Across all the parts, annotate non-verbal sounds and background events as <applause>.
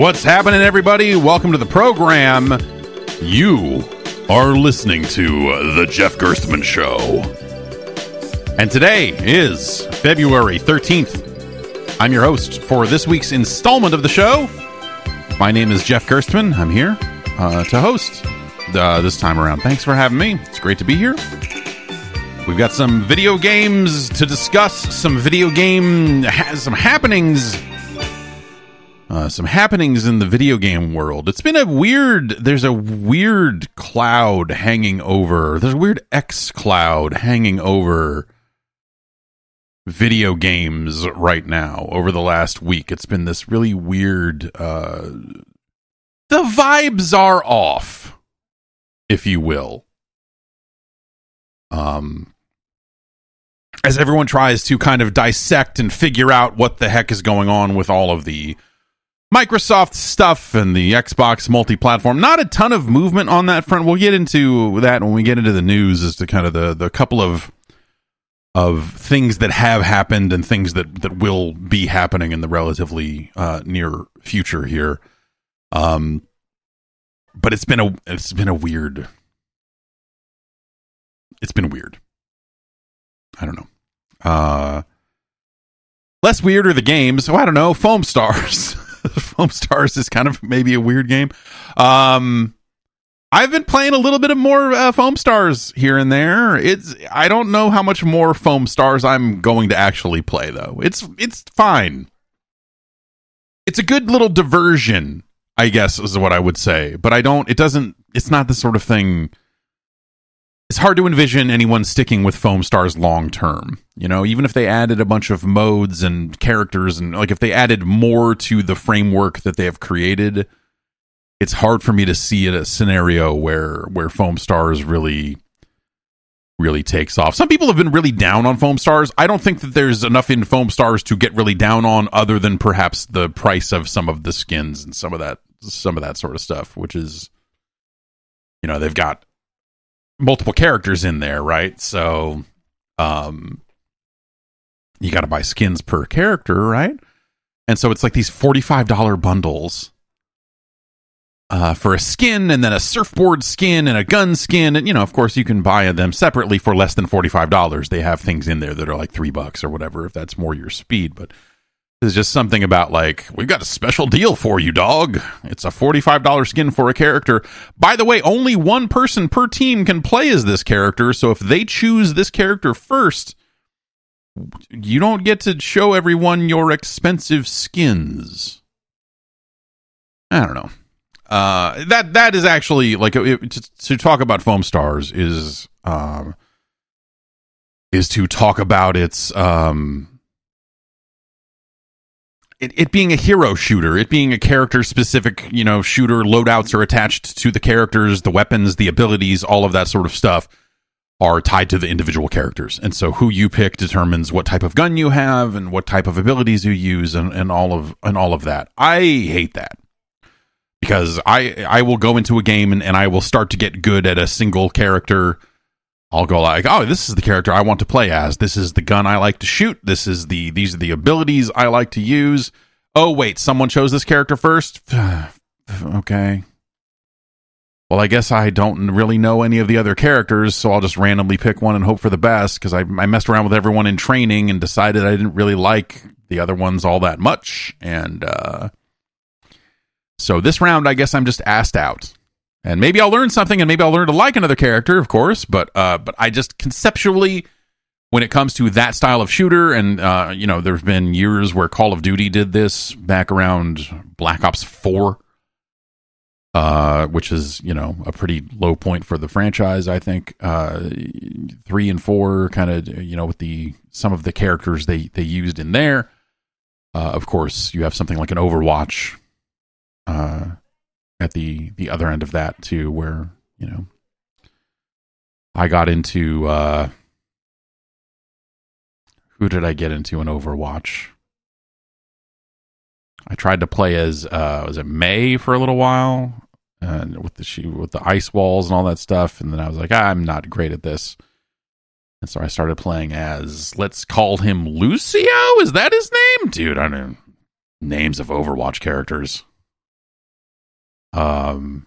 What's happening, everybody? Welcome to the program. You are listening to The Jeff Gerstmann Show. And today is February 13th. I'm your host for this week's installment of the show. My name is Jeff Gerstmann. I'm here uh, to host uh, this time around. Thanks for having me. It's great to be here. We've got some video games to discuss, some video game, some happenings uh, some happenings in the video game world. It's been a weird. There's a weird cloud hanging over. There's a weird X cloud hanging over video games right now. Over the last week, it's been this really weird. Uh, the vibes are off, if you will. Um, as everyone tries to kind of dissect and figure out what the heck is going on with all of the Microsoft stuff and the Xbox multi-platform. Not a ton of movement on that front. We'll get into that when we get into the news as to kind of the the couple of of things that have happened and things that that will be happening in the relatively uh, near future here. Um, but it's been a it's been a weird. It's been weird. I don't know. Uh, less weird are the games. So I don't know. Foam Stars. <laughs> <laughs> Foam Stars is kind of maybe a weird game. Um, I've been playing a little bit of more uh, Foam Stars here and there. It's I don't know how much more Foam Stars I'm going to actually play though. It's it's fine. It's a good little diversion, I guess is what I would say. But I don't. It doesn't. It's not the sort of thing it's hard to envision anyone sticking with foam stars long term you know? Even if they added a bunch of modes and characters and like if they added more to the framework that they have created it's hard for me to see it a scenario where where foam stars really really takes off. Some people have been really down on foam stars. I don't think that there's enough in foam stars to get really down on other than perhaps the price of some of the skins and some of that some of that sort of stuff which is you know they've got multiple characters in there, right? So um you got to buy skins per character, right? And so it's like these $45 bundles uh, for a skin and then a surfboard skin and a gun skin. And, you know, of course, you can buy them separately for less than $45. They have things in there that are like three bucks or whatever, if that's more your speed. But there's just something about like we've got a special deal for you dog. It's a $45 skin for a character. By the way only one person per team can play as this character so if they choose this character first you don't get to show everyone your expensive skins. I don't know. Uh, that that is actually like it, to, to, talk about foam stars is um is to talk about its um it, it being a hero shooter, it being a character specific, you know, shooter, loadouts are attached to the characters, the weapons, the abilities, all of that sort of stuff are tied to the individual characters. And so who you pick determines what type of gun you have and what type of abilities you use and, and all of and all of that. I hate that. Because I I will go into a game and, and I will start to get good at a single character I'll go like, oh, this is the character I want to play as. This is the gun I like to shoot. This is the these are the abilities I like to use. Oh wait, someone chose this character first. <sighs> okay. Well, I guess I don't really know any of the other characters, so I'll just randomly pick one and hope for the best because I, I messed around with everyone in training and decided I didn't really like the other ones all that much. And uh, so this round, I guess I'm just asked out and maybe I'll learn something, and maybe I'll learn to like another character, of course. But uh, but I just conceptually, when it comes to that style of shooter, and uh, you know, there's been years where Call of Duty did this back around Black Ops Four, uh, which is you know a pretty low point for the franchise. I think uh, three and four, kind of you know, with the some of the characters they they used in there. Uh, of course, you have something like an Overwatch. Uh, at the the other end of that too, where you know I got into uh, who did I get into in Overwatch? I tried to play as uh, was it Mei for a little while, and with the she with the ice walls and all that stuff, and then I was like, ah, I'm not great at this, and so I started playing as let's call him Lucio. Is that his name, dude? I don't names of Overwatch characters. Um,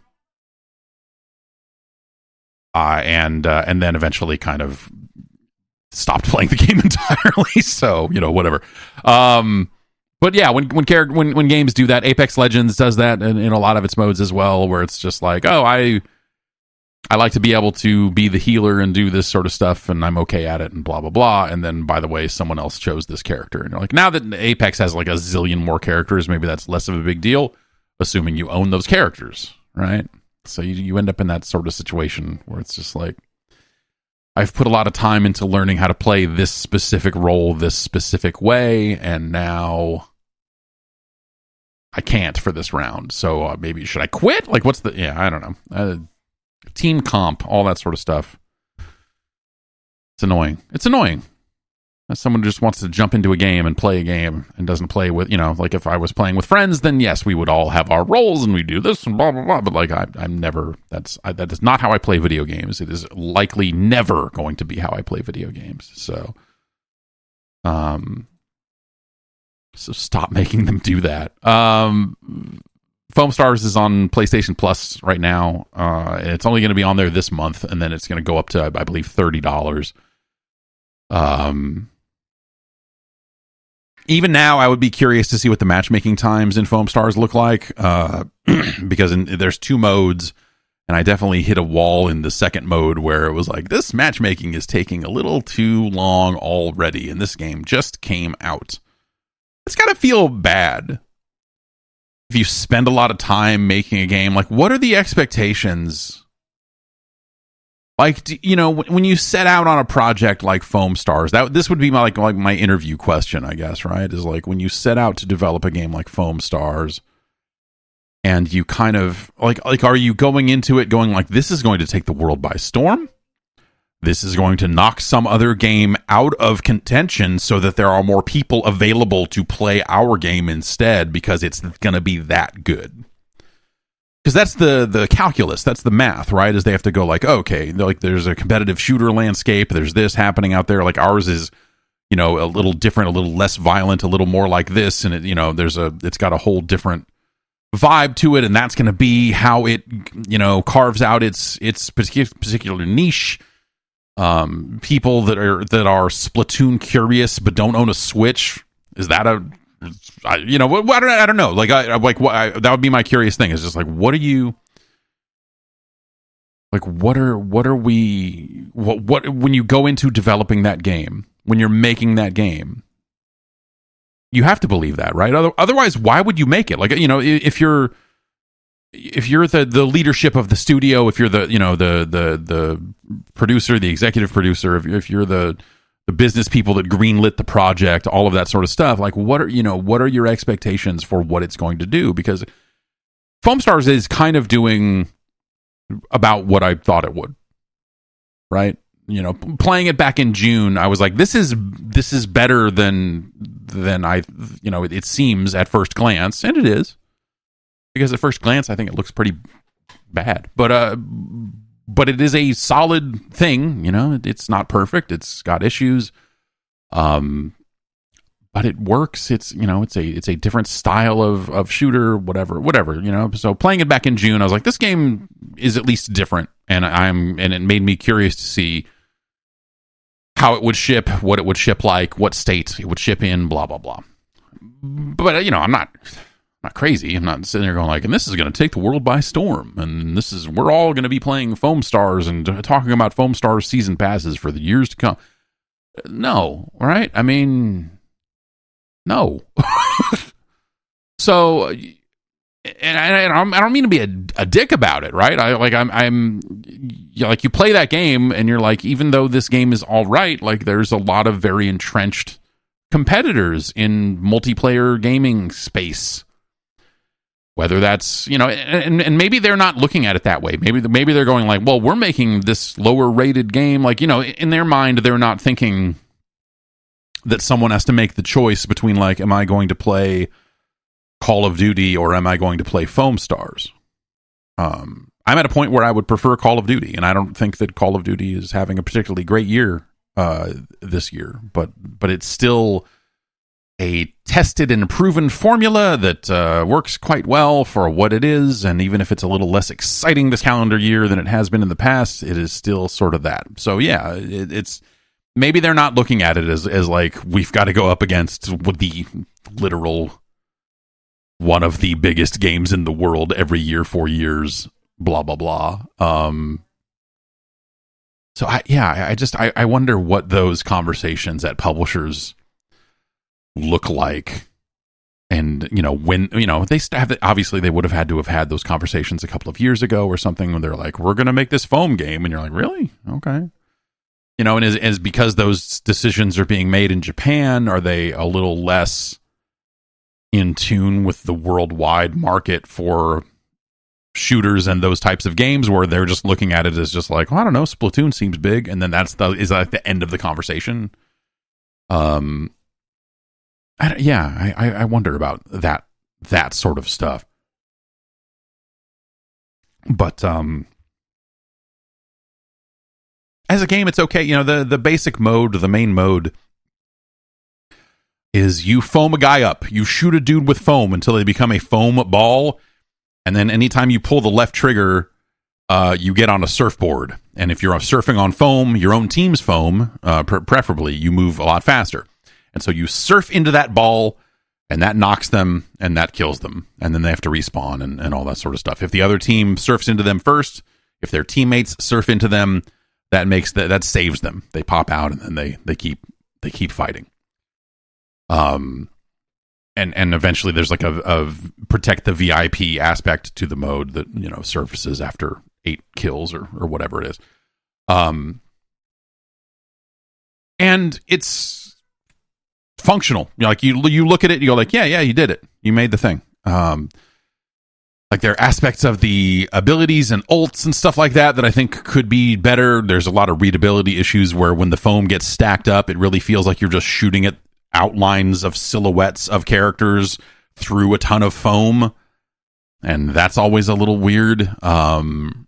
uh, and uh, and then eventually kind of stopped <laughs> playing the game <laughs> entirely. so you know, whatever. Um, but yeah, when when char- when when games do that, Apex Legends does that in, in a lot of its modes as well, where it's just like, oh, I I like to be able to be the healer and do this sort of stuff, and I'm okay at it, and blah blah blah. And then, by the way, someone else chose this character, and you're like, now that Apex has like a zillion more characters, maybe that's less of a big deal, assuming you own those characters, right? So you you end up in that sort of situation where it's just like, I've put a lot of time into learning how to play this specific role this specific way, and now I can't for this round. So uh, maybe should I quit? Like, what's the? Yeah, I don't know. Uh, team comp, all that sort of stuff. It's annoying. It's annoying. Someone just wants to jump into a game and play a game and doesn't play with, you know, like if I was playing with friends, then yes, we would all have our roles and we do this and blah blah blah. But like I, I'm never. That's I, that is not how I play video games. It is likely never going to be how I play video games. So, um, so stop <laughs> making them do that. Um, Foam Stars is on PlayStation Plus right now. Uh, and it's only going to be on there this month, and then it's going to go up to I believe thirty dollars. Um, even now, I would be curious to see what the matchmaking times in Foam Stars look like, uh, <clears throat> because in, there's two modes, and I definitely hit a wall in the second mode where it was like this matchmaking is taking a little too long already, and this game just came out. It's got to feel bad if you spend a lot of time making a game, like what are the expectations? Like you know, when you set out on a project like Foam Stars, that this would be my like like my interview question, I guess, right? Is like when you set out to develop a game like Foam Stars, and you kind of like like are you going into it going like this is going to take the world by storm? This is going to knock some other game out of contention so that there are more people available to play our game instead because it's going to be that good. Because that's the the calculus, that's the math, right? Is they have to go like, okay, like there's a competitive shooter landscape, there's this happening out there. Like ours is, you know, a little different, a little less violent, a little more like this, and it, you know, there's a, it's got a whole different vibe to it, and that's going to be how it, you know, carves out its its particular niche um, people that are that are Splatoon curious but don't own a Switch. Is that a I, you know? I don't, I don't know. Like I like what I, that would be my curious thing. Is just like what are you like? What are what are we? What what when you go into developing that game when you're making that game? You have to believe that, right? Otherwise, why would you make it? Like you know, if you're if you're the the leadership of the studio, if you're the you know the the the producer, the executive producer, if if you're the the business people that greenlit the project, all of that sort of stuff, like what are you know what are your expectations for what it's going to do? Because Foam Stars is kind of doing about what I thought it would, right? You know, playing it back in June, I was like, this is this is better than than I you know it, it seems at first glance, and it is because at first glance I think it looks pretty bad. But uh but it is a solid thing, you know. It's not perfect. It's got issues. Um but it works. It's you know, it's a it's a different style of of shooter, whatever, whatever, you know. So playing it back in June, I was like, this game is at least different, and I'm and it made me curious to see how it would ship, what it would ship like, what state it would ship in, blah blah blah. But you know, I'm not not crazy. I'm not sitting there going like, and this is going to take the world by storm. And this is, we're all going to be playing Foam Stars and talking about Foam Stars season passes for the years to come. No, right? I mean, no. <laughs> so, and I, I, don't mean to be a, a dick about it, right? I like, I'm, I'm like, you play that game and you're like, even though this game is all right, like, there's a lot of very entrenched competitors in multiplayer gaming space whether that's you know and, and maybe they're not looking at it that way. Maybe maybe they're going like well we're making this lower rated game. Like you know in their mind they're not thinking that someone has to make the choice between like am i going to play call of duty or am i going to play foam stars? Um i'm at a point where i would prefer call of duty and i don't think that call of duty is having a particularly great year uh this year but but it's still a tested and proven formula that uh, works quite well for what it is. And even if it's a little less exciting this calendar year than it has been in the past, it is still sort of that. So yeah, it, it's maybe they're not looking at it as as like we've got to go up against the literal one of the biggest games in the world every year for years. Blah blah blah. Um, so I yeah, I just I, I wonder what those conversations at publishers look like and you know when you know they have obviously they would have had to have had those conversations a couple of years ago or something when they're like we're going to make this foam game and you're like really? Okay. You know and is, is because those decisions are being made in japan are they a little less in tune with the worldwide market for shooters and those types of games where they're just looking at it as just like i don't know splatoon seems big and then that's the is that the end of the conversation? Um I, yeah, I, I wonder about that that sort of stuff. But um, as a game, it's okay. You know, the the basic mode, the main mode, is you foam a guy up. You shoot a dude with foam until they become a foam ball, and then anytime you pull the left trigger, uh, you get on a surfboard. And if you're surfing on foam, your own team's foam, uh, preferably, you move a lot faster. And so you surf into that ball and that knocks them and that kills them. And then they have to respawn and, and all that sort of stuff. If the other team surfs into them first, if their teammates surf into them, that makes that that saves them. They pop out and then they they keep they keep fighting. Um and and eventually there's like a, a protect the VIP aspect to the mode that, you know, surfaces after eight kills or or whatever it is. Um and it's functional. You know, like you you look at it, you go like, yeah, yeah, you did it. You made the thing. Um, like there are aspects of the abilities and ults and stuff like that that I think could be better. There's a lot of readability issues where when the foam gets stacked up, it really feels like you're just shooting at outlines of silhouettes of characters through a ton of foam, and that's always a little weird. Um,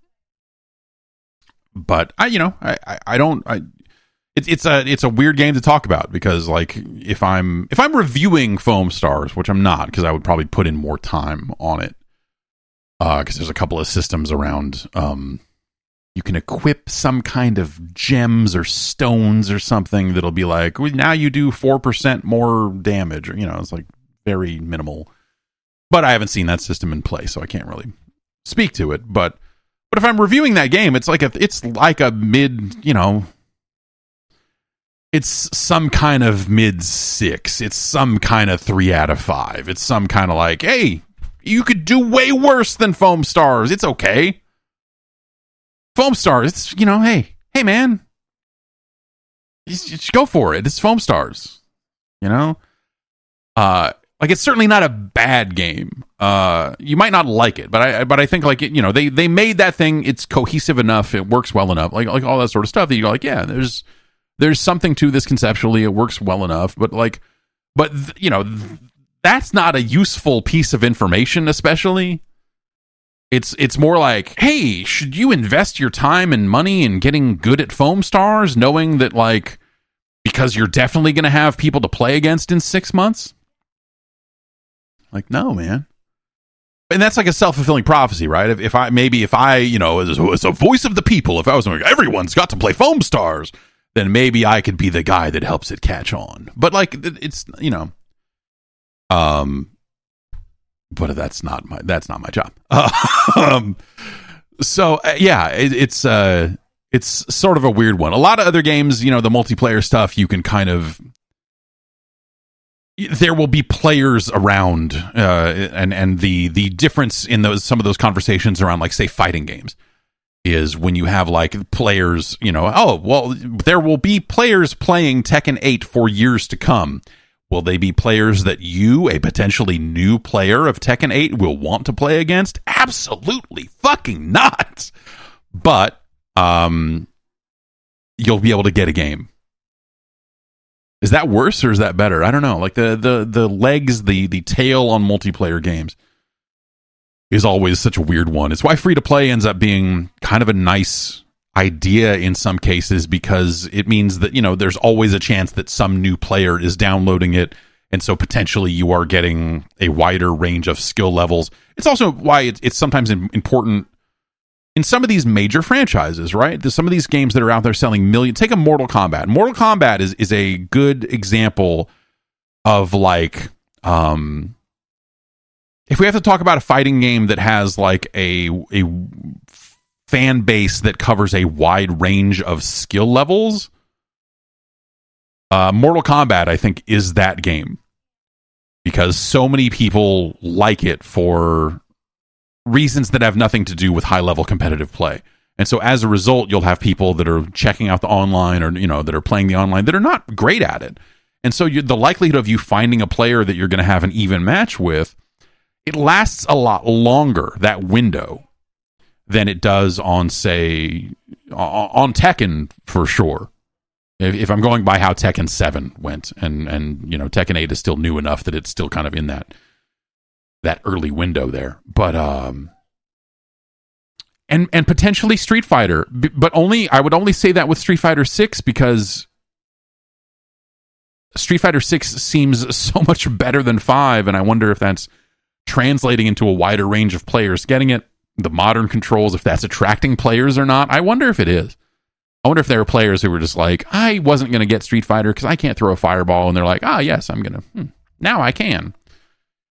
but I, you know, I, I, I don't, I, it's it's a it's a weird game to talk about because like if I'm if I'm reviewing Foam Stars, which I'm not because I would probably put in more time on it, because uh, there's a couple of systems around. Um, you can equip some kind of gems or stones or something that'll be like well, now you do four percent more damage. You know, it's like very minimal. But I haven't seen that system in play, so I can't really speak to it. But but if I'm reviewing that game, it's like a it's like a mid, you know, it's some kind of mid six. It's some kind of three out of five. It's some kind of like, hey, you could do way worse than Foam Stars. It's okay. Foam Stars, it's, you know, hey, hey, man, just, go for it. It's Foam Stars, you know? Uh, like it's certainly not a bad game. Uh, you might not like it, but I but I think like it, you know they they made that thing. It's cohesive enough. It works well enough. Like like all that sort of stuff that you go like yeah. There's there's something to this conceptually. It works well enough, but like, but th- you know, th- that's not a useful piece of information, especially. It's it's more like, hey, should you invest your time and money in getting good at foam stars, knowing that like because you're definitely going to have people to play against in six months? Like, no, man. And that's like a self fulfilling prophecy, right? If, if I maybe if I you know as, as a voice of the people, if I was like everyone's got to play foam stars, then maybe I could be the guy that helps it catch on. But like it's you know, um, but that's not my that's not my job. <laughs> um, so uh, yeah, it, it's uh, it's sort of a weird one. A lot of other games, you know, the multiplayer stuff, you can kind of there will be players around, uh, and and the the difference in those some of those conversations around like say fighting games is when you have like players, you know, oh, well, there will be players playing Tekken 8 for years to come. Will they be players that you, a potentially new player of Tekken 8, will want to play against? Absolutely fucking not. But um you'll be able to get a game. Is that worse or is that better? I don't know. Like the the the legs, the the tail on multiplayer games is always such a weird one. It's why free to play ends up being kind of a nice idea in some cases because it means that, you know, there's always a chance that some new player is downloading it and so potentially you are getting a wider range of skill levels. It's also why it's, it's sometimes important in some of these major franchises, right? There's some of these games that are out there selling millions. Take a Mortal Kombat. Mortal Kombat is is a good example of like um if we have to talk about a fighting game that has like a a fan base that covers a wide range of skill levels, uh, Mortal Kombat, I think, is that game because so many people like it for reasons that have nothing to do with high level competitive play. And so as a result, you'll have people that are checking out the online or, you know, that are playing the online that are not great at it. And so the likelihood of you finding a player that you're going to have an even match with, it lasts a lot longer, that window, than it does on, say, on Tekken for sure. If, if I'm going by how Tekken 7 went, and, and, you know, Tekken 8 is still new enough that it's still kind of in that that early window there. But um and and potentially Street Fighter, but only I would only say that with Street Fighter 6 because Street Fighter 6 seems <laughs> so much better than 5 and I wonder if that's translating into a wider range of players getting it, the modern controls if that's attracting players or not. I wonder if it is. I wonder if there are players who were just like, I wasn't going to get Street Fighter because I can't throw a fireball, and they're like, ah, yes, I'm going to. Hmm, now I can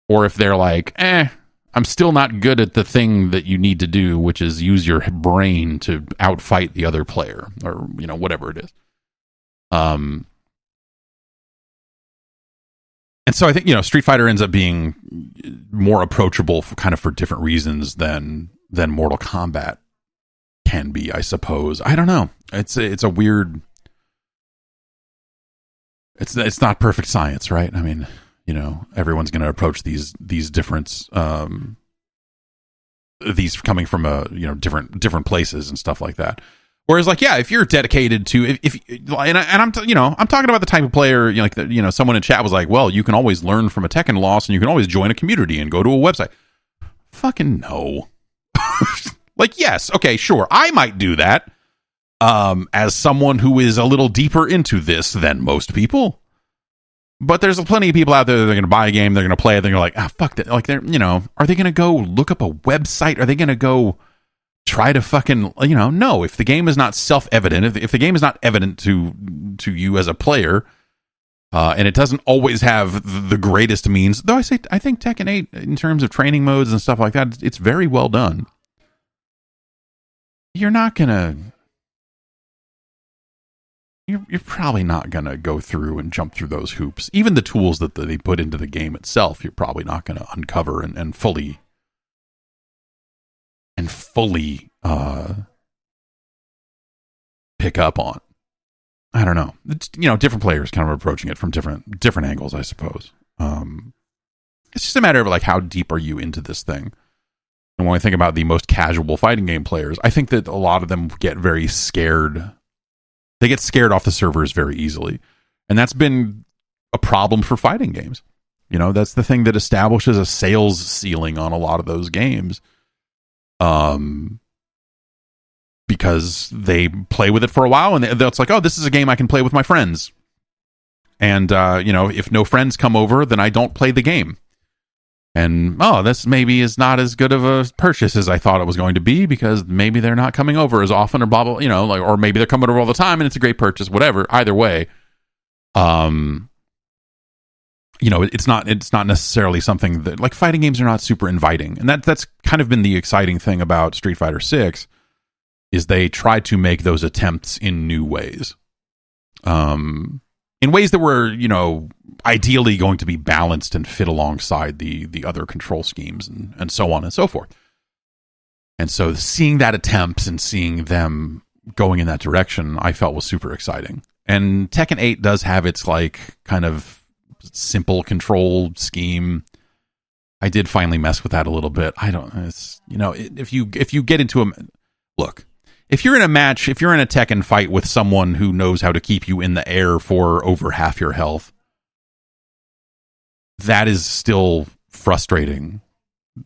or if they're like, eh, I'm still not good at the thing that you need to do, which is use your brain to outfight the other player, or you know whatever it is. Um, and so I think you know Street Fighter ends up being more approachable, for, kind of for different reasons than than Mortal Kombat can be, I suppose. I don't know. It's a, it's a weird. It's it's not perfect science, right? I mean, you know everyone's going to approach these these different um these coming from a you know different different places and stuff like that whereas like yeah if you're dedicated to if, if and, I, and i'm t- you know i'm talking about the type of player you know, like the, you know someone in chat was like well you can always learn from a Tekken loss and you can always join a community and go to a website fucking no <laughs> like yes okay sure i might do that um as someone who is a little deeper into this than most people but there's plenty of people out there that are going to buy a game, they're going to play it, they're like, ah, fuck that. Like, they're, you know, are they going to go look up a website? Are they going to go try to fucking, you know, no. If the game is not self evident, if, if the game is not evident to to you as a player, uh, and it doesn't always have the greatest means, though I say, I think Tekken 8, in terms of training modes and stuff like that, it's very well done. You're not to you're, you're probably not to go through and jump through those hoops. Even the tools that they put into the game itself, you're probably not to uncover and, and fully and fully uh, pick up on. I don't know. It's, you know, different players kind of approaching it from different different angles, I suppose. Um, it's just a matter of like how deep are you into this thing. And when I think about the most casual fighting game players, I think that a lot of them get very scared they get scared off the servers very easily. And that's been a problem for fighting games. You know, that's the thing that establishes a sales ceiling on a lot of those games. Um because they play with it for a while and it's like, "Oh, this is a game I can play with my friends." And uh, you know, if no friends come over, then I don't play the game and oh this maybe is not as good of a purchase as i thought it was going to be because maybe they're not coming over as often or blah blah you know like or maybe they're coming over all the time and it's a great purchase whatever either way um you know it's not it's not necessarily something that like fighting games are not super inviting and that that's kind of been the exciting thing about street fighter 6 is they try to make those attempts in new ways um in ways that were you know ideally going to be balanced and fit alongside the the other control schemes and and so on and so forth. And so seeing that attempt and seeing them going in that direction, I felt was super exciting. And Tekken 8 does have its like kind of simple control scheme. I did finally mess with that a little bit. I don't it's you know, if you if you get into a look, if you're in a match, if you're in a Tekken fight with someone who knows how to keep you in the air for over half your health, that is still frustrating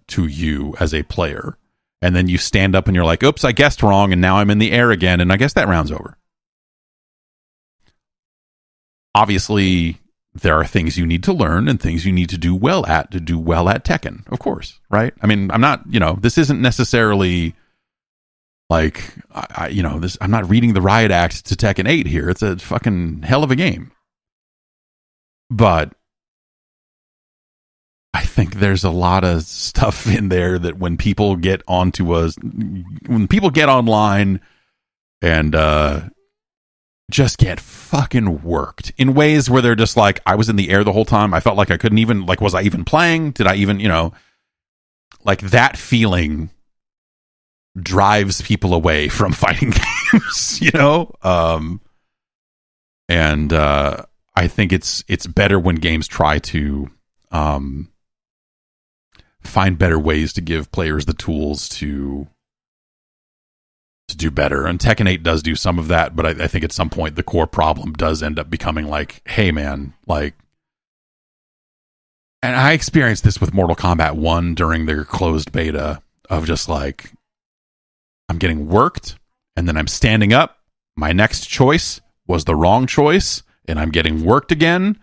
to you as a player. And then you stand up and you're like, oops, I guessed wrong. And now I'm in the air again. And I guess that round's over. Obviously, there are things you need to learn and things you need to do well at to do well at Tekken, of course, right? I mean, I'm not, you know, this isn't necessarily like, I, I, you know, this. I'm not reading the riot act to Tekken 8 here. It's a fucking hell of a game, but I think there's a lot of stuff in there that when people get onto us, when people get online and uh, just get fucking worked in ways where they're just like, I was in the air the whole time. I felt like I couldn't even, like, was I even playing? Did I even, you know, like that feeling drives people away <laughs> from fighting <laughs> games, you know? Um, and uh, I think it's it's better when games try to um, find better ways to give players the tools to to do better. And Tekken 8 does do some of that, but I, I, think at some point the core problem does end up becoming like, hey man, like and I experienced this with Mortal Kombat 1 during their closed beta of just like I'm getting worked and then I'm standing up. My next choice was the wrong choice and I'm getting worked again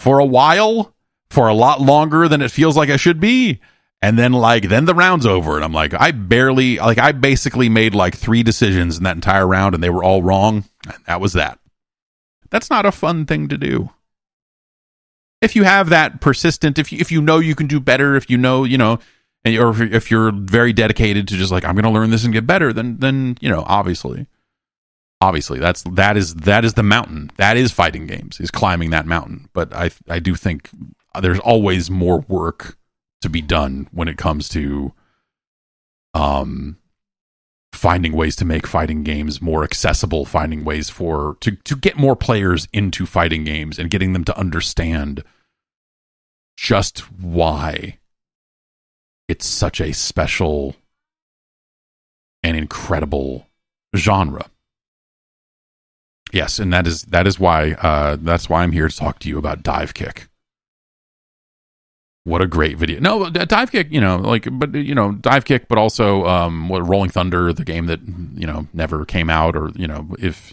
for a while, for a lot longer than it feels like I should be and then like then the round's over and i'm like i barely like i basically made like three decisions in that entire round and they were all wrong and that was that. That's not a fun thing to do. If you have that persistent if you if you know you can do better if you know you know and or if you're very dedicated to just like i'm going to learn this and get better then then you know obviously obviously that's that is that is the mountain. That is fighting games is climbing that mountain. But i i do think there's always more work to be done when it comes to um finding ways to make fighting games more accessible, finding ways for to to get more players into fighting games and getting them to understand just why it's such a special and incredible genre. Yes, and that is that is why uh, that's why I'm here to talk to you about Dive Kick what a great video. No, dive kick, you know, like, but you know, dive kick, but also um, what Rising Thunder, the game that you know never came out, or you know, if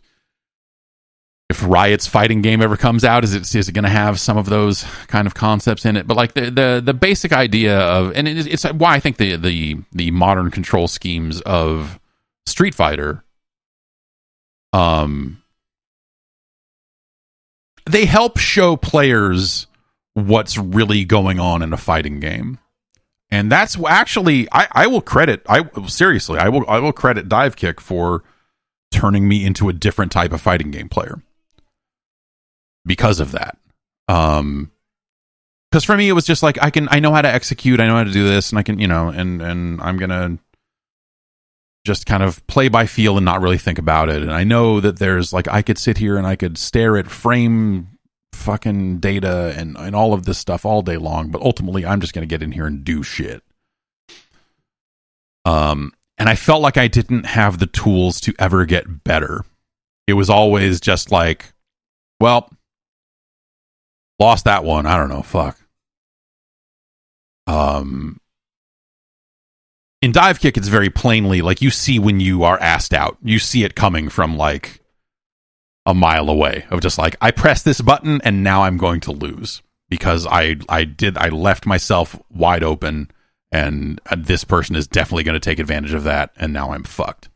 if Riot's fighting game ever comes out, is it is it going to have some of those kind of concepts in it? But like the the the basic idea of, and it's, it's why I think the the the modern control schemes of Street Fighter, um, they help show players what's really going on in a fighting game. And that's actually I, I will credit I seriously I will I will credit Dive Kick for turning me into a different type of fighting game player because of that. Um because for me it was just like I can I know how to execute, I know how to do this, and I can, you know, and and I'm gonna just kind of play by feel and not really think about it. And I know that there's like I could sit here and I could stare at frame fucking data and, and all of this stuff all day long, but ultimately I'm just going to get in here and do shit. Um, and I felt like I didn't have the tools to ever get better. It was always just like, well, lost that one. I don't know. Fuck. Um, in dive kick, it's very plainly like you see when you are asked out. You see it coming from like a mile away of just like I press this button and now I'm going to lose because I I did I left myself wide open and uh, this person is definitely going to take advantage of that and now I'm fucked.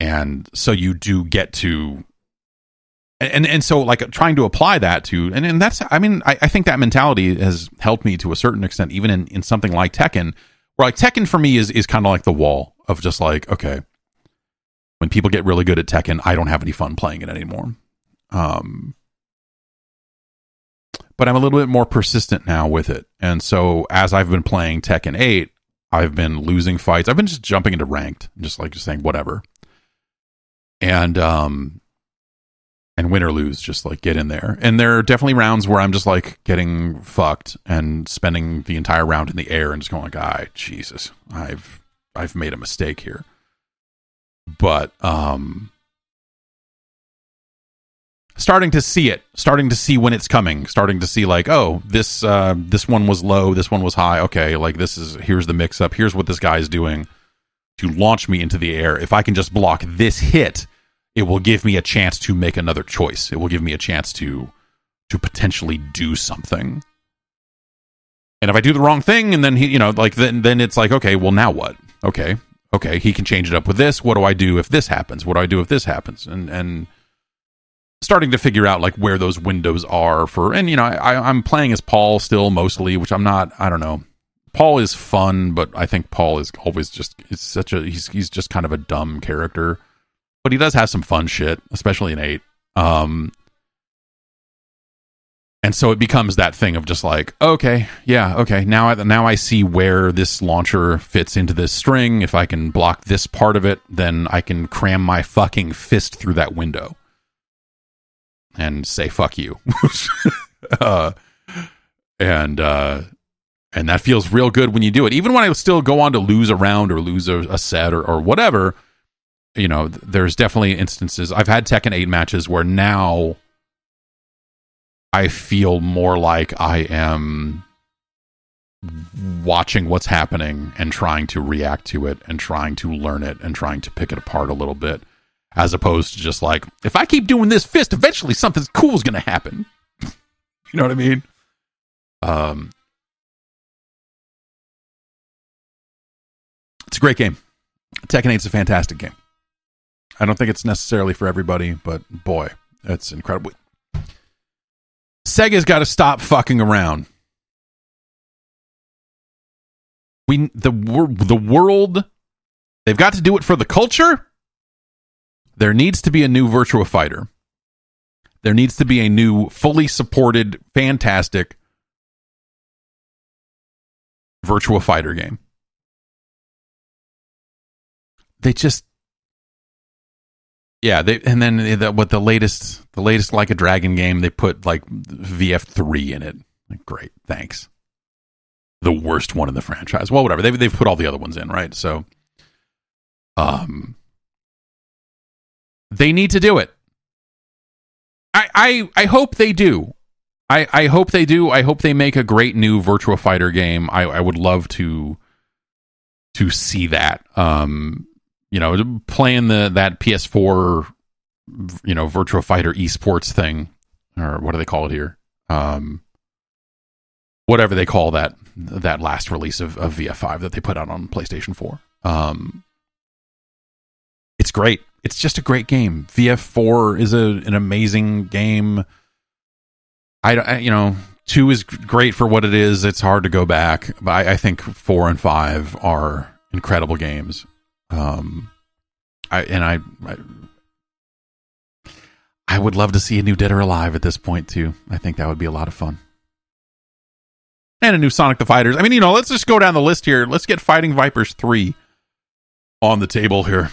And so you do get to and and so like trying to apply that to and, and that's I mean I, I think that mentality has helped me to a certain extent even in, in something like Tekken where like Tekken for me is is kind of like the wall of just like okay when people get really good at Tekken, I don't have any fun playing it anymore. Um, but I'm a little bit more persistent now with it. And so as I've been playing Tekken 8, I've been losing fights. I've been just jumping into ranked, just like just saying whatever. And um and win or lose, just like get in there. And there are definitely rounds where I'm just like getting fucked and spending the entire round in the air and just going like, "Ah, Jesus, I've I've made a mistake here." But um starting to see it starting to see when it's coming starting to see like oh this uh this one was low this one was high. Okay like this is here's the mix up here's what this guy is doing to launch me into the air. If i can just block this hit it will give me a chance to make another choice. It will give me a chance to to potentially do something. And if I do the wrong thing, and then he, you know, like then then it's like, okay, well now what? Okay, okay, he can change it up with this. What do I do if this happens? What do I do if this happens? And and starting to figure out like where those windows are for. And you know, I, I'm playing as Paul still mostly, which I'm not. I don't know. Paul is fun, but I think Paul is always just is such a he's he's just kind of a dumb character. But he does have some fun shit, especially in eight. Um, and so it becomes that thing of just like okay yeah okay. Now I, now I see where this launcher fits into this string. If I can block this part of it then I can cram my fucking fist through that window and say fuck you. <laughs> Uh, and uh, and that feels real good when you do it. Even when I still go on to lose a round or lose a, a set or, or whatever you know there's definitely instances. I've had Tekken 8 matches where now I feel more like I am watching what's happening and trying to react to it and trying to learn it and trying to pick it apart a little bit as opposed to just like if I keep doing this fist eventually something cool is going to happen. <laughs> you know what I mean? Um It's a great game. Tekken 8's a fantastic game. I don't think it's necessarily for everybody, but boy, it's incredible. Sega's got to stop fucking around. We the the world they've got to do it for the culture. There needs to be a new Virtua Fighter. There needs to be a new fully supported fantastic Virtua Fighter game. They just yeah, they and then the, what the latest the latest like a dragon game they put like VF3 in it. Like, great, thanks. The worst one in the franchise. Well, whatever. They've they've put all the other ones in, right? So um they need to do it. I I I hope they do. I I hope they do. I hope they make a great new Virtua Fighter game. I I would love to to see that. Um you know, playing the that PS4, you know, Virtua Fighter esports thing, or what do they call it here? Um, whatever they call that that last release of, of VF5 that they put out on PlayStation 4. Um, it's great. It's just a great game. VF4 is a, an amazing game. I, I, you know, two is great for what it is. It's hard to go back, but I, I think four and five are incredible games. Um, I and I, I, I would love to see a new Dead or Alive at this point too. I think that would be a lot of fun. And a new Sonic the Fighters. I mean, you know, let's just go down the list here. Let's get Fighting Vipers 3 on the table here.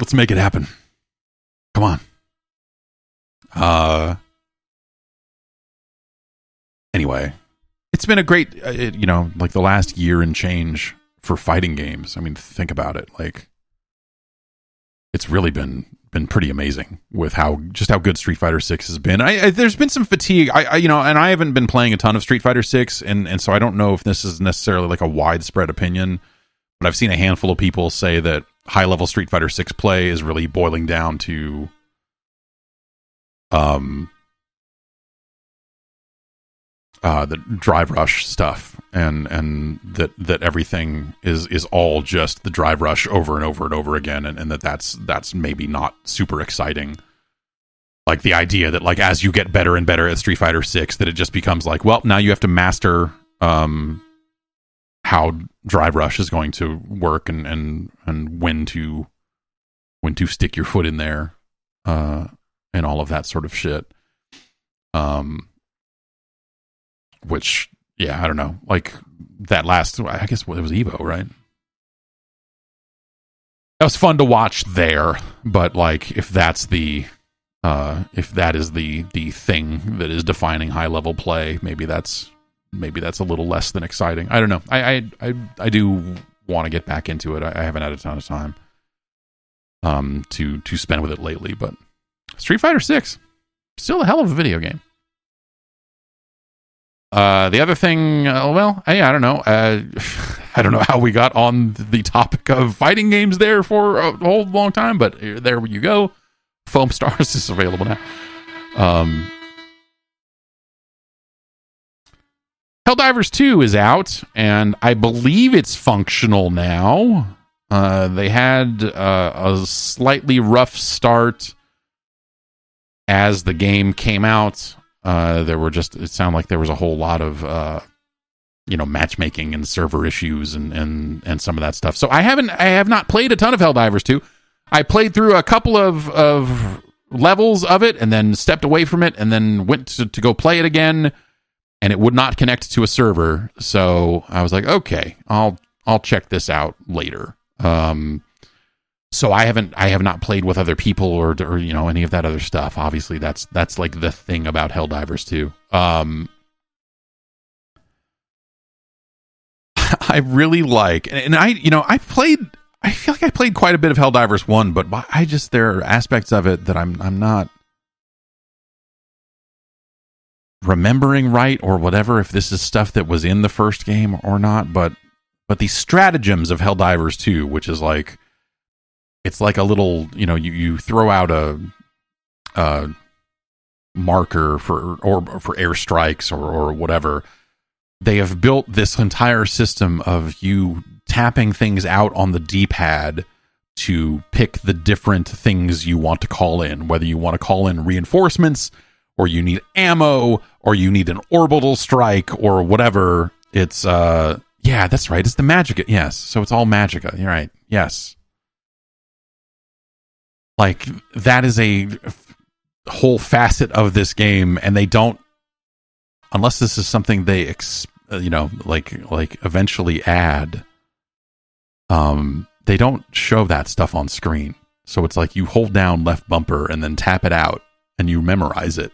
Let's make it happen. Come on. Uh Anyway, it's been a great uh, you know, like the last year and change for fighting games. I mean, think about it. Like it's really been been pretty amazing with how just how good Street Fighter Six has been. I, I, there's been some fatigue. I, I, you know, and I haven't been playing a ton of Street Fighter Six, and and so I don't know if this is necessarily like a widespread opinion. But I've seen a handful of people say that high level Street Fighter Six play is really boiling down to um uh, the drive rush stuff and and that that everything is is all just the drive rush over and over and over again and, and that that's that's maybe not super exciting. Like the idea that like as you get better and better at street fighter 6 that it just becomes like well now you have to master um how drive rush is going to work and and and when to when to stick your foot in there uh and all of that sort of shit. Um which yeah, I don't know. Like that last, I guess it was Evo, right? That was fun to watch there, but like if that's the uh if that is the the thing that is defining high level play, maybe that's maybe that's a little less than exciting. I don't know. I I I, I do want to get back into it. I, I haven't had a ton of time um to to spend with it lately, but Street Fighter 6 still a hell of a video game. Uh, the other thing, uh, well, I, I don't know. Uh, <laughs> I don't know how we got on the topic of fighting games there for a whole long time, but there you go. Foam Stars <laughs> is available now. Um, Helldivers 2 is out, and I believe it's functional now. Uh, they had uh, a slightly rough start as the game came out. Uh, there were just, it sounded like there was a whole lot of, uh, you know, matchmaking and server issues and, and, and some of that stuff. So I haven't, I have not played a ton of Helldivers 2. I played through a couple of, of levels of it and then stepped away from it and then went to, to go play it again and it would not connect to a server. So I was like, okay, I'll I'll check this out later. Um, so I haven't I have not played with other people or or you know any of that other stuff. Obviously, that's that's like the thing about Helldivers 2. Um, <laughs> I really like and I you know I played I feel like I played quite a bit of Helldivers one, but I just there are aspects of it that I'm I'm not remembering right or whatever if this is stuff that was in the first game or not but but the stratagems of Helldivers 2 which is like it's like a little you know you, you throw out a marker for or for airstrikes or or whatever. They have built this entire system of you tapping things out on the d-pad to pick the different things you want to call in whether you want to call in reinforcements or you need ammo or you need an orbital strike or whatever. It's uh yeah that's right. It's the magic yes. So it's all Magicka. You're right. Yes like that is a whole facet of this game and they don't unless this is something they ex, uh, you know like like eventually add um they don't show that stuff on screen so it's like you hold down left bumper and then tap it out and you memorize it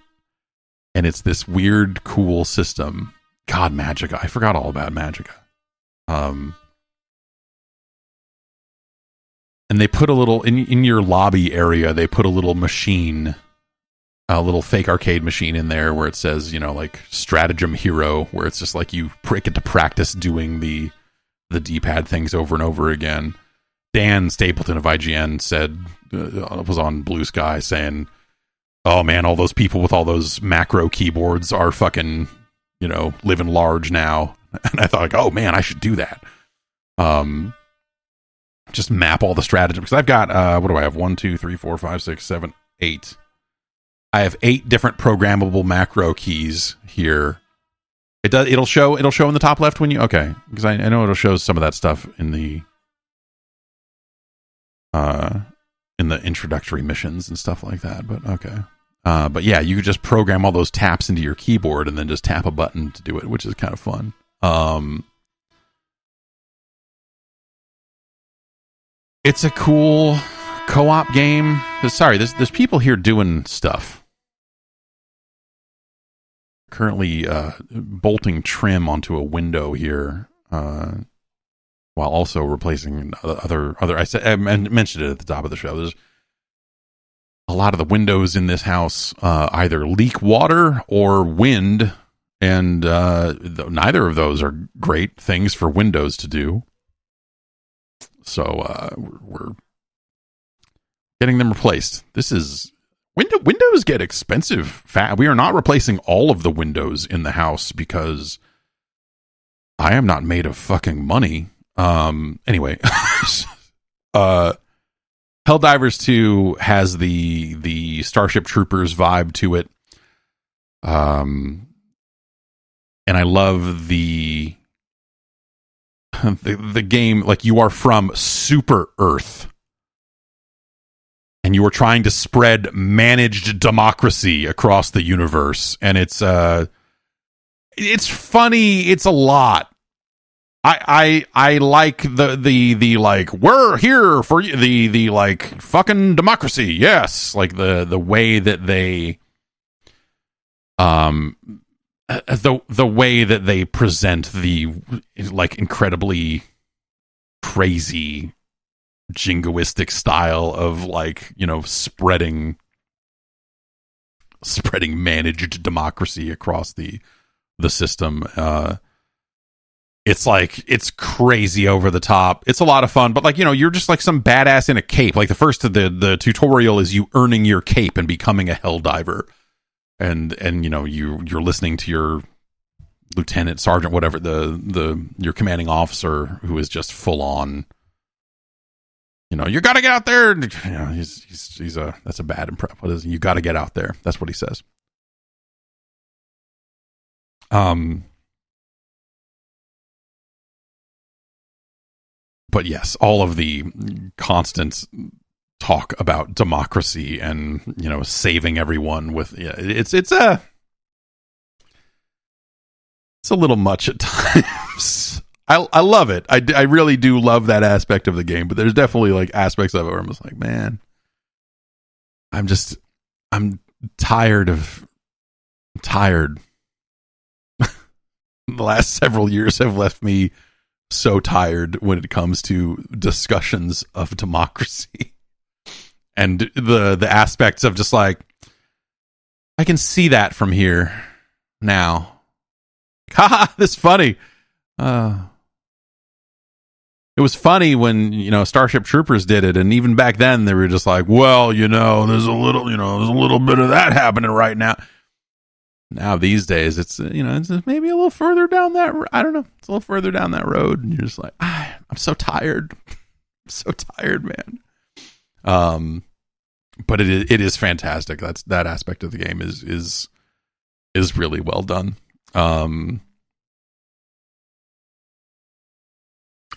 and it's this weird, cool system. God, Magicka. I forgot all about Magicka. Um, and they put a little in in your lobby area. They put a little machine, a little fake arcade machine in there where it says, you know, like stratagem hero, where it's just like you get to practice doing the the D pad things over and over again. Dan Stapleton of IGN said uh, was on Bluesky saying oh man, all those people with all those macro keyboards are fucking, you know, living large now. <laughs> And I thought, like, oh man, I should do that. Um, just map all the stratagems because I've got uh, what do I have? One, two, three, four, five, six, seven, eight. I have eight different programmable macro keys here. It does. It'll show. It'll show in the top left when you okay because I, I know it'll show some of that stuff in the uh in the introductory missions and stuff like that. But okay. Uh, but yeah, you could just program all those taps into your keyboard and then just tap a button to do it, which is kind of fun. Um, it's a cool co-op game. Sorry, there's there's people here doing stuff. Currently uh, bolting trim onto a window here, uh, while also replacing other other. I said I mentioned it at the top of the show. There's a lot of the windows in this house uh, either leak water or wind, and uh, th- neither of those are great things for windows to do. So uh, we're, getting them replaced. This is window windows get expensive. we are not replacing all of the windows in the house because I am not made of fucking money. Um. Anyway, <laughs> uh Helldivers 2 has the the Starship Troopers vibe to it. Um and I love the <laughs> the the game like you are from super earth. And you are trying to spread managed democracy across the universe. And it's uh it's funny. It's a lot. I, I I like the the the like we're here for the the like fucking democracy. Yes. Like the the way that they um the the way that they present the like incredibly crazy jingoistic style of like you know spreading spreading managed democracy across the the system uh it's like it's crazy over the top. It's a lot of fun, but like you know, you're just like some badass in a cape. Like the first of the the tutorial is you earning your cape and becoming a hell diver, and and you know you you're listening to your lieutenant, sergeant, whatever the the your commanding officer who is just full on. You know, you got to get out there. You know, he's he's he's a that's a bad impression. What is you got to get out there? That's what he says. Um, but yes, all of the constant talk about democracy and you know saving everyone with it's it's a it's a little much at <laughs> times. I I love it. I, I really do love that aspect of the game, but there's definitely like aspects of it where I'm just like, man, I'm just I'm tired of I'm tired. <laughs> the last several years have left me so tired when it comes to discussions of democracy <laughs> and the the aspects of just like I can see that from here now. <laughs> Ha! This funny. Uh, it was funny when you know Starship Troopers did it, and even back then they were just like, "Well, you know, there's a little, you know, there's a little bit of that happening right now." Now these days, it's you know, it's maybe a little further down that. I don't know, it's a little further down that road, and you're just like, ah, <sighs> "I'm so tired, <laughs> I'm so tired, man." Um, but it is, it is fantastic. That's that aspect of the game is is is really well done. Um,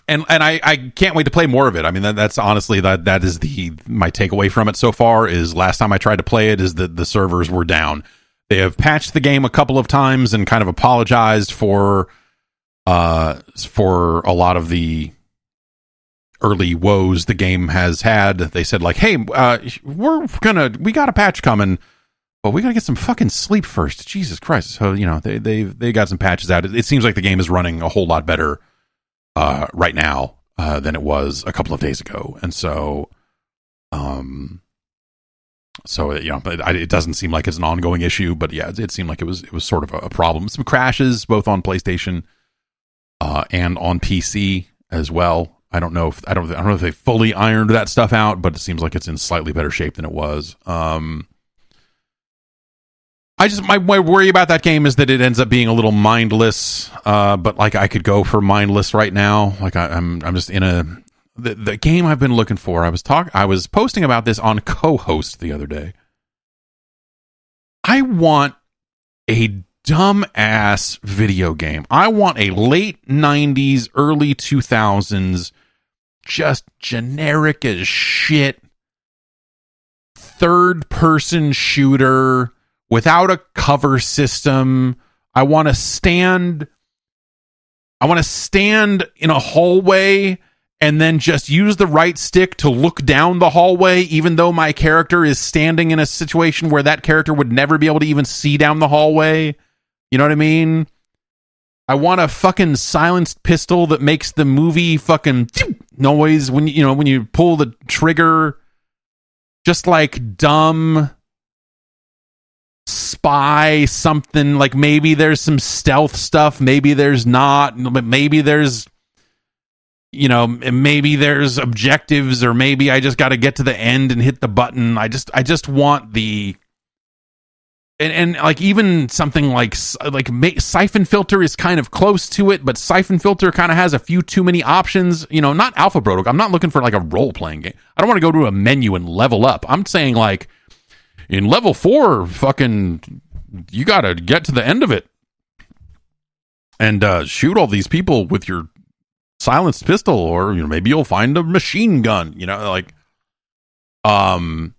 and and I, I can't wait to play more of it. I mean that, that's honestly that that is the my takeaway from it so far is last time I tried to play it is that the servers were down. They have patched the game a couple of times and kind of apologized for uh for a lot of the early woes the game has had. They said like, "Hey, uh, we're gonna we got a patch coming." but we gotta get some fucking sleep first. Jesus Christ! So you know they they they got some patches out. It, it seems like the game is running a whole lot better uh, right now uh, than it was a couple of days ago, and so um, so you know, it, doesn't seem like it's an ongoing issue, but yeah, it, it seemed like it was it was sort of a, a problem. Some crashes both on PlayStation uh, and on PC as well. I don't know if I don't I don't know if they fully ironed that stuff out, but it seems like it's in slightly better shape than it was. Um, I just my, my worry about that game is that it ends up being a little mindless. Uh, but like I could go for mindless right now. Like I, am I'm, I'm just in a the, the game I've been looking for. I was talk I was posting about this on Cohost the other day. I want a dumb ass video game. I want a late 90s, early 2000s, just generic as shit, third person shooter without a cover system. I want to stand I want to stand in a hallway and then just use the right stick to look down the hallway even though my character is standing in a situation where that character would never be able to even see down the hallway. You know what I mean? I want a fucking silenced pistol that makes the movie fucking noise when you know when you pull the trigger just like dumb spy something like maybe there's some stealth stuff maybe there's not but maybe there's you know maybe there's objectives or maybe i just got to get to the end and hit the button. I just i just want the and, and like even something like like Syphon Filter is kind of close to it but Syphon Filter kind of has a few too many options you know not alpha protocol i'm not looking for like a role playing game i don't want to go to a menu and level up i'm saying like in level four, fucking, you got to get to the end of it and uh, shoot all these people with your silenced pistol, or you know, maybe you'll find a machine gun. You know, like, um,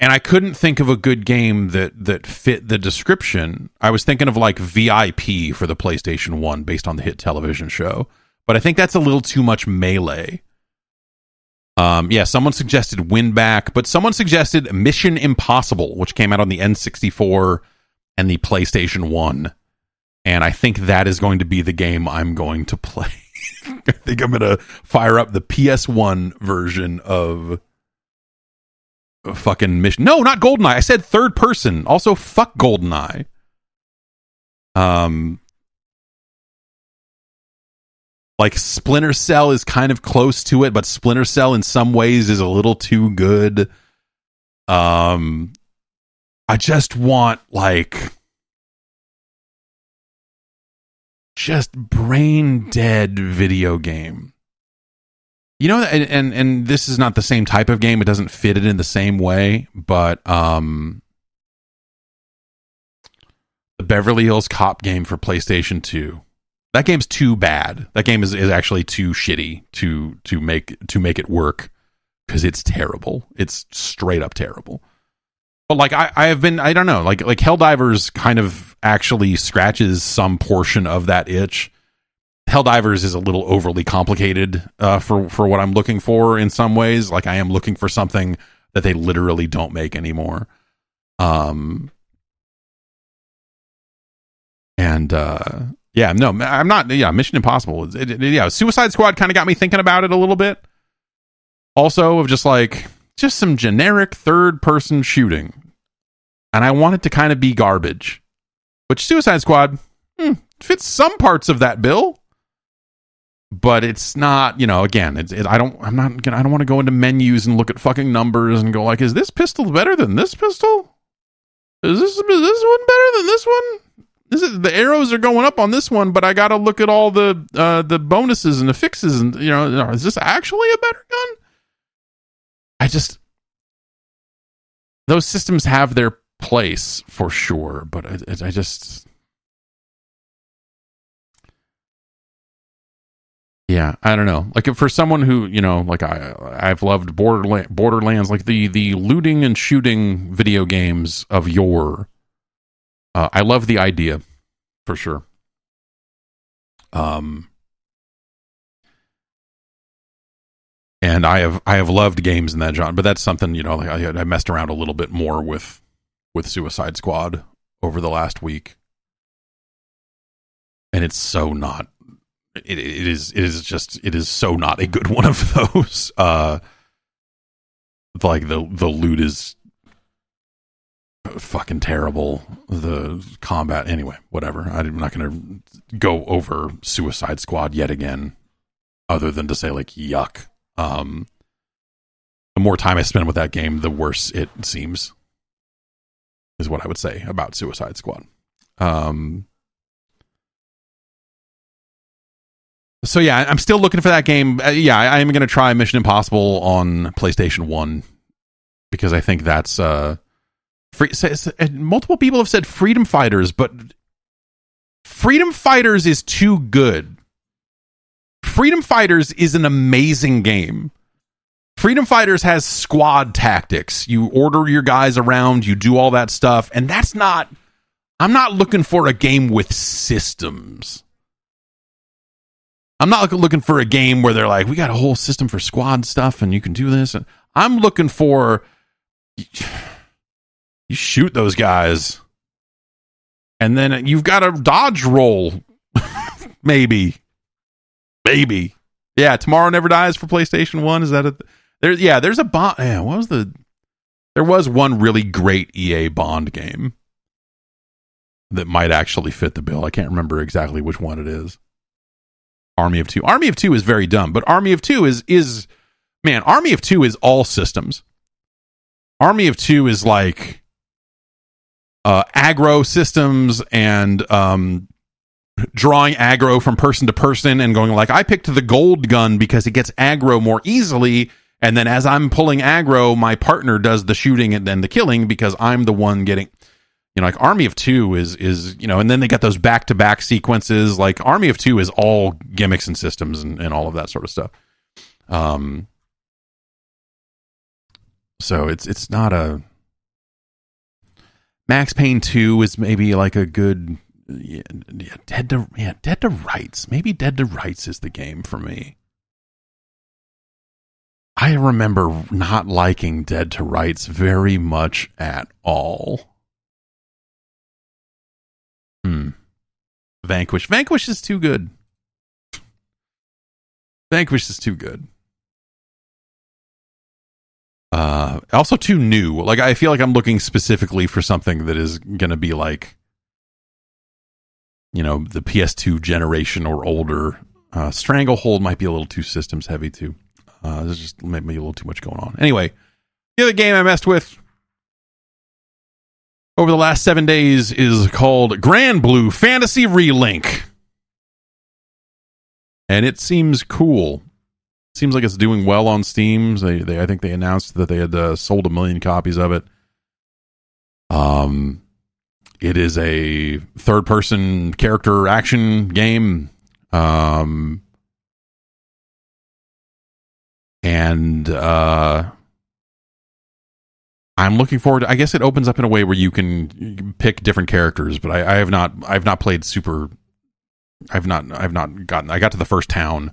and I couldn't think of a good game that that fit the description. I was thinking of like VIP for the PlayStation One, based on the hit television show, but I think that's a little too much melee. Um, yeah, someone suggested Winback, but someone suggested Mission Impossible, which came out on the N64 and the PlayStation 1. And I think that is going to be the game I'm going to play. <laughs> I think I'm going to fire up the PS1 version of fucking Mission. No, not GoldenEye. I said third person. Also, fuck GoldenEye. Um, like Splinter Cell is kind of close to it, but Splinter Cell in some ways is a little too good. Um I just want like just brain dead video game. You know, and, and and this is not the same type of game. It doesn't fit it in the same way, but um, the Beverly Hills Cop game for PlayStation Two. That game's too bad. That game is, is actually too shitty to to make to make it work because it's terrible. It's straight up terrible. But like I, I have been I don't know like like Helldivers kind of actually scratches some portion of that itch. Helldivers is a little overly complicated uh, for for what I'm looking for in some ways. Like I am looking for something that they literally don't make anymore. Um, and uh, yeah, no, I'm not. Yeah, Mission Impossible. It, it, yeah, Suicide Squad kind of got me thinking about it a little bit. Also, of just like just some generic third person shooting, and I want it to kind of be garbage. Which Suicide Squad hmm, fits some parts of that bill, but it's not. You know, again, it's. It, I don't. I'm not. I don't want to go into menus and look at fucking numbers and go like, is this pistol better than this pistol? Is this is this one better than this one? This is, the arrows are going up on this one, but I got to look at all the uh, the bonuses and the fixes, and you know, is this actually a better gun? I just those systems have their place for sure, but I, I just yeah, I don't know. Like for someone who you know, like I I've loved Borderland, Borderlands, like the the looting and shooting video games of yore uh, I love the idea for sure. Um, and I have I have loved games in that genre, but that's something you know I, I messed around a little bit more with with Suicide Squad over the last week, and it's so not. It, it is it is just it is so not a good <laughs> one of those. Uh, like the the loot is fucking terrible. The combat, anyway, whatever. I'm not going to go over Suicide Squad yet again, other than to say like yuck. Um, the more time I spend with that game, the worse it seems. Is what I would say about Suicide Squad. Um, so yeah, I'm still looking for that game. Uh, yeah, I, I am going to try Mission Impossible on PlayStation One because I think that's uh Free, multiple people have said Freedom Fighters, but Freedom Fighters is too good. Freedom Fighters is an amazing game. Freedom Fighters has squad tactics. You order your guys around, you do all that stuff, and that's not. I'm not looking for a game with systems. I'm not looking for a game where they're like, we got a whole system for squad stuff and you can do this. And I'm looking for <sighs> you shoot those guys, and then you've got a dodge roll. <laughs> Maybe, maybe, yeah. Tomorrow Never Dies for PlayStation One. Is that a there? Yeah, there's a bond. Yeah, what was the? There was one really great EA Bond game that might actually fit the bill. I can't remember exactly which one it is. Army of Two. Army of Two is very dumb, but Army of Two is is man. Army of Two is all systems. Army of Two is like uh, aggro systems and um, drawing aggro from person to person and going like I picked the gold gun because it gets aggro more easily and then as I'm pulling aggro my partner does the shooting and then the killing because I'm the one getting you know like Army of 2 is is you know and then they got those back to back sequences like Army of 2 is all gimmicks and systems and, and all of that sort of stuff um so it's it's not a Max Payne 2 is maybe like a good yeah, yeah, Dead to yeah, Dead to Rights. Maybe Dead to Rights is the game for me. I remember not liking Dead to Rights very much at all. Hmm. Vanquish. Vanquish is too good. Vanquish is too good. Uh, also too new. Like I feel like I'm looking specifically for something that is going to be like, you know, the PS2 generation or older. Uh, Stranglehold might be a little too systems heavy too. Uh, there's just maybe a little too much going on. Anyway, the other game I messed with over the last seven days is called Granblue Fantasy Relink. and it seems cool. Seems like it's doing well on Steam. They, they I think they announced that they had uh, sold a million copies of it. Um, it is a third-person character action game. Um, and uh, I'm looking forward. To, I guess it opens up in a way where you can pick different characters, but I, I have not. I've not played super. I've not. I've not gotten. I got to the first town,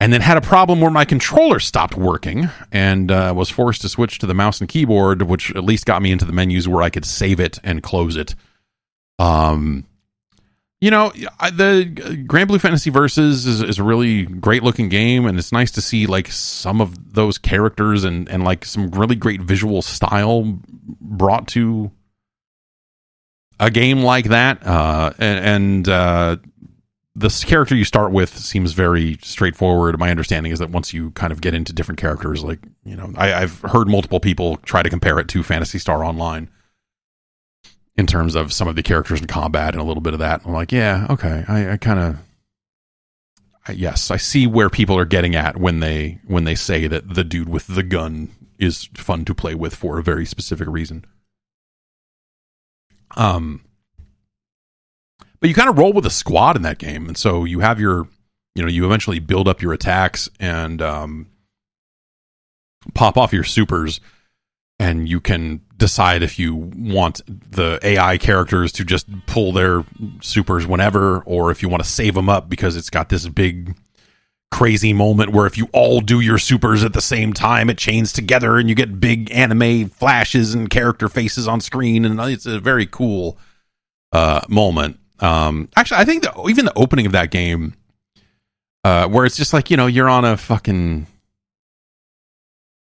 and then had a problem where my controller stopped working, and uh, was forced to switch to the mouse and keyboard, which at least got me into the menus where I could save it and close it. Um, you know, the Granblue Fantasy Versus is, is a really great looking game, and it's nice to see like some of those characters and and like some really great visual style brought to a game like that. Uh, and, and uh, this character you start with seems very straightforward. My understanding is that once you kind of get into different characters, like you know, I, I've heard multiple people try to compare it to Phantasy Star Online in terms of some of the characters in combat and a little bit of that. I'm like, yeah, okay, I, I kind of. Yes, I see where people are getting at when they when they say that the dude with the gun is fun to play with for a very specific reason. Um, but you kind of roll with a squad in that game, and so you have your, you know, you eventually build up your attacks and um, pop off your supers, and you can decide if you want the AI characters to just pull their supers whenever, or if you want to save them up because it's got this big crazy moment where if you all do your supers at the same time, it chains together and you get big anime flashes and character faces on screen, and it's a very cool uh, moment. Um, actually, I think that even the opening of that game, uh, where it's just like you know you're on a fucking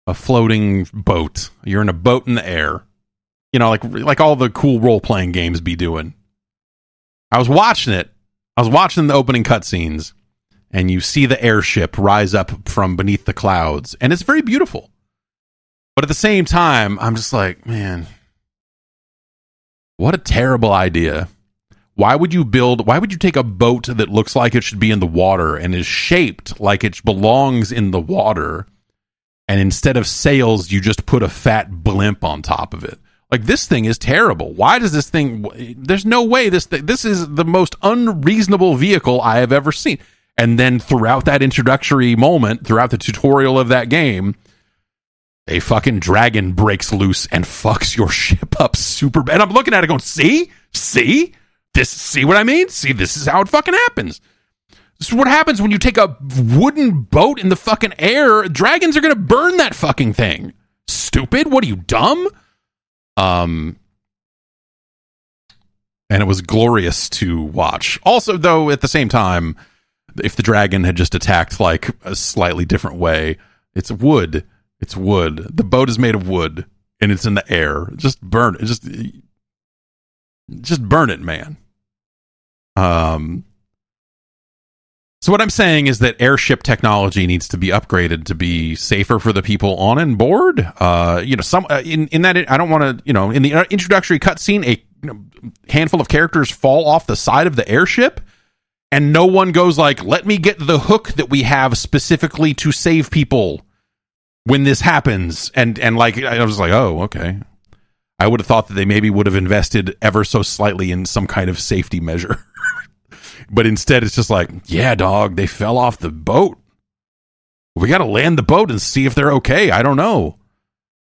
a floating boat. You're in a boat in the air. You know, like like all the cool role playing games be doing. I was watching it. I was watching the opening cutscenes, and you see the airship rise up from beneath the clouds, and it's very beautiful. But at the same time, I'm just like, man, what a terrible idea. Why would you build, why would you take a boat that looks like it should be in the water and is shaped like it belongs in the water and instead of sails, you just put a fat blimp on top of it. Like this thing is terrible. Why does this thing? There's no way this thing. This is the most unreasonable vehicle I have ever seen. And then throughout that introductory moment, throughout the tutorial of that game, a fucking dragon breaks loose and fucks your <laughs> ship up super bad. I'm looking at it going, see, see this, see what I mean? See, this is how it fucking happens. This is what happens when you take a wooden boat in the fucking air. Dragons are going to burn that fucking thing. Stupid. What are you, dumb? Um, and it was glorious to watch. Also, though, at the same time, if the dragon had just attacked like a slightly different way, it's wood. It's wood. The boat is made of wood and it's in the air. Just burn it. Just, just burn it, man. Um, so what I'm saying is that airship technology needs to be upgraded to be safer for the people on and board. Uh, you know, some uh, in in that I don't want to. You know, in the uh, introductory cutscene, a you know, handful of characters fall off the side of the airship, and no one goes like, "Let me get the hook that we have specifically to save people when this happens." And and like I was like, "Oh, okay." I would have thought that they maybe would have invested ever so slightly in some kind of safety measure. <laughs> But instead, it's just like, yeah, dog, they fell off the boat. We got to land the boat and see if they're okay. I don't know.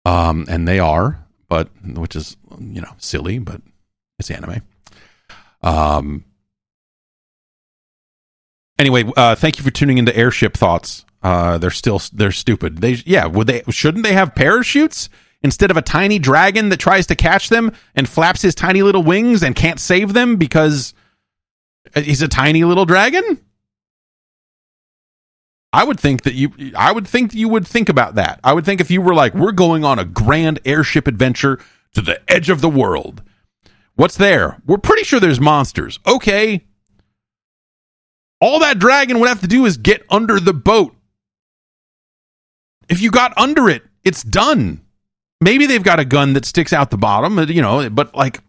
Um, and they are, but which is you know silly, but it's anime. Um. Anyway, uh, thank you for tuning into Airship Thoughts. Uh, they're still they're stupid. They yeah, would they shouldn't they have parachutes instead of a tiny dragon that tries to catch them and flaps his tiny little wings and can't save them because Uh, he's a tiny little dragon. I would think that you I would think you would think about that. I would think if you were like we're going on a grand airship adventure to the edge of the world. What's there? We're pretty sure there's monsters. Okay. All that dragon would have to do is get under the boat. If you got under it, it's done. Maybe they've got a gun that sticks out the bottom, you know, but like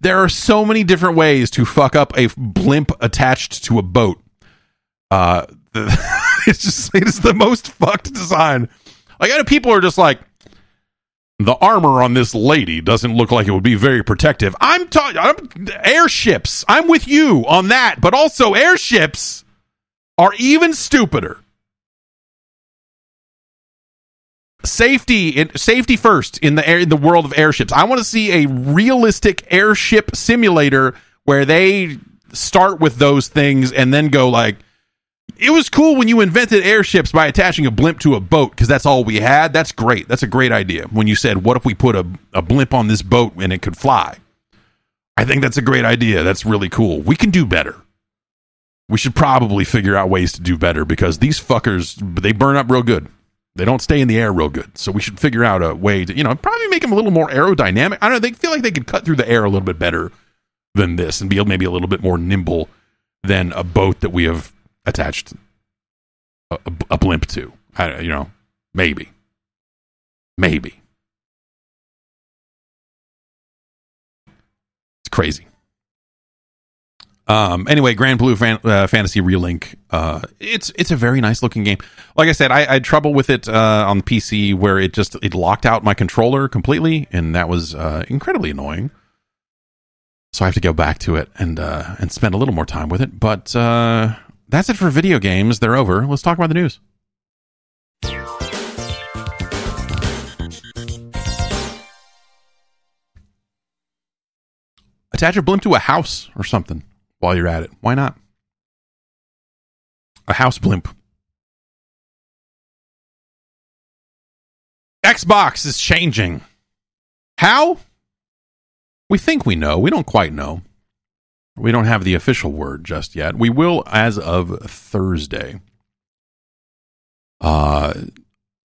There are so many different ways to fuck up a blimp attached to a boat. Uh, the, <laughs> it's just it is the most fucked design. Like, I know people are just like, the armor on this lady doesn't look like it would be very protective. I'm talking airships. I'm with you on that, but also airships are even stupider. Safety safety first in the air in the world of airships. I want to see a realistic airship simulator where they start with those things and then go like it was cool when you invented airships by attaching a blimp to a boat because that's all we had. That's great. That's a great idea. When you said, "What if we put a, a blimp on this boat and it could fly?" I think that's a great idea. That's really cool. We can do better. We should probably figure out ways to do better because these fuckers they burn up real good. They don't stay in the air real good. So we should figure out a way to, you know, probably make them a little more aerodynamic. I don't know. They feel like they could cut through the air a little bit better than this and be maybe a little bit more nimble than a boat that we have attached a, a blimp to. I, you know, maybe, maybe. It's crazy. Um, anyway, Granblue Fan- uh, Fantasy Relink. Uh, it's it's a very nice looking game. Like I said, I, I had trouble with it uh, on the PC where it just it locked out my controller completely, and that was uh, incredibly annoying. So I have to go back to it and uh, and spend a little more time with it. But uh, that's it for video games. They're over. Let's talk about the news. Attach a blimp to a house or something while you're at it. Why not? A house blimp. Xbox is changing. How? We think we know. We don't quite know. We don't have the official word just yet. We will as of Thursday. Uh,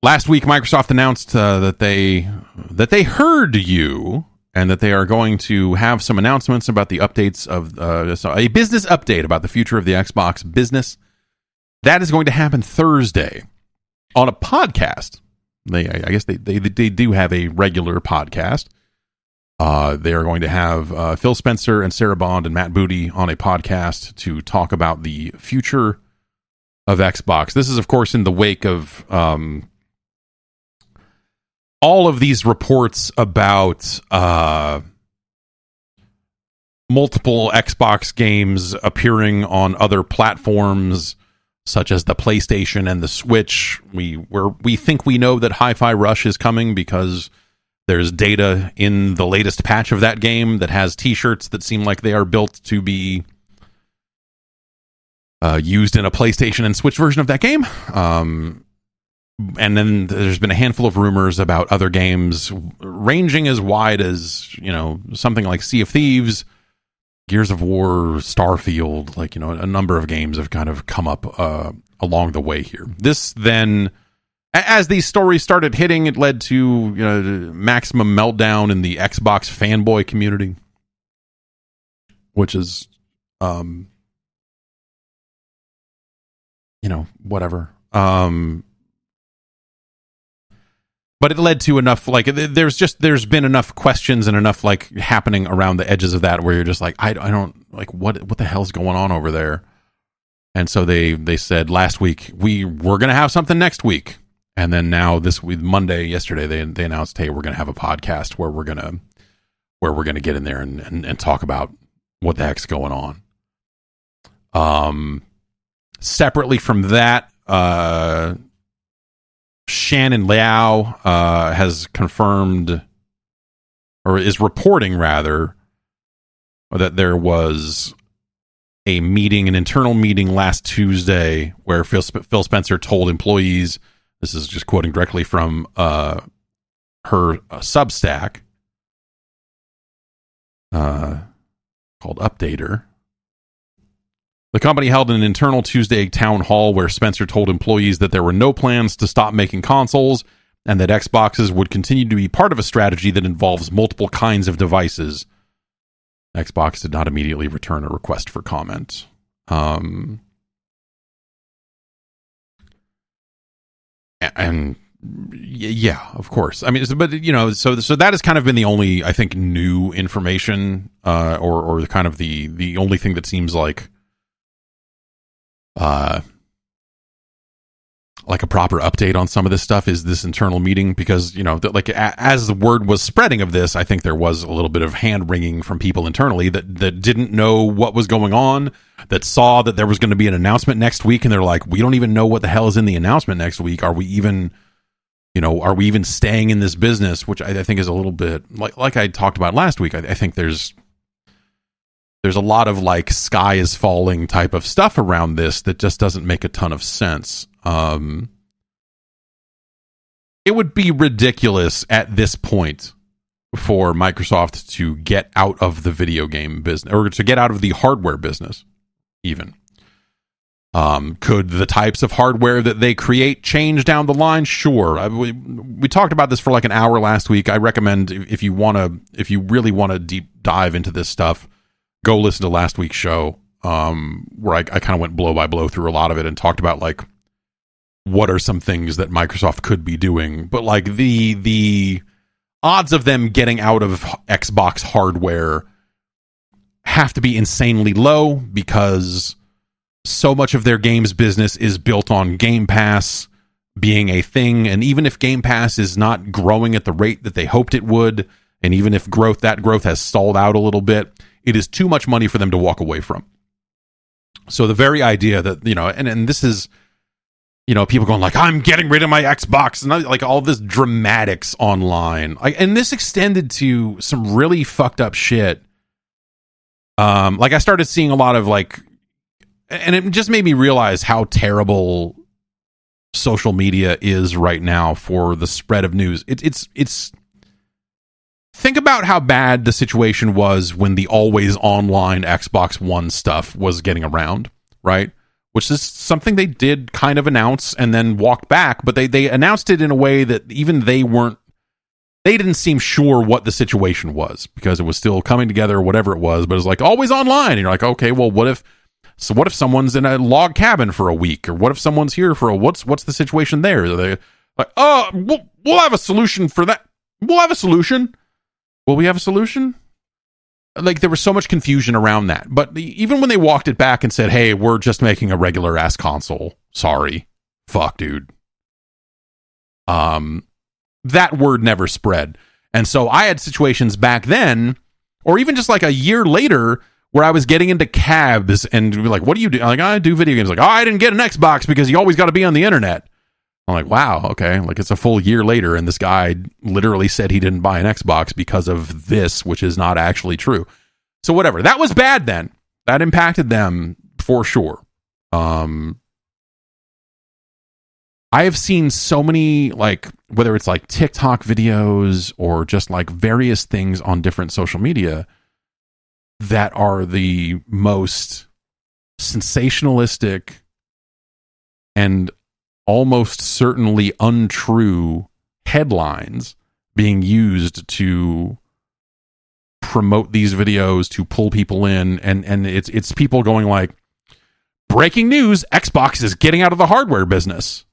last week, Microsoft announced uh, that they that they heard you and that they are going to have some announcements about the updates of uh, a business update about the future of the Xbox business. That is going to happen Thursday on a podcast. They, I guess they, they, they do have a regular podcast. Uh, they are going to have uh, Phil Spencer and Sarah Bond and Matt Booty on a podcast to talk about the future of Xbox. This is, of course, in the wake of um, all of these reports about uh, multiple Xbox games appearing on other platforms such as the PlayStation and the Switch. We we we think we know that Hi-Fi Rush is coming because there's data in the latest patch of that game that has T-shirts that seem like they are built to be uh, used in a PlayStation and Switch version of that game. Um, and then there's been a handful of rumors about other games ranging as wide as you know something like Sea of Thieves, Gears of War, Starfield. Like you know, a number of games have kind of come up uh, along the way here. This then as these stories started hitting, it led to you know maximum meltdown in the Xbox fanboy community, which is, um, you know, whatever. Um, but it led to enough like there's just there's been enough questions and enough like happening around the edges of that where you're just like I, I don't like what what the hell's going on over there? And so they they said last week we we're gonna have something next week. And then now this week monday yesterday they they announced hey we're to have a podcast where we're to where we're to get in there and, and, and talk about what the heck's going on. Um separately from that uh shannon liao uh has confirmed or is reporting rather that there was a meeting an internal meeting last tuesday where phil, phil spencer told employees this is just quoting directly from uh, her uh, Substack uh, called Updater. The company held an internal Tuesday town hall where Spencer told employees that there were no plans to stop making consoles and that Xboxes would continue to be part of a strategy that involves multiple kinds of devices. Xbox did not immediately return a request for comment. Um, and yeah, of course. I mean, but you know, so so that has kind of been the only I think new information, uh, or or kind of the the only thing that seems like, uh, like a proper update on some of this stuff? Is this internal meeting? Because you know that like a, as the word was spreading of this i think there was a little bit of hand wringing from people internally that that didn't know what was going on that saw that there was going to be an announcement next week and they're like we don't even know what the hell is in the announcement next week. Are we even you know are we even staying in this business? Which i, I think is a little bit like like i talked about last week I, I think there's there's a lot of like sky is falling type of stuff around this that just doesn't make a ton of sense um, it would be ridiculous at this point for Microsoft to get out of the video game business or to get out of the hardware business, even. Um, could the types of hardware that they create change down the line? Sure. I, we, we talked about this for like an hour last week. I recommend if you want to, if you really want to deep dive into this stuff, go listen to last week's show, um, where I, I kind of went blow by blow through a lot of it and talked about like what are some things that Microsoft could be doing. But like the the odds of them getting out of Xbox hardware have to be insanely low because so much of their games business is built on Game Pass being a thing and even if Game Pass is not growing at the rate that they hoped it would and even if growth that growth has stalled out a little bit it is too much money for them to walk away from so the very idea that you know and and this is you know, people going like, "I'm getting rid of my Xbox," and I, like all this dramatics online. Like, and this extended to some really fucked up shit. Um, like I started seeing a lot of like, and it just made me realize how terrible social media is right now for the spread of news. It, it's it's. Think about how bad the situation was when the always online Xbox One stuff was getting around, right? which is something they did kind of announce and then walked back, but they they announced it in a way that even they weren't they didn't seem sure what the situation was because it was still coming together or whatever it was, but it was like always online. And you're like, okay, well, what if so what if someone's in a log cabin for a week? Or what if someone's here for a what's what's the situation there? Are they like, oh we'll, we'll have a solution for that. We'll have a solution. Will we have a solution? like there was so much confusion around that. But even when they walked it back and said, "Hey, we're just making a regular ass console," sorry, fuck, dude. Um, that word never spread, and so I had situations back then, or even just like a year later, where I was getting into cabs and like, "What do you do?" Like, I do video games. Like, oh, I didn't get an Xbox because you always got to be on the internet. I'm like, wow, okay. Like it's a full year later, and this guy literally said he didn't buy an Xbox because of this, which is not actually true. So whatever. That was bad then. That impacted them for sure. Um I have seen so many like whether it's like TikTok videos or just like various things on different social media that are the most sensationalistic and almost certainly untrue headlines being used to promote these videos to pull people in and and it's it's people going like breaking news Xbox is getting out of the hardware business.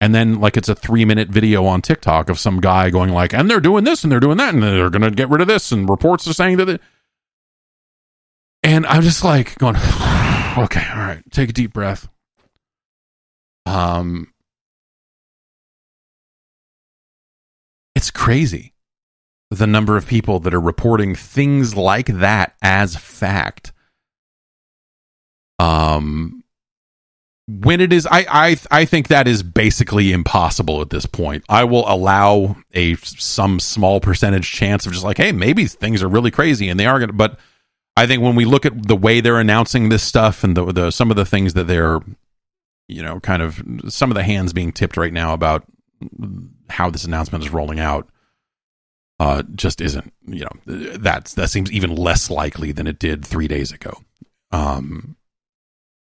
And then like it's a 3 minute video on TikTok of some guy going like and they're doing this and they're doing that and they're going to get rid of this and reports are saying that and I'm just like going okay, all right, take a deep breath. Um, it's crazy the number of people that are reporting things like that as fact. Um, when it is, I I I think that is basically impossible at this point. I will allow a some small percentage chance of just like, hey, maybe things are really crazy and they are going to, but I think when we look at the way they're announcing this stuff and the, the some of the things that they're, you know, kind of some of the hands being tipped right now about how this announcement is rolling out, uh, just isn't, you know, that's that seems even less likely than it did three days ago. Um,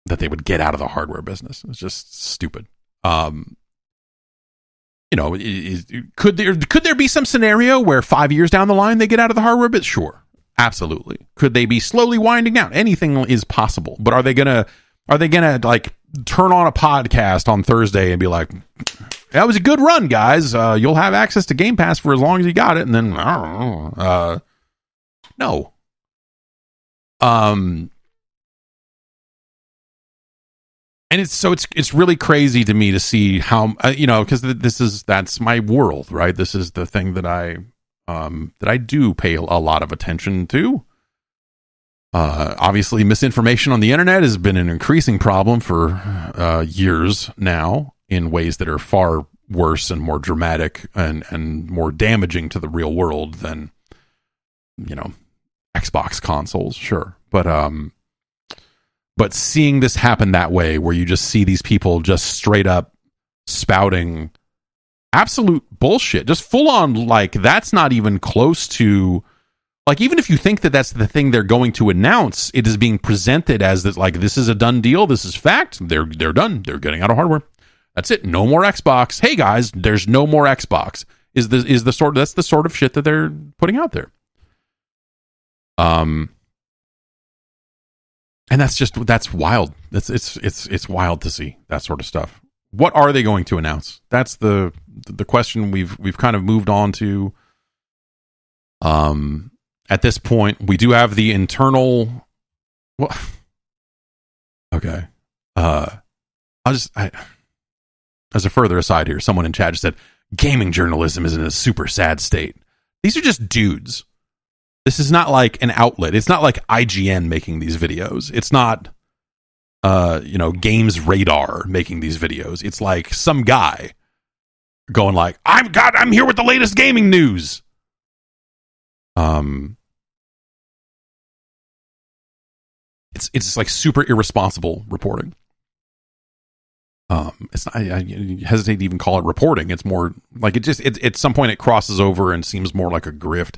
that they would get out of the hardware business. It's just stupid. Um, you know, is, could there could there be some scenario where five years down the line they get out of the hardware bit? Sure, Absolutely. Could they be slowly winding down? Anything is possible. But are they gonna are they gonna like turn on a podcast on Thursday and be like, "That was a good run, guys. Uh, you'll have access to Game Pass for as long as you got it." And then, I don't know. uh, no. Um, and it's so it's it's really crazy to me to see how uh, you know because this is that's my world, right? This is the thing that I um that I do pay a lot of attention to. Uh, obviously, misinformation on the internet has been an increasing problem for uh, years now in ways that are far worse and more dramatic and, and more damaging to the real world than, you know, Xbox consoles, sure. But, um, but seeing this happen that way, where you just see these people just straight up spouting absolute bullshit, just full on, like, that's not even close to like even if you think that that's the thing they're going to announce, it is being presented as that like this is a done deal, this is fact. They're they're done. They're getting out of hardware. That's it. No more Xbox. Hey guys, there's no more Xbox. Is the is the sort that's the sort of shit that they're putting out there. Um and that's just that's wild. That's it's it's it's wild to see that sort of stuff. What are they going to announce? That's the the question we've we've kind of moved on to um at this point, we do have the internal. Well, <laughs> okay. Uh, I'll just. I, as a further aside here, someone in chat just said gaming journalism is in a super sad state. These are just dudes. This is not like an outlet. It's not like IGN making these videos. It's not, uh, you know, Games Radar making these videos. It's like some guy going like, "I'm God, I'm here with the latest gaming news." Um, it's it's like super irresponsible reporting. Um, it's not, I, I, hesitate to even call it reporting. It's more like it just it, at some point it crosses over and seems more like a grift.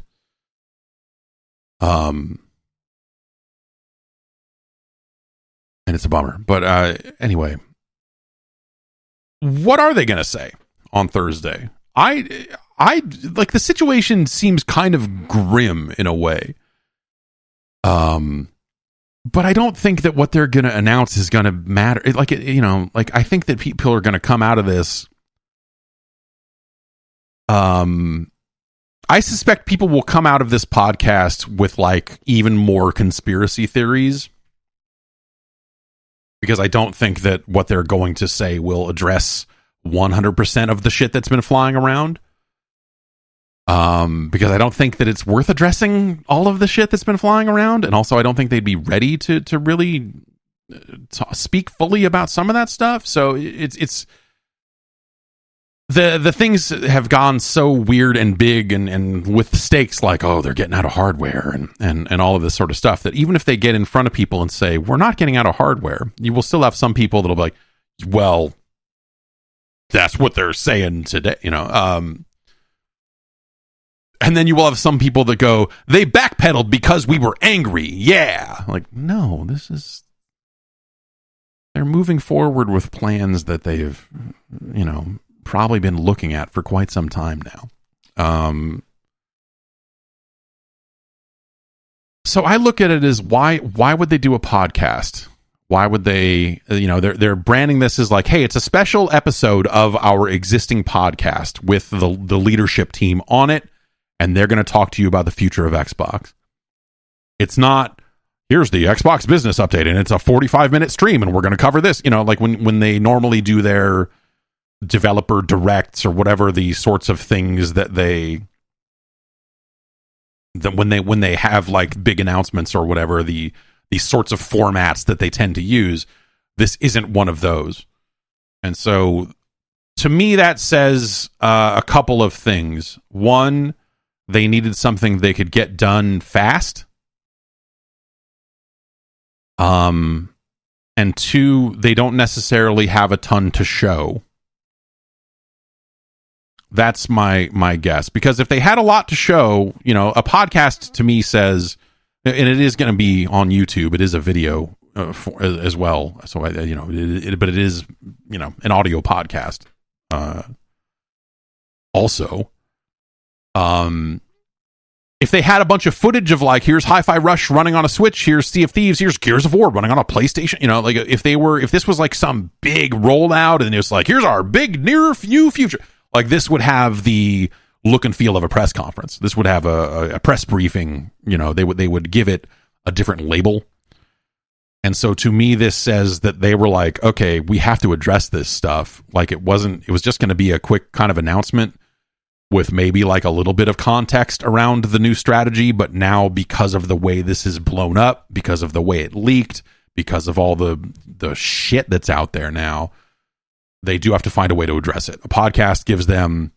Um, and it's a bummer. But uh, anyway, what are they going to say on Thursday? I I like the situation seems kind of grim in a way. Um, but I don't think that what they're going to announce is going to matter. Like, you know, like I think that people are going to come out of this. Um, I suspect people will come out of this podcast with like even more conspiracy theories because I don't think that what they're going to say will address 100% of the shit that's been flying around um, because I don't think that it's worth addressing all of the shit that's been flying around, and also I don't think they'd be ready to to really uh, t- speak fully about some of that stuff. So it's it's the the things have gone so weird and big and and with stakes like oh they're getting out of hardware and and and all of this sort of stuff that even if they get in front of people and say we're not getting out of hardware, you will still have some people that'll be like, well, that's what they're saying today, you know. Um, and then you will have some people that go, they backpedaled because we were angry. Yeah. Like, no, this is. They're moving forward with plans that they've, you know, probably been looking at for quite some time now. Um, so I look at it as why why would they do a podcast? Why would they you know they're they're branding this as like hey it's a special episode of our existing podcast with the the leadership team on it and they're going to talk to you about the future of Xbox. It's not here's the Xbox business update and it's a 45 minute stream and we're going to cover this, you know, like when when they normally do their developer directs or whatever the sorts of things that they that when they when they have like big announcements or whatever the these sorts of formats that they tend to use this isn't one of those and so to me that says uh, a couple of things one they needed something they could get done fast. Um, and two, they don't necessarily have a ton to show. That's my my guess because if they had a lot to show, you know, a podcast to me says, and it is going to be on YouTube. It is a video uh, for, as well. So I, you know, it, it, but it is you know an audio podcast. Uh, also, um, if they had a bunch of footage of like here's Hi-Fi Rush running on a Switch, here's Sea of Thieves, here's Gears of War running on a PlayStation, you know, like if they were if this was like some big rollout and it's like here's our big near few future, like this would have the look and feel of a press conference. This would have a, a press briefing. You know, they would they would give it a different label. And so to me, this says that they were like, okay, we have to address this stuff. Like it wasn't, it was just going to be a quick kind of announcement with maybe like a little bit of context around the new strategy. But now, because of the way this is blown up, because of the way it leaked, because of all the the shit that's out there now, they do have to find a way to address it. A podcast gives them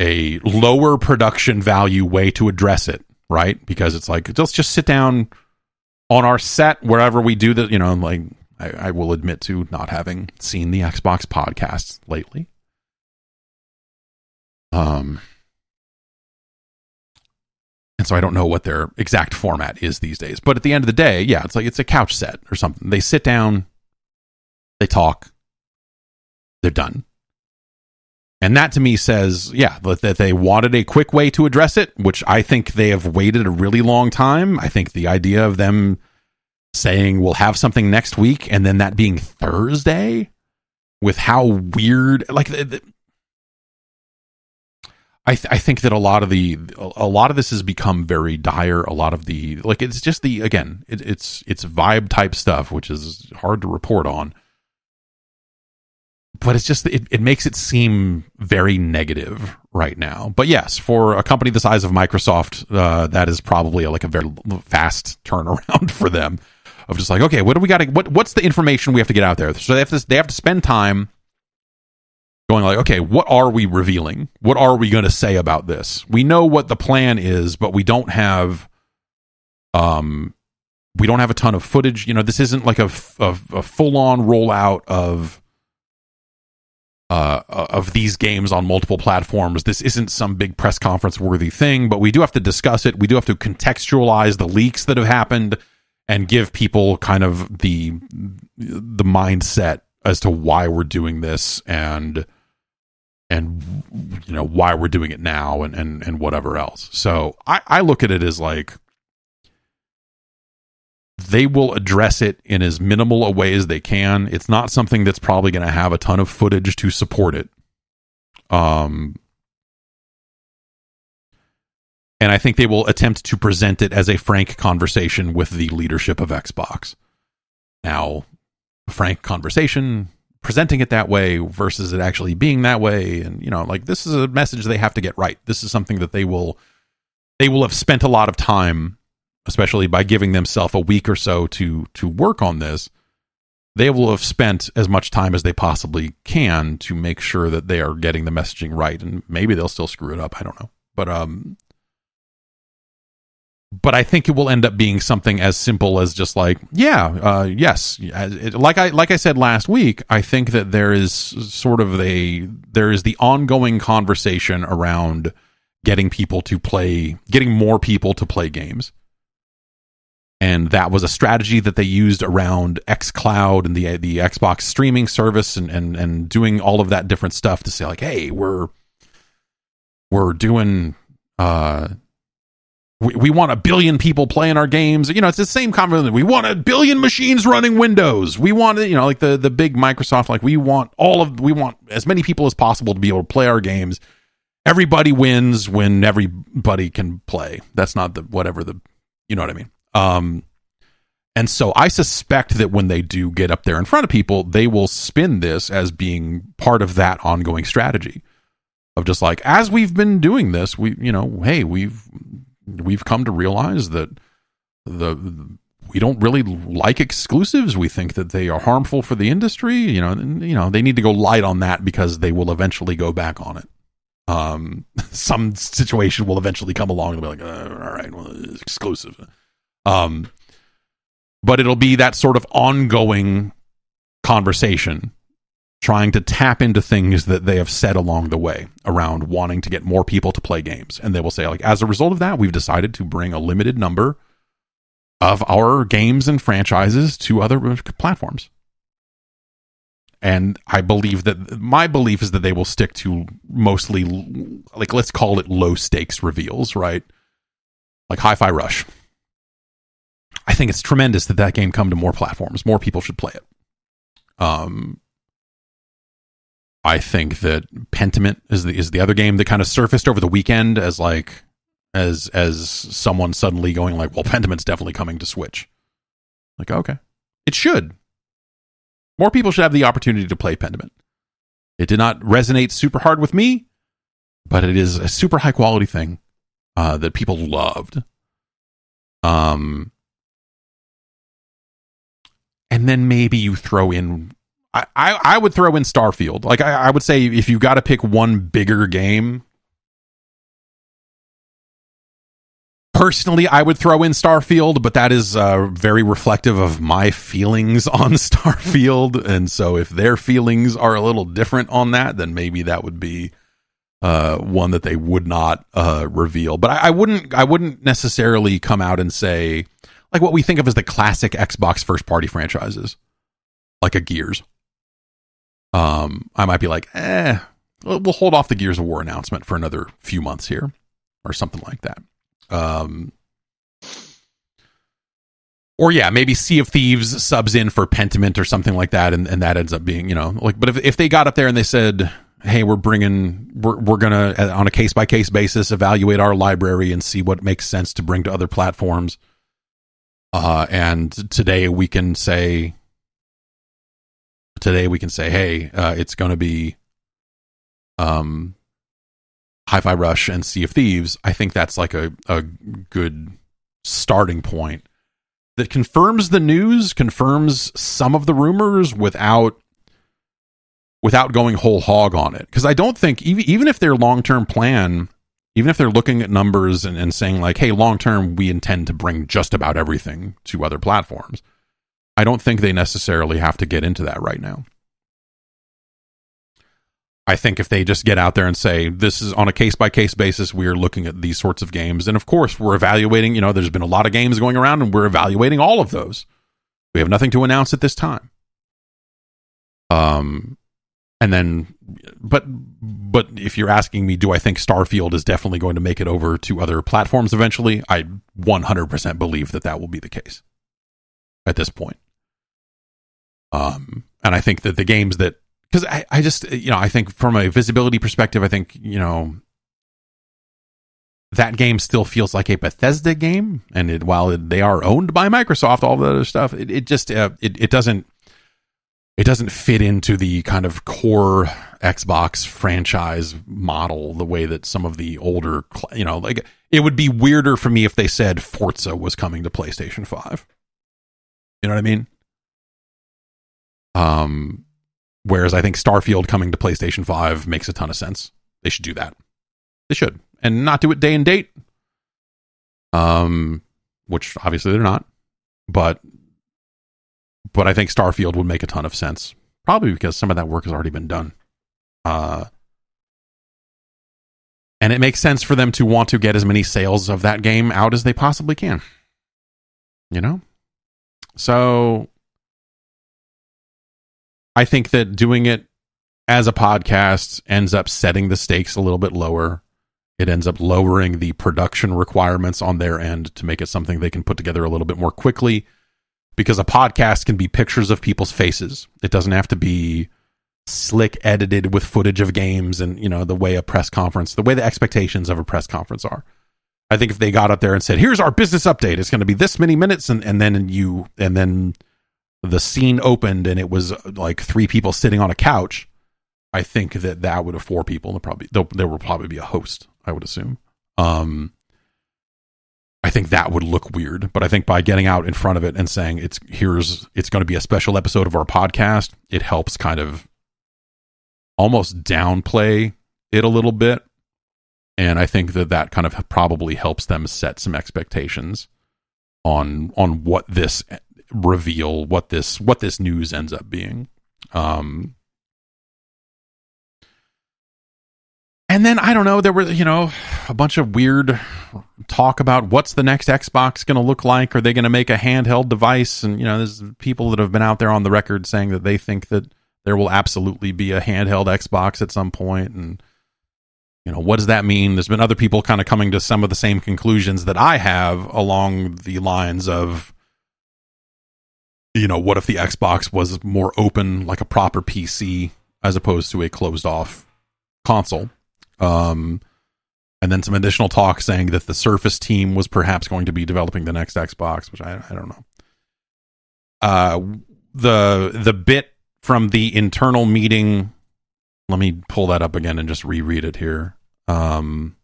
a lower production value way to address it, right? Because it's like let's just sit down on our set wherever we do the, you know, like I, I will admit to not having seen the Xbox podcasts lately. Um, and so I don't know what their exact format is these days. But at the end of the day, yeah, it's like it's a couch set or something. They sit down, they talk, they're done. And that to me says, yeah, that they wanted a quick way to address it, which I think they have waited a really long time. I think the idea of them saying we'll have something next week and then that being Thursday with how weird, like, the, the, I, th- I think that a lot of the a lot of this has become very dire. A lot of the like it's just the again it, it's it's vibe type stuff, which is hard to report on but it's just it, it makes it seem very negative right now. But yes, for a company the size of Microsoft, uh, that is probably like a very fast turnaround <laughs> for them. Of just like, okay, what do we got? to What what's the information we have to get out there? So they have to they have to spend time going like, okay, what are we revealing? What are we going to say about this? We know what the plan is, but we don't have um we don't have a ton of footage. You know, this isn't like a, a, a full on rollout of uh, of these games on multiple platforms. This isn't some big press conference worthy thing, but we do have to discuss it. We do have to contextualize the leaks that have happened and give people kind of the the mindset as to why we're doing this and and you know why we're doing it now and and and whatever else. So I, I look at it as like they will address it in as minimal a way as they can. It's not something that's probably going to have a ton of footage to support it. Um, and I think they will attempt to present it as a frank conversation with the leadership of Xbox. Now, a frank conversation, presenting it that way versus it actually being that way, and you know, like this is a message they have to get right. This is something that they will they will have spent a lot of time especially by giving themselves a week or so to to work on this, they will have spent as much time as they possibly can to make sure that they are getting the messaging right. And maybe they'll still screw it up. I don't know, but um, but I think it will end up being something as simple as just like, yeah, uh, yes, like I like I said last week. I think that there is sort of a there is the ongoing conversation around getting people to play, getting more people to play games and that was a strategy that they used around xCloud and the the Xbox streaming service and and and doing all of that different stuff to say like, hey, we're we're doing uh we, we want a billion people playing our games. You know, it's the same conversation. We want a billion machines running Windows. We want, you know, like the the big Microsoft. Like we want all of we want as many people as possible to be able to play our games. Everybody wins when everybody can play. That's not the whatever the you know what I mean. Um, and so I suspect that when they do get up there in front of people, they will spin this as being part of that ongoing strategy of just like as we've been doing this, we you know, hey, we've we've come to realize that the we don't really like exclusives. We think that they are harmful for the industry. You know, you know they need to go light on that because they will eventually go back on it. Um, <laughs> some situation will eventually come along and be like, uh, all right, well, exclusive. Um, but it'll be that sort of ongoing conversation trying to tap into things that they have said along the way around wanting to get more people to play games. And they will say like as a result of that we've decided to bring a limited number of our games and franchises to other platforms. And i believe that my belief is that they will stick to mostly like let's call it low stakes reveals right? Like Hi-Fi Rush. I think it's tremendous that that game come to more platforms. More people should play it. Um, I think that Pentiment is the is the other game that kind of surfaced over the weekend as like as as someone suddenly going like, well, Pentiment's definitely coming to Switch. Like, okay, it should. More people should have the opportunity to play Pentiment. It did not resonate super hard with me, but it is a super high quality thing uh, that people loved. Um, and then maybe you throw in. I, I, I would throw in Starfield. Like I, I would say, if you got to pick one bigger game, personally, I would throw in Starfield, but that is uh, very reflective of my feelings <laughs> on Starfield. And so, if their feelings are a little different on that, then maybe that would be uh, one that they would not uh, reveal. But I, I, wouldn't. I wouldn't necessarily come out and say like what we think of as the classic Xbox first party franchises, like a Gears. Um, I might be like, eh, we'll hold off the Gears of War announcement for another few months here, or something like that. Um, or yeah, maybe Sea of Thieves subs in for Pentiment or something like that, and, and that ends up being you know like. But if if they got up there and they said, hey, we're bringing we're we're gonna uh, on a case by case basis evaluate our library and see what makes sense to bring to other platforms uh, and today we can say, today we can say, hey, uh, it's going to be um, Hi-Fi Rush and Sea of Thieves. I think that's like a, a good starting point that confirms the news, confirms some of the rumors without without going whole hog on it. Because I don't think even even if their long term plan even if they're looking at numbers and, and saying like, hey, long term, we intend to bring just about everything to other platforms, I don't think they necessarily have to get into that right now. I think if they just get out there and say, this is on a case by case basis, we are looking at these sorts of games. And of course, we're evaluating, you know, there's been a lot of games going around and we're evaluating all of those. We have nothing to announce at this time. Um, and then but but if you're asking me do i think starfield is definitely going to make it over to other platforms eventually? I 100% believe that that will be the case at this point. Um and i think that the games that because I, I just you know i think from a visibility perspective i think you know that game still feels like a Bethesda game, and it, while it, they are owned by Microsoft, all the other stuff, it, it just uh, it, it doesn't it doesn't fit into the kind of core Xbox franchise model the way that some of the older, you know, like it would be weirder for me if they said Forza was coming to PlayStation 5. You know what I mean? Um whereas I think Starfield coming to PlayStation 5 makes a ton of sense. They should do that. They should. And not do it day and date. Um which obviously they're not. But but I think Starfield would make a ton of sense, probably because some of that work has already been done. Uh, and it makes sense for them to want to get as many sales of that game out as they possibly can. You know? So I think that doing it as a podcast ends up setting the stakes a little bit lower. It ends up lowering the production requirements on their end to make it something they can put together a little bit more quickly because a podcast can be pictures of people's faces. It doesn't have to be slick edited with footage of games and you know the way a press conference, the way the expectations of a press conference are. I think if they got up there and said, "Here's our business update. It's going to be this many minutes," and and then you and then the scene opened and it was like three people sitting on a couch, I think that that would have four people. Probably there will probably be a host. I would assume. Um, I think that would look weird. But I think by getting out in front of it and saying it's here's it's going to be a special episode of our podcast, it helps kind of almost downplay it a little bit. And I think that that kind of probably helps them set some expectations on on what this reveal, what this what this news ends up being. Um, and then I don't know, there were, you know, a bunch of weird talk about what's the next Xbox going to look like. Are they going to make a handheld device? And, you know, there's people that have been out there on the record saying that they think that there will absolutely be a handheld Xbox at some point. And you know, what does that mean? There's been other people kind of coming to some of the same conclusions that I have along the lines of, you know, what if the Xbox was more open, like a proper PC, as opposed to a closed off console? Um, and then some additional talk saying that the Surface team was perhaps going to be developing the next Xbox, which I, I don't know. Uh, the the bit from the internal meeting let me pull that up again and just reread it here. Um,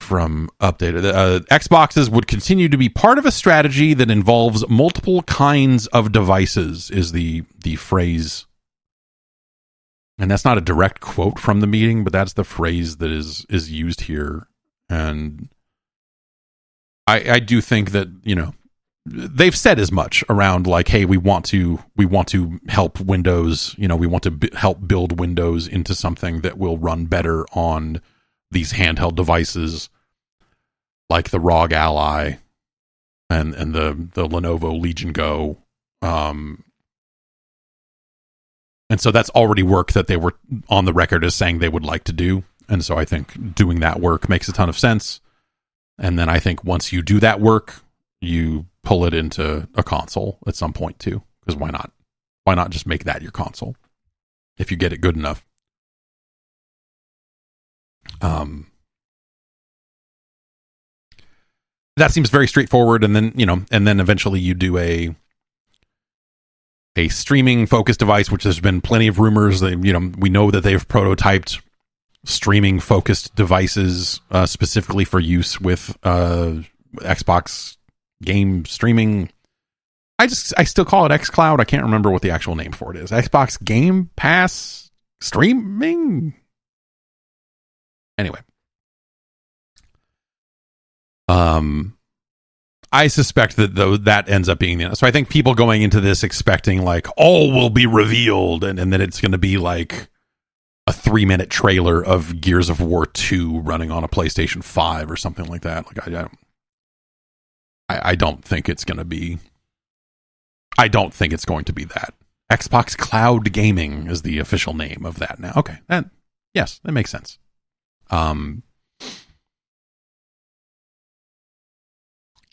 from updated uh, Xboxes would continue to be part of a strategy that involves multiple kinds of devices. Is the the phrase, and that's not a direct quote from the meeting, but that's the phrase that is is used here. And I I do think that you know they've said as much around like hey we want to we want to help windows you know we want to b- help build windows into something that will run better on these handheld devices like the ROG Ally and and the the Lenovo Legion Go um and so that's already work that they were on the record as saying they would like to do and so I think doing that work makes a ton of sense and then I think once you do that work you pull it into a console at some point too. Because why not? Why not just make that your console if you get it good enough? Um, that seems very straightforward. And then you know, and then eventually you do a a streaming focused device, which there's been plenty of rumors that you know we know that they've prototyped streaming focused devices uh, specifically for use with uh, Xbox game streaming. I just I still call it xCloud. I can't remember what the actual name for it is. Xbox Game Pass streaming. Anyway, um, I suspect that though that ends up being the end. so I think people going into this expecting like all will be revealed and, and then it's going to be like a three minute trailer of Gears of War two running on a PlayStation five or something like that. Like I, I I don't think it's going to be. I don't think it's going to be that. Xbox Cloud Gaming is the official name of that now. Okay, that yes, that makes sense. Um,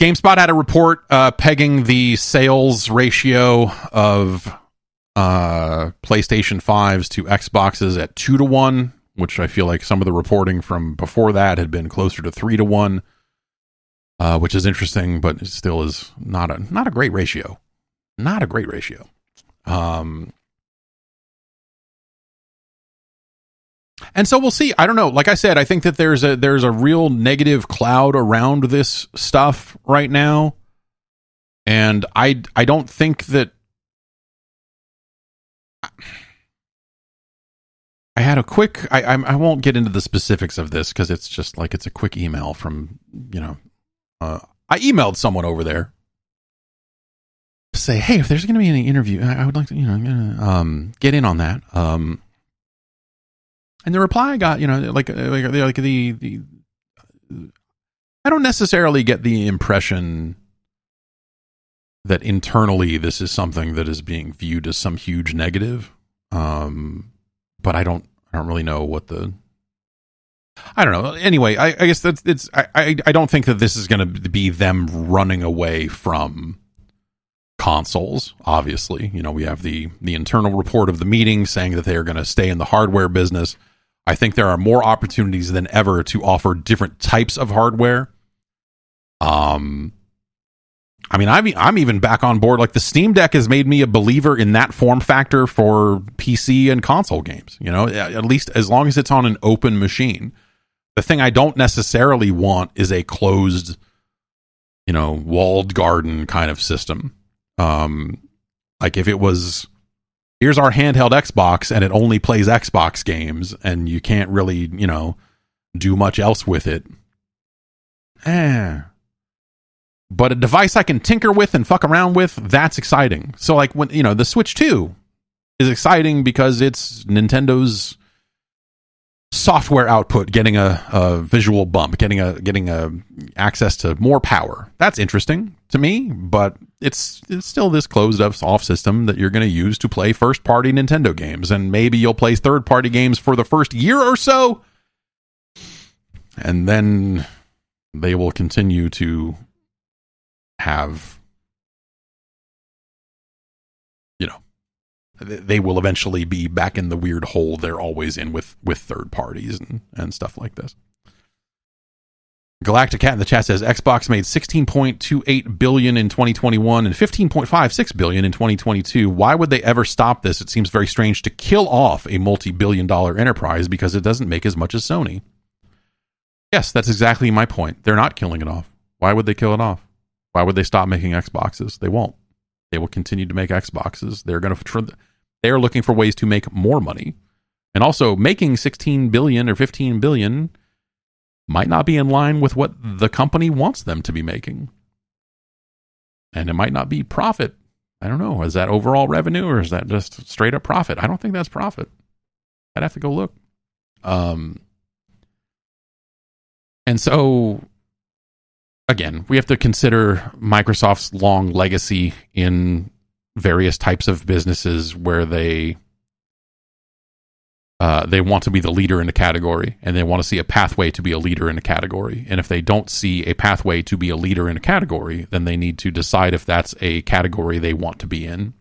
GameSpot had a report uh, pegging the sales ratio of uh, PlayStation 5s to Xboxes at 2 to 1, which I feel like some of the reporting from before that had been closer to 3 to 1 uh, which is interesting, but it still is not a not a great ratio. Not a great ratio. Um, and so we'll see. I don't know. Like I said, I think that there's a there's a real negative cloud around this stuff right now, and I I don't think that. I had a quick. I I, I won't get into the specifics of this because it's just like it's a quick email from you know uh, I emailed someone over there say, hey, if there's going to be any interview, I, I, would like to, you know, um, get in on that. Um, and the reply I got, you know, like like, like the the I don't necessarily get the impression that internally this is something that is being viewed as some huge negative. Um, but I don't I don't really know what the I don't know. Anyway, I, I guess that's it's. I, I, I don't think that this is going to be them running away from consoles. Obviously, you know we have the the internal report of the meeting saying that they are going to stay in the hardware business. I think there are more opportunities than ever to offer different types of hardware. Um, I mean, I'm I'm even back on board. Like the Steam Deck has made me a believer in that form factor for PC and console games. You know, at least as long as it's on an open machine. The thing I don't necessarily want is a closed, you know, walled garden kind of system. Um, like if it was, here's our handheld Xbox and it only plays Xbox games and you can't really, you know, do much else with it. Eh. But a device I can tinker with and fuck around with, that's exciting. So like when, you know, the Switch 2 is exciting because it's Nintendo's software output getting a, a visual bump, getting a getting a access to more power. That's interesting to me, but it's it's still this closed up off system that you're going to use to play first party Nintendo games, and maybe you'll play third party games for the first year or so, and then they will continue to have they will eventually be back in the weird hole they're always in with with third parties and and stuff like this. Galactic Cat in the chat says Xbox made 16.28 billion in 2021 and 15.56 billion in 2022. Why would they ever stop this? It seems very strange to kill off a multi-billion dollar enterprise because it doesn't make as much as Sony. Yes, that's exactly my point. They're not killing it off. Why would they kill it off? Why would they stop making Xboxes? They won't. They will continue to make Xboxes. They're going to they are looking for ways to make more money. And also making 16 billion or 15 billion might not be in line with what the company wants them to be making. And it might not be profit. I don't know. Is that overall revenue or is that just straight up profit? I don't think that's profit. I'd have to go look. Um, and so, again, we have to consider Microsoft's long legacy in various types of businesses where they uh, they want to be the leader in a category and they want to see a pathway to be a leader in a category. And if they don't see a pathway to be a leader in a category, then they need to decide if that's a category they want to be in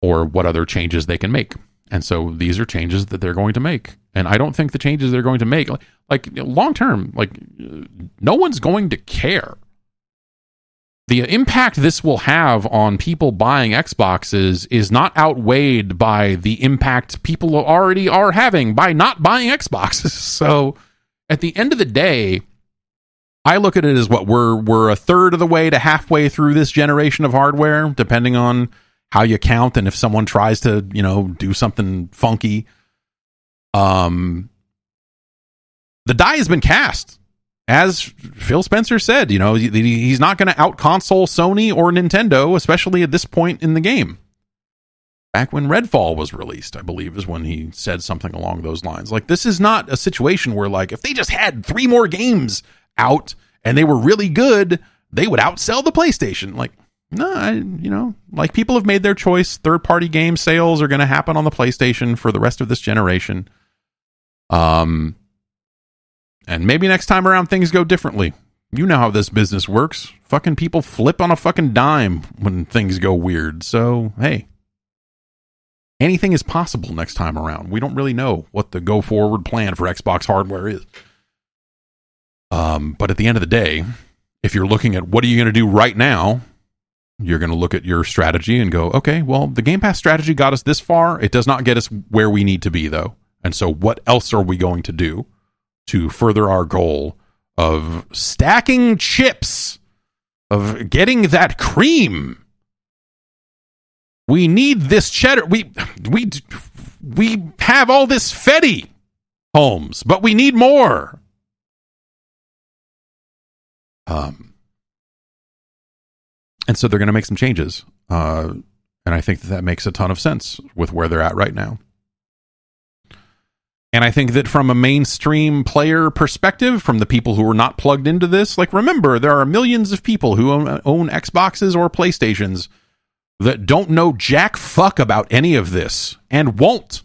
or what other changes they can make. And so these are changes that they're going to make. And I don't think the changes they're going to make, like, like long term, like no one's going to care the impact this will have on people buying Xboxes is not outweighed by the impact people already are having by not buying Xboxes. <laughs> So at the end of the day, I look at it as what we're we're a third of the way to halfway through this generation of hardware, depending on how you count and if someone tries to, you know, do something funky. Um the die has been cast as Phil Spencer said, you know, he's not going to out console Sony or Nintendo, especially at this point in the game. Back when Redfall was released, I believe, is when he said something along those lines. Like, this is not a situation where, like, if they just had three more games out and they were really good, they would outsell the PlayStation. Like, no, I, you know, like people have made their choice. Third party game sales are going to happen on the PlayStation for the rest of this generation. Um, and maybe next time around things go differently. You know how this business works. Fucking people flip on a fucking dime when things go weird. So, hey, anything is possible next time around. We don't really know what the go forward plan for Xbox hardware is. Um, but at the end of the day, if you're looking at what are you going to do right now, you're going to look at your strategy and go, okay, well, the Game Pass strategy got us this far. It does not get us where we need to be, though. And so, what else are we going to do? To further our goal of stacking chips, of getting that cream. We need this cheddar. We we we have all this fetty homes, but we need more. Um, and so they're going to make some changes, uh, and I think that that makes a ton of sense with where they're at right now. And I think that from a mainstream player perspective, from the people who are not plugged into this, like remember, there are millions of people who own, own Xboxes or PlayStations that don't know jack fuck about any of this and won't.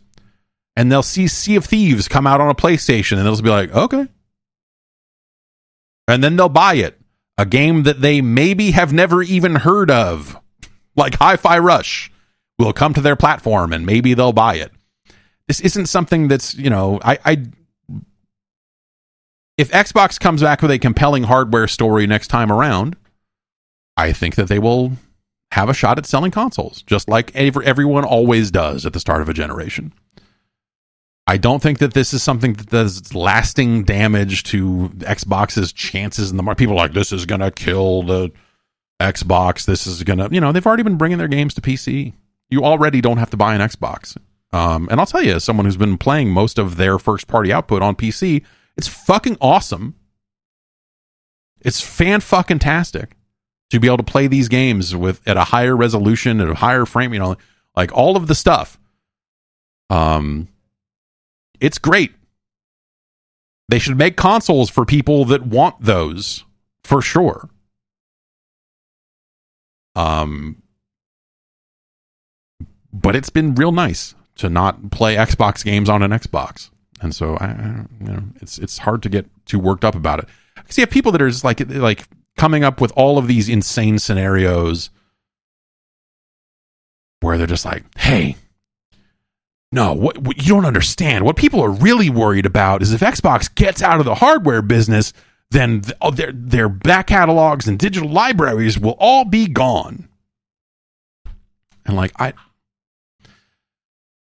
And they'll see Sea of Thieves come out on a PlayStation and they'll be like, okay. And then they'll buy it. A game that they maybe have never even heard of, like Hi Fi Rush, will come to their platform and maybe they'll buy it this isn't something that's you know I, I if Xbox comes back with a compelling hardware story next time around, I think that they will have a shot at selling consoles, just like every, everyone always does at the start of a generation. I don't think that this is something that does lasting damage to Xbox's chances in the market. People like, this is going to kill the Xbox. This is going to, you know, they've already been bringing their games to PC. You already don't have to buy an Xbox. Um, and I'll tell you, as someone who's been playing most of their first party output on PC, it's fucking awesome. It's fan fucking tastic to be able to play these games with at a higher resolution at a higher frame. You know, like all of the stuff. Um, it's great. They should make consoles for people that want those for sure. Um, but it's been real nice to not play Xbox games on an Xbox, and so I, you know, it's it's hard to get too worked up about it. Because you have people that are just like like coming up with all of these insane scenarios where they're just like, "Hey, no, what, what, you don't understand. What people are really worried about is if Xbox gets out of the hardware business, then th- oh, their their back catalogs and digital libraries will all be gone." And like I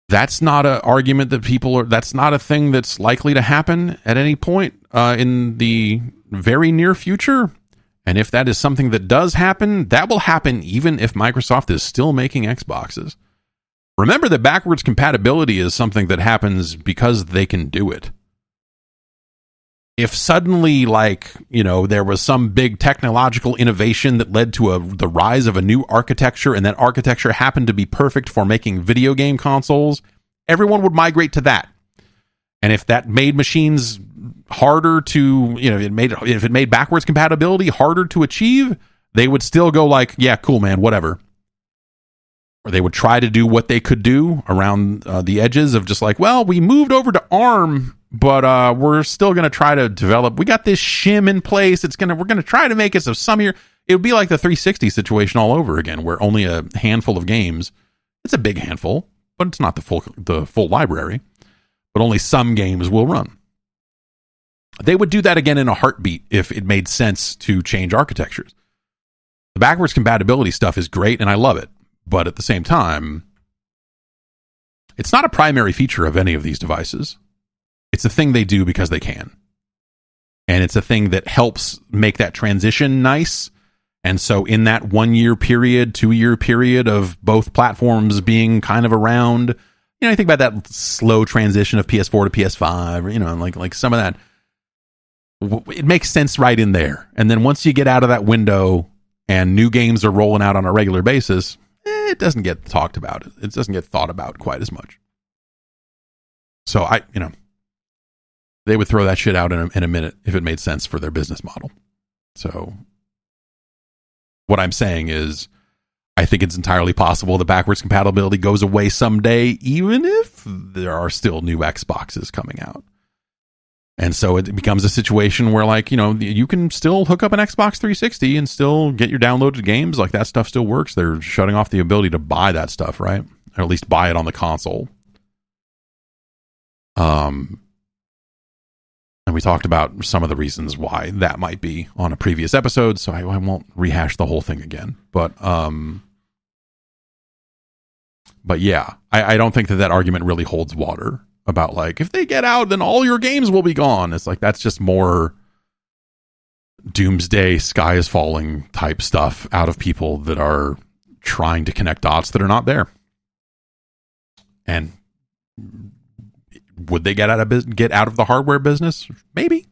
that's not an argument that people are that's not a thing that's likely to happen at any point uh, in the very near future. And if that is something that does happen that will happen even if microsoft is still making xboxes. Remember that backwards compatibility is something that happens because they can do it if suddenly like you know there was some big technological innovation that led to a the rise of a new architecture and that architecture happened to be perfect for making video game consoles everyone would migrate to that. And if that made machines harder to you know it made if it made backwards compatibility harder to achieve they would still go like yeah cool man whatever. Or they would try to do what they could do around uh, the edges of just like well we moved over to arm but uh, we're still going to try to develop. We got this shim in place. It's gonna we're going to try to make it so some year it would be like the 360 situation all over again, where only a handful of games. It's a big handful, but it's not the full the full library. But only some games will run. They would do that again in a heartbeat if it made sense to change architectures. The backwards compatibility stuff is great and I love it, but at the same time, it's not a primary feature of any of these devices. It's a thing they do because they can. And it's a thing that helps make that transition nice. And so, in that one year period, two year period of both platforms being kind of around, you know, I think about that slow transition of PS4 to PS5, you know, like like some of that. It makes sense right in there. And then once you get out of that window and new games are rolling out on a regular basis, eh, it doesn't get talked about. It doesn't get thought about quite as much. So I, you know, they would throw that shit out in a, in a minute if it made sense for their business model. So, what I'm saying is, I think it's entirely possible the backwards compatibility goes away someday, even if there are still new Xboxes coming out. And so it becomes a situation where, like, you know, you can still hook up an Xbox 360 and still get your downloaded games. Like, that stuff still works. They're shutting off the ability to buy that stuff, right? Or at least buy it on the console. Um, and we talked about some of the reasons why that might be on a previous episode, so I, I won't rehash the whole thing again. But um, but yeah, I, I don't think that that argument really holds water about like if they get out, then all your games will be gone. It's like that's just more doomsday, sky is falling type stuff out of people that are trying to connect dots that are not there. And would they get out of get out of the hardware business? Maybe.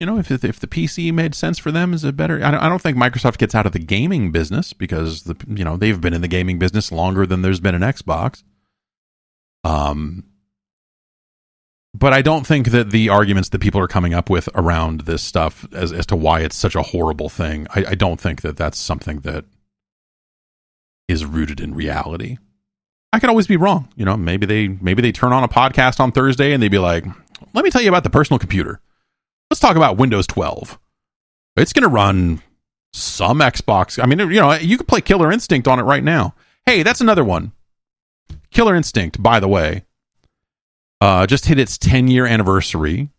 You know, if if the PC made sense for them, is it better? I don't think Microsoft gets out of the gaming business because the you know they've been in the gaming business longer than there's been an Xbox. Um, but I don't think that the arguments that people are coming up with around this stuff as as to why it's such a horrible thing, I, I don't think that that's something that is rooted in reality. I could always be wrong. You know, maybe they maybe they turn on a podcast on Thursday and they'd be like, "Let me tell you about the personal computer. Let's talk about Windows 12. It's going to run some Xbox. I mean, you know, you can play Killer Instinct on it right now. Hey, that's another one. Killer Instinct, by the way, uh, just hit its 10 year anniversary.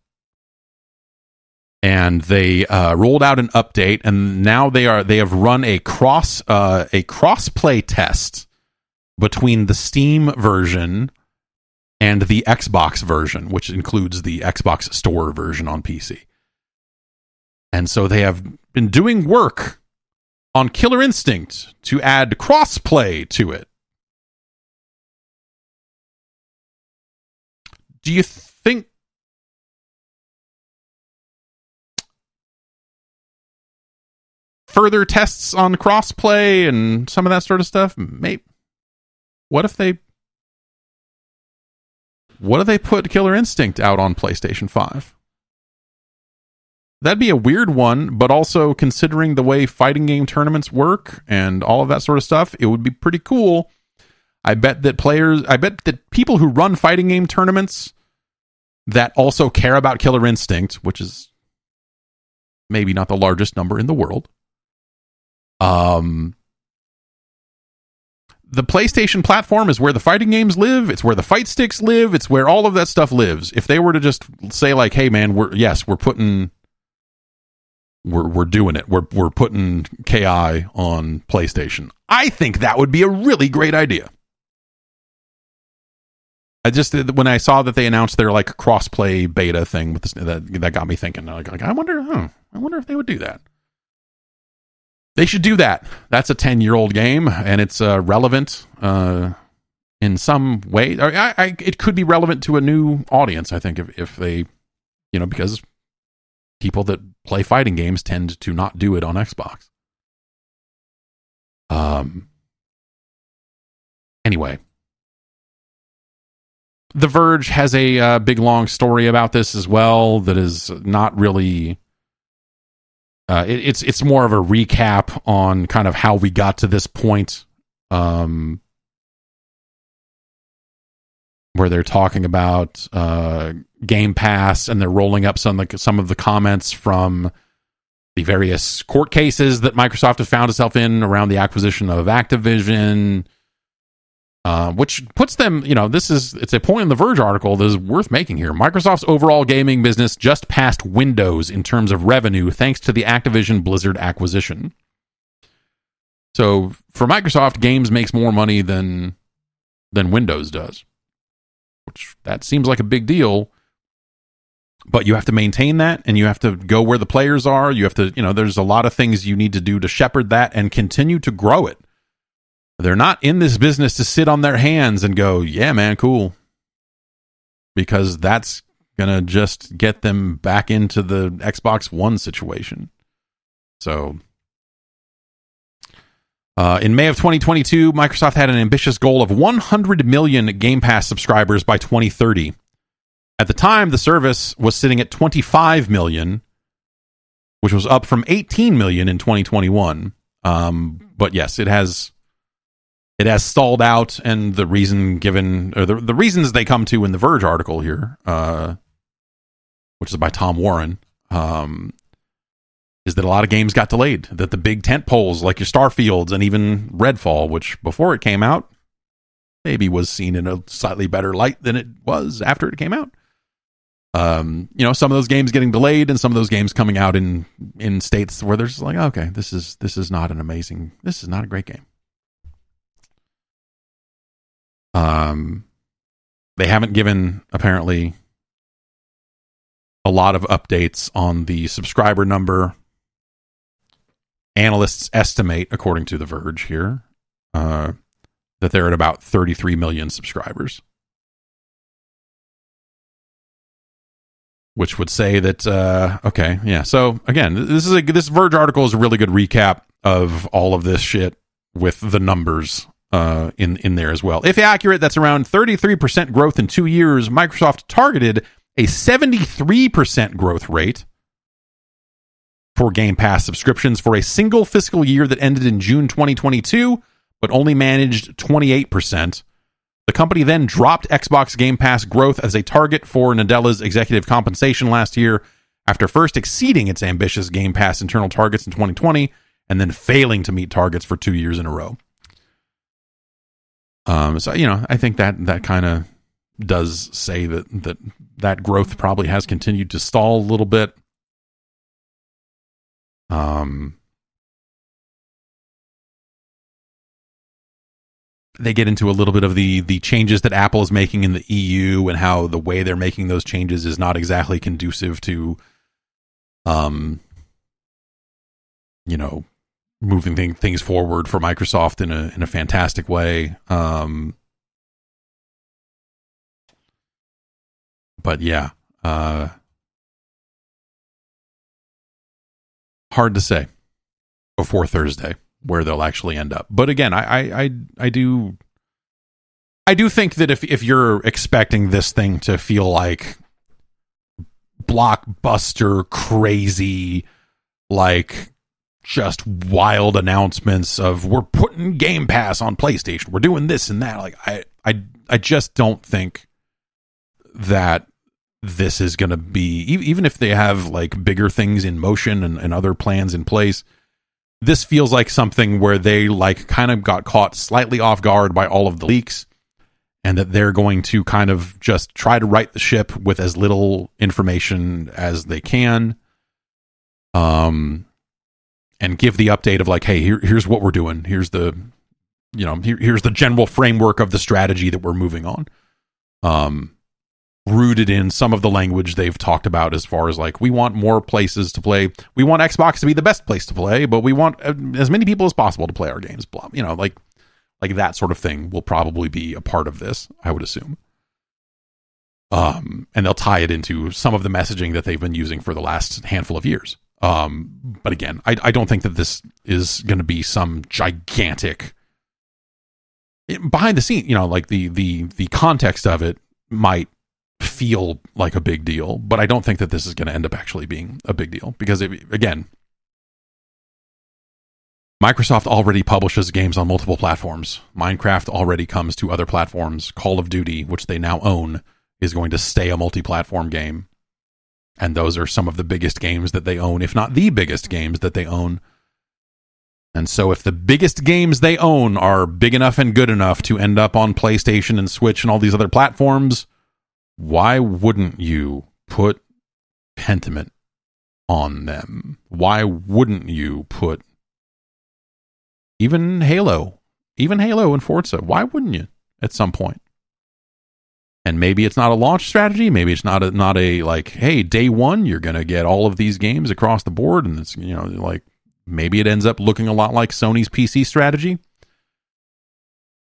And they uh, rolled out an update, and now they are they have run a cross uh, a cross play test between the Steam version and the Xbox version, which includes the Xbox Store version on PC. And so they have been doing work on Killer Instinct to add crossplay to it. Do you think further tests on crossplay and some of that sort of stuff? Maybe what if they what if they put Killer Instinct out on PlayStation 5? That'd be a weird one, but also considering the way fighting game tournaments work and all of that sort of stuff, it would be pretty cool. I bet that players, I bet that people who run fighting game tournaments that also care about Killer Instinct, which is maybe not the largest number in the world, um, the PlayStation platform is where the fighting games live. It's where the fight sticks live. It's where all of that stuff lives. If they were to just say like, "Hey, man, we're yes, we're putting, we're we're doing it. We're we're putting KI on PlayStation," I think that would be a really great idea. I just when I saw that they announced their like crossplay beta thing with this, that that got me thinking. Like, like I wonder, huh, I wonder if they would do that. They should do that. That's a 10 year old game and it's uh, relevant uh, in some way. I, I, it could be relevant to a new audience, I think, if, if they, you know, because people that play fighting games tend to not do it on Xbox. Um, anyway, The Verge has a uh, big long story about this as well that is not really uh, it, it's it's more of a recap on kind of how we got to this point, um, where they're talking about uh, Game Pass and they're rolling up some some of the comments from the various court cases that Microsoft has found itself in around the acquisition of Activision uh, which puts them, you know, this is it's a point in the Verge article that is worth making here. Microsoft's overall gaming business just passed Windows in terms of revenue thanks to the Activision Blizzard acquisition. So for Microsoft, games makes more money than than Windows does, which that seems like a big deal. But you have to maintain that, and you have to go where the players are. You have to, you know, there's a lot of things you need to do to shepherd that and continue to grow it they're not in this business to sit on their hands and go, yeah, man, cool. Because that's going to just get them back into the Xbox One situation. So, uh, in May of 2022, Microsoft had an ambitious goal of 100 million Game Pass subscribers by 2030. At the time, the service was sitting at 25 million, which was up from 18 million in 2021. Um, but yes, it has it has stalled out, and the reason given, or the, the reasons they come to in the Verge article here, uh, which is by Tom Warren, um, is that a lot of games got delayed. That the big tent poles, like your Starfields and even Redfall, which before it came out, maybe was seen in a slightly better light than it was after it came out. Um, you know, some of those games getting delayed, and some of those games coming out in in states where there's like, okay, this is this is not an amazing, this is not a great game. Um, they haven't given apparently a lot of updates on the subscriber number. Analysts estimate, according to The Verge here, uh, that they're at about 33 million subscribers. Which would say that uh, okay, yeah. So again, this is a this Verge article is a really good recap of all of this shit with the numbers uh, in in there as well. If accurate, that's around 33% growth in two years. Microsoft targeted a 73% growth rate for Game Pass subscriptions for a single fiscal year that ended in June 2022, but only managed 28%. The company then dropped Xbox Game Pass growth as a target for Nadella's executive compensation last year after first exceeding its ambitious Game Pass internal targets in 2020 and then failing to meet targets for two years in a row. Um, so you know, I think that that kind of does say that that that growth probably has continued to stall a little bit. Um, they get into a little bit of the the changes that Apple is making in the EU and how the way they're making those changes is not exactly conducive to um you know moving thing, things forward for Microsoft in a in a fantastic way. Um, but yeah, uh, hard to say before Thursday where they'll actually end up. But again, I I I, I do I do think that if if you're expecting this thing to feel like blockbuster crazy like just wild announcements of we're putting game pass on playstation. We're doing this and that. Like i i i just don't think that this is going to be even if they have like bigger things in motion and, and other plans in place this feels like something where they like kind of got caught slightly off guard by all of the leaks and that they're going to kind of just try to right the ship with as little information as they can. Um and give the update of like hey here, here's what we're doing. Here's the you know here, here's the general framework of the strategy that we're moving on. Um rooted in some of the language they've talked about as far as like we want more places to play. We want xbox to be the best place to play but we want uh, as many people as possible to play our games blah you know like like that sort of thing will probably be a part of this i would assume. Um and they'll tie it into some of the messaging that they've been using for the last handful of years um but again i, I don't think that this is going to be some gigantic behind the scene you know like the the the context of it might feel like a big deal, but I don't think that this is going to end up actually being a big deal because, it, again, Microsoft already publishes games on multiple platforms. Minecraft already comes to other platforms. Call of Duty, which they now own, is going to stay a multi platform game. And those are some of the biggest games that they own, if not the biggest games that they own. And so, if the biggest games they own are big enough and good enough to end up on PlayStation and Switch and all these other platforms, why wouldn't you put Pentiment on them? Why wouldn't you put even Halo, even Halo and Forza? Why wouldn't you at some point? And maybe it's not a launch strategy. Maybe it's not a not a like, hey, day one you're gonna get all of these games across the board, and it's you know like maybe it ends up looking a lot like Sony's PC strategy.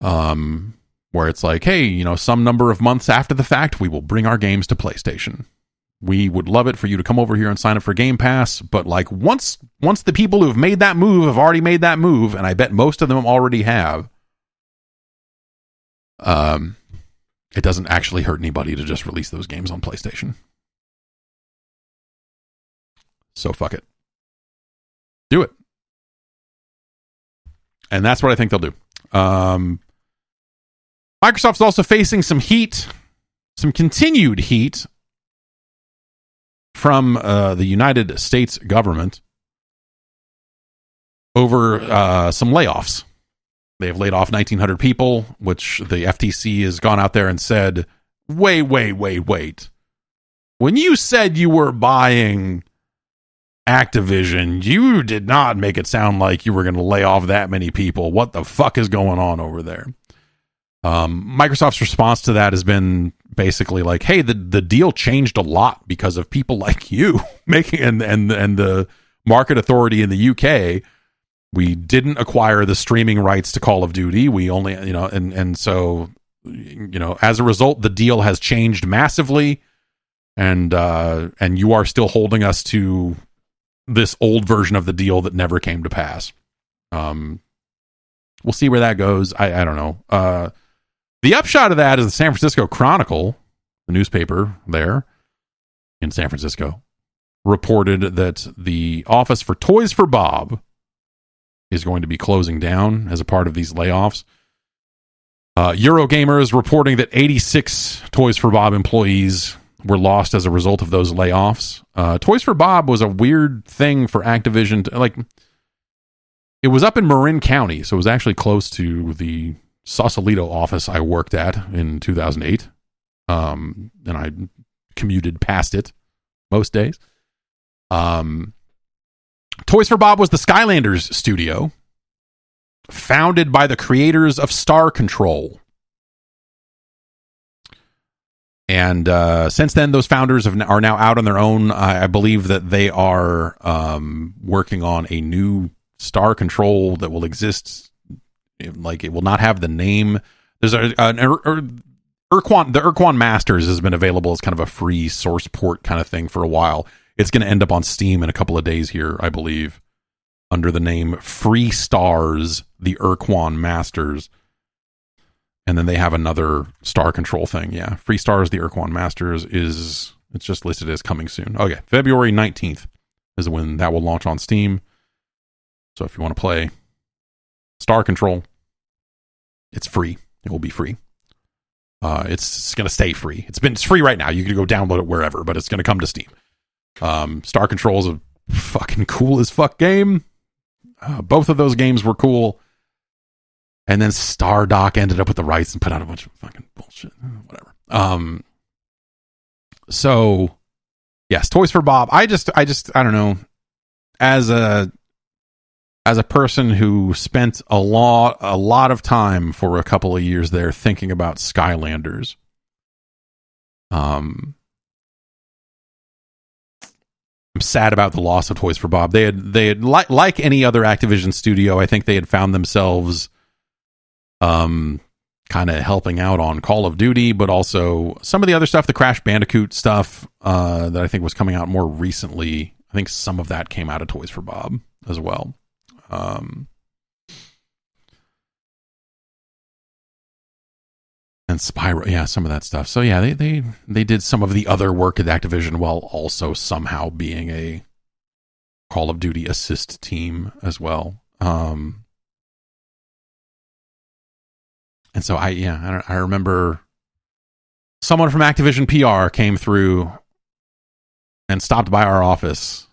Um, where it's like, hey, you know, some number of months after the fact, we will bring our games to PlayStation. We would love it for you to come over here and sign up for Game Pass, but like once once the people who have made that move have already made that move, and I bet most of them already have, um, it doesn't actually hurt anybody to just release those games on PlayStation. So fuck it. Do it. And that's what I think they'll do. Um, Microsoft's also facing some heat, some continued heat from uh, the United States government over uh, some layoffs. They have laid off 1,900 people, which the FTC has gone out there and said, wait, wait, wait, wait. When you said you were buying Activision, you did not make it sound like you were going to lay off that many people. What the fuck is going on over there? Um, Microsoft's response to that has been basically like, "Hey, the the deal changed a lot because of people <laughs> like you making and and and the market authority in the UK. We didn't acquire the streaming rights to Call of Duty. We only, you know, and and so, you know, as a result, the deal has changed massively, and uh, and you are still holding us to this old version of the deal that never came to pass. Um, we'll see where that goes. I I don't know. Uh the upshot of that is the San Francisco Chronicle, the newspaper there in San Francisco, reported that the office for Toys for Bob is going to be closing down as a part of these layoffs. Uh, Eurogamer is reporting that 86 Toys for Bob employees were lost as a result of those layoffs. Uh, Toys for Bob was a weird thing for Activision. To, like, it was up in Marin County, so it was actually close to the Sausalito office I worked at in 2008. Um, and I commuted past it most days. Um, Toys for Bob was the Skylanders studio, founded by the creators of Star Control. And uh, since then, those founders have, are now out on their own. I, I believe that they are um, working on a new Star Control that will exist like it will not have the name. There's a, an Ur, Ur, Ur-Quan, the Ur-Quan Masters has been available as kind of a free source port kind of thing for a while. It's going to end up on Steam in a couple of days here, I believe, under the name Free Stars, the Ur-Quan Masters. and then they have another star control thing. Yeah, Free Stars, the Ur-Quan Masters is it's just listed as coming soon. Okay, February nineteenth is when that will launch on Steam. So if you want to play Star Control, it's free. It will be free. Uh, it's, it's going to stay free. It's been it's free right now. You can go download it wherever, but it's going to come to Steam. Um, Star Control is a fucking cool as fuck game. Uh, both of those games were cool. And then Stardock ended up with the rights and put out a bunch of fucking bullshit. Whatever. Um. So, yes, Toys for Bob. I just, I just, I don't know. As a as a person who spent a lot a lot of time for a couple of years there thinking about Skylanders. Um I'm sad about the loss of Toys for Bob. They had they had like like any other Activision studio, I think they had found themselves um kind of helping out on Call of Duty, but also some of the other stuff, the Crash Bandicoot stuff uh, that I think was coming out more recently. I think some of that came out of Toys for Bob as well. Um, and Spyro, yeah, some of that stuff. So yeah, they they they did some of the other work at Activision while also somehow being a Call of Duty assist team as well. Um, and so I yeah I, I remember someone from Activision PR came through and stopped by our office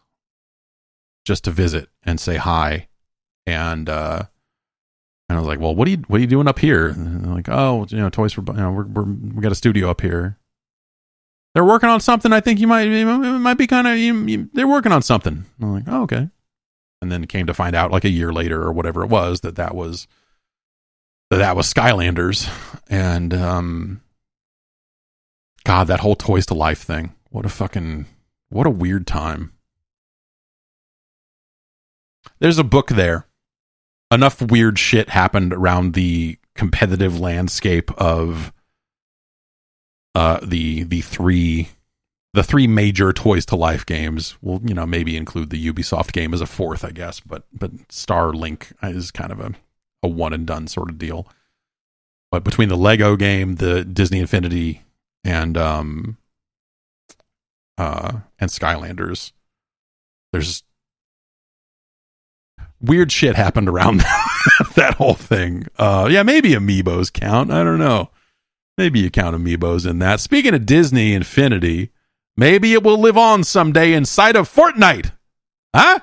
just to visit and say hi and uh, and I was like, well, what are you what are you doing up here? And like, oh, you know, Toys for you know, we're, we're we got a studio up here. They're working on something. I think you might it might be kind of they're working on something. I'm like, oh, okay. And then came to find out like a year later or whatever it was that that was that that was Skylanders and um God, that whole Toys to Life thing. What a fucking what a weird time. There's a book there enough weird shit happened around the competitive landscape of uh the the three the three major toys to life games. Will you know maybe include the ubisoft game as a fourth i guess but but starlink is kind of a, a one and done sort of deal. But between the lego game the disney infinity and um uh and skylanders there's weird shit happened around <laughs> that whole thing. Uh, yeah, maybe amiibos count. I don't know. Maybe you count amiibos in that. Speaking of Disney Infinity, maybe it will live on someday inside of Fortnite. Huh?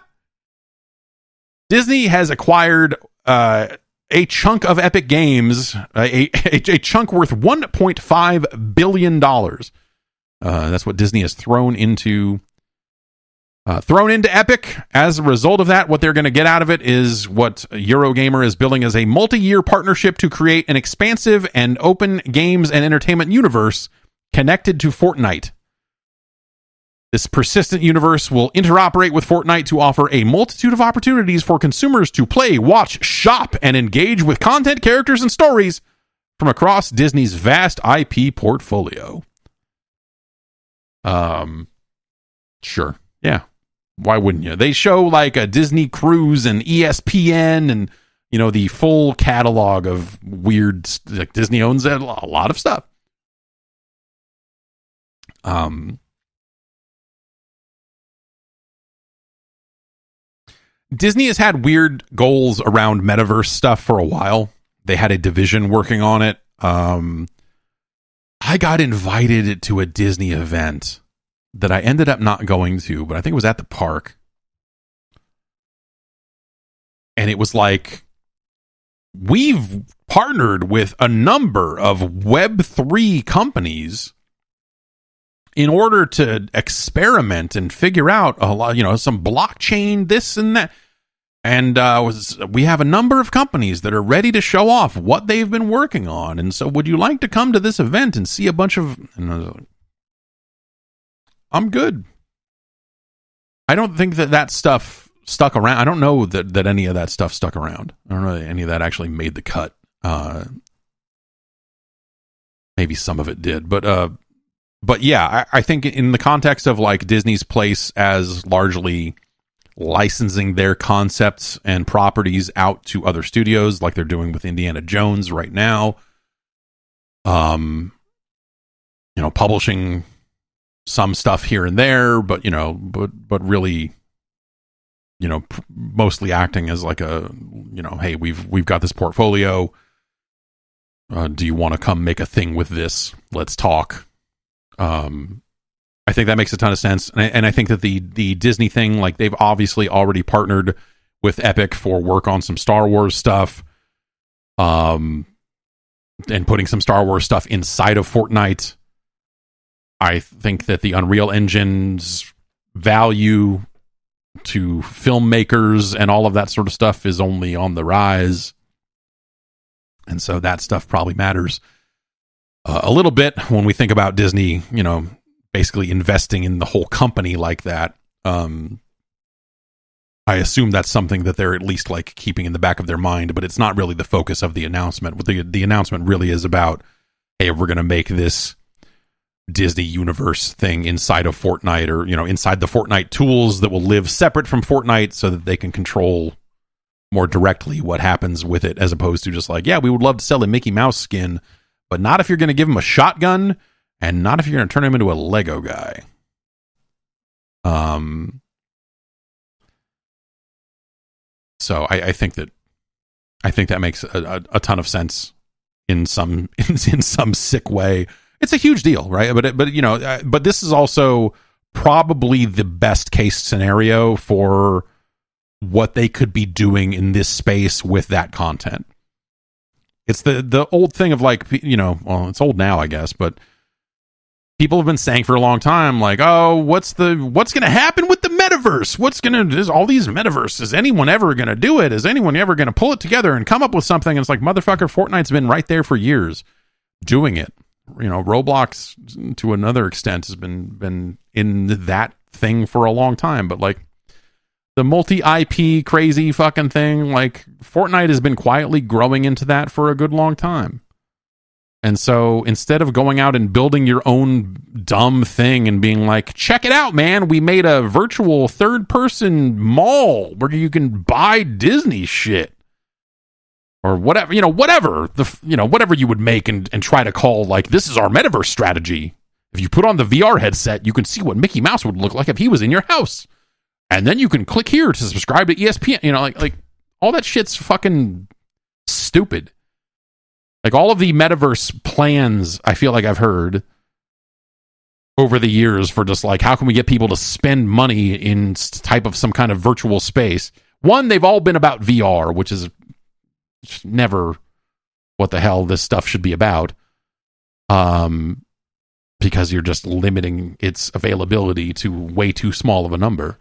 Disney has acquired uh, a chunk of Epic Games, uh, a, <laughs> a, a, chunk worth $1.5 billion. Uh, that's what Disney has thrown into uh, thrown into Epic. As a result of that, what they're going to get out of it is what Eurogamer is building as a multi year partnership to create an expansive and open games and entertainment universe connected to Fortnite. This persistent universe will interoperate with Fortnite to offer a multitude of opportunities for consumers to play, watch, shop, and engage with content, characters, and stories from across Disney's vast IP portfolio. Um, sure. Yeah, why wouldn't you? They show like a Disney cruise and ESPN and you know the full catalog of weird like Disney owns a lot of stuff. Um Disney has had weird goals around metaverse stuff for a while. They had a division working on it. Um I got invited to a Disney event that I ended up not going to, but I think it was at the park. And it was like, we've partnered with a number of Web3 companies in order to experiment and figure out a lot, you know, some blockchain, this and that. And uh, was, we have a number of companies that are ready to show off what they've been working on. And so, would you like to come to this event and see a bunch of? I'm good. I don't think that that stuff stuck around. I don't know that, that any of that stuff stuck around. I don't know that any of that actually made the cut. Uh, maybe some of it did, but uh, but yeah, I, I think in the context of like Disney's place as largely licensing their concepts and properties out to other studios, like they're doing with Indiana Jones right now, um, you know, publishing some stuff here and there, but you know, but but really, you know, pr- mostly acting as like a, you know, hey, we've we've got this portfolio. Uh, do you want to come make a thing with this? Let's talk. Um, I think that makes a ton of sense, and I, and I think that the the Disney thing, like they've obviously already partnered with Epic for work on some Star Wars stuff, um, and putting some Star Wars stuff inside of Fortnite. I think that the Unreal Engine's value to filmmakers and all of that sort of stuff is only on the rise. And so that stuff probably matters uh, a little bit when we think about Disney, you know, basically investing in the whole company like that. Um, I assume that's something that they're at least like keeping in the back of their mind, but it's not really the focus of the announcement. The the announcement really is about, hey, we're going to make this Disney universe thing inside of Fortnite or, you know, inside the Fortnite tools that will live separate from Fortnite so that they can control more directly what happens with it as opposed to just like, yeah, we would love to sell a Mickey Mouse skin, but not if you're going to give him a shotgun and not if you're going to turn him into a Lego guy. Um so I, I think that I think that makes a, a, a ton of sense in some <laughs> in, in some sick way it's a huge deal, right? But but you know, uh, but this is also probably the best case scenario for what they could be doing in this space with that content. It's the the old thing of like you know, well, it's old now, I guess, but people have been saying for a long time like, "Oh, what's the what's going to happen with the metaverse? What's going to is all these metaverse? Is anyone ever going to do it? Is anyone ever going to pull it together and come up with something?" And it's like, "Motherfucker, Fortnite's been right there for years doing it." You know roblox to another extent has been been in that thing for a long time but like the multi ip crazy fucking thing like fortnite has been quietly growing into that for a good long time. And so instead of going out and building your own dumb thing and being like check it out man we made a virtual third person mall where you can buy disney shit or whatever you know whatever the you know whatever you would make and, and try to call like this is our metaverse strategy. If you put on the vr headset you can see what mickey mouse would look like if he was in your house. And then you can click here to subscribe to espn you know like like all that shit's fucking stupid. Like all of the metaverse plans i feel like i've heard over the years for just like how can we get people to spend money in type of some kind of virtual space? One they've all been about vr which is never what the hell this stuff should be about. Um, because you're just limiting its availability to way too small of a number.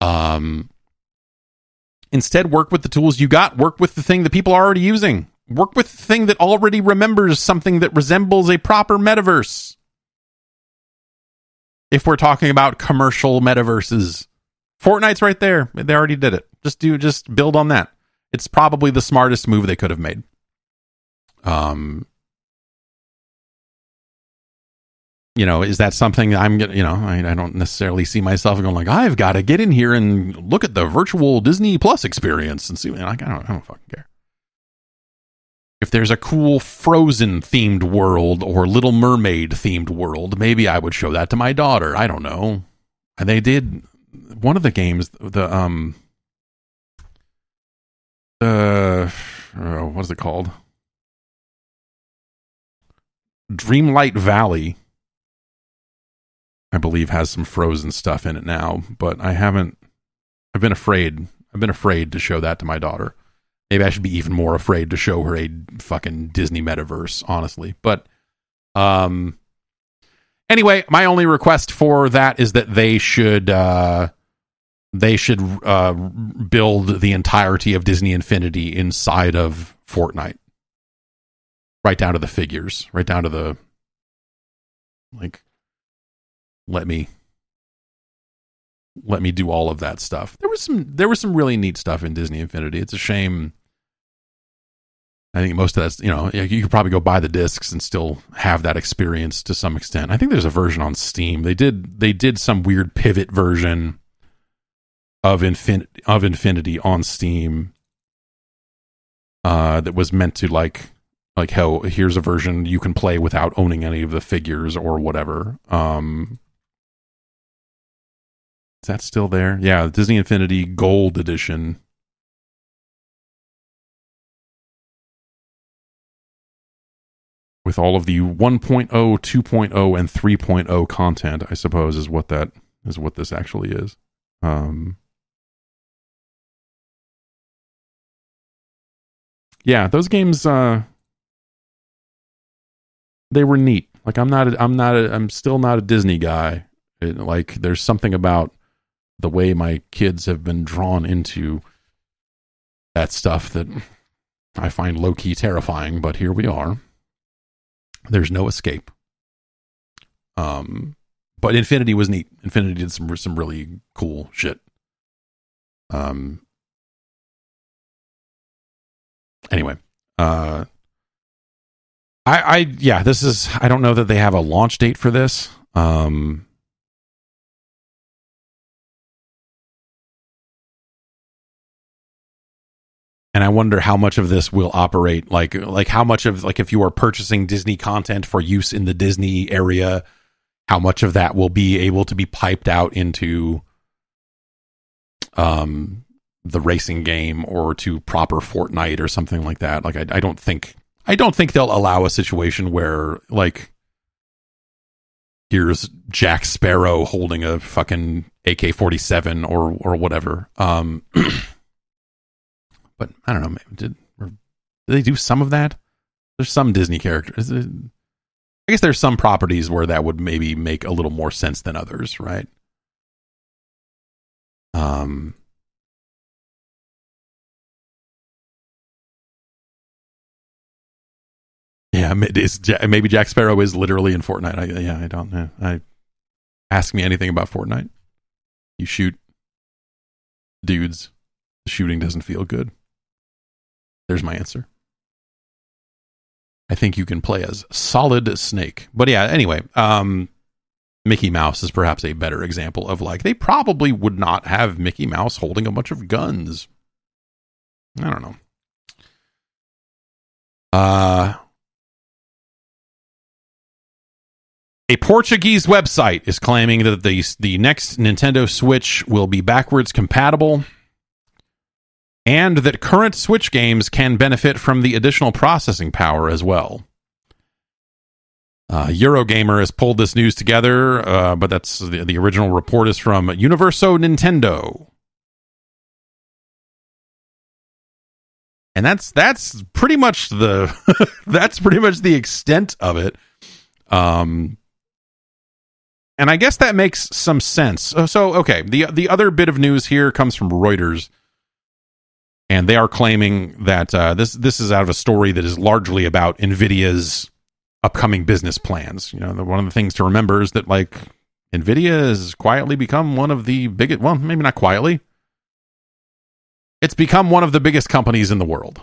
Um, instead, work with the tools you got. Work with the thing that people are already using. Work with the thing that already remembers something that resembles a proper metaverse. If we're talking about commercial metaverses, Fortnite's right there. They already did it. Just do just build on that it's probably the smartest move they could have made. Um, you know, is that something I'm gonna, you know, I, I don't necessarily see myself going like, I've got to get in here and look at the virtual Disney Plus experience and see. Like, I don't, I don't fucking care. If there's a cool Frozen themed world or Little Mermaid themed world, maybe I would show that to my daughter. I don't know. And they did one of the games, the um, uh, uh what is it called? Dreamlight Valley, I believe, has some frozen stuff in it now, but I haven't. I've been afraid. I've been afraid to show that to my daughter. Maybe I should be even more afraid to show her a fucking Disney metaverse, honestly. But, um, anyway, my only request for that is that they should uh, they should uh, build the entirety of Disney Infinity inside of Fortnite, right down to the figures, right down to the like. Let me let me do all of that stuff. There was some there was some really neat stuff in Disney Infinity. It's a shame. I think most of that's you know you could probably go buy the discs and still have that experience to some extent. I think there's a version on Steam. They did they did some weird pivot version of infinity of infinity on Steam uh, that was meant to like like how here's a version you can play without owning any of the figures or whatever. Um, is that still there? Yeah, Disney Infinity Gold Edition. With all of the 1.0, 2.0, and 3.0 content, I suppose is what that is what this actually is. Um, yeah, those games uh, they were neat. Like I'm not a, I'm not a, I'm still not a Disney guy. It, like there's something about the way my kids have been drawn into that stuff that I find low key terrifying, but here we are. There's no escape. Um, but Infinity was neat. Infinity did some some really cool shit. Um. Anyway, uh, I I yeah, this is I don't know that they have a launch date for this. Um. and I wonder how much of this will operate like like how much of like if you are purchasing Disney content for use in the Disney area, how much of that will be able to be piped out into um the racing game or to proper Fortnite or something like that. Like I, I don't think I don't think they'll allow a situation where like here's Jack Sparrow holding a fucking AK forty seven or or whatever. Um <clears throat> but I don't know. Did, did they do some of that? There's some Disney characters. I guess there's some properties where that would maybe make a little more sense than others, right? Um. Yeah, is maybe Jack Sparrow is literally in Fortnite. I, yeah, I don't know. I ask me anything about Fortnite. You shoot dudes. The shooting doesn't feel good. There's my answer. I think you can play as Solid Snake. But yeah, anyway, um, Mickey Mouse is perhaps a better example of like they probably would not have Mickey Mouse holding a bunch of guns. I don't know. Uh A Portuguese website is claiming that the the next Nintendo Switch will be backwards compatible and that current Switch games can benefit from the additional processing power as well. Uh, Eurogamer has pulled this news together, uh, but that's the, the original report is from Universo Nintendo. And that's that's pretty much the <laughs> that's pretty much the extent of it. Um, and I guess that makes some sense. So, okay, the the other bit of news here comes from Reuters and they are claiming that uh, this this is out of a story that is largely about Nvidia's upcoming business plans. You know, the, one of the things to remember is that like Nvidia has quietly become one of the biggest. Well, maybe not quietly. It's become one of the biggest companies in the world.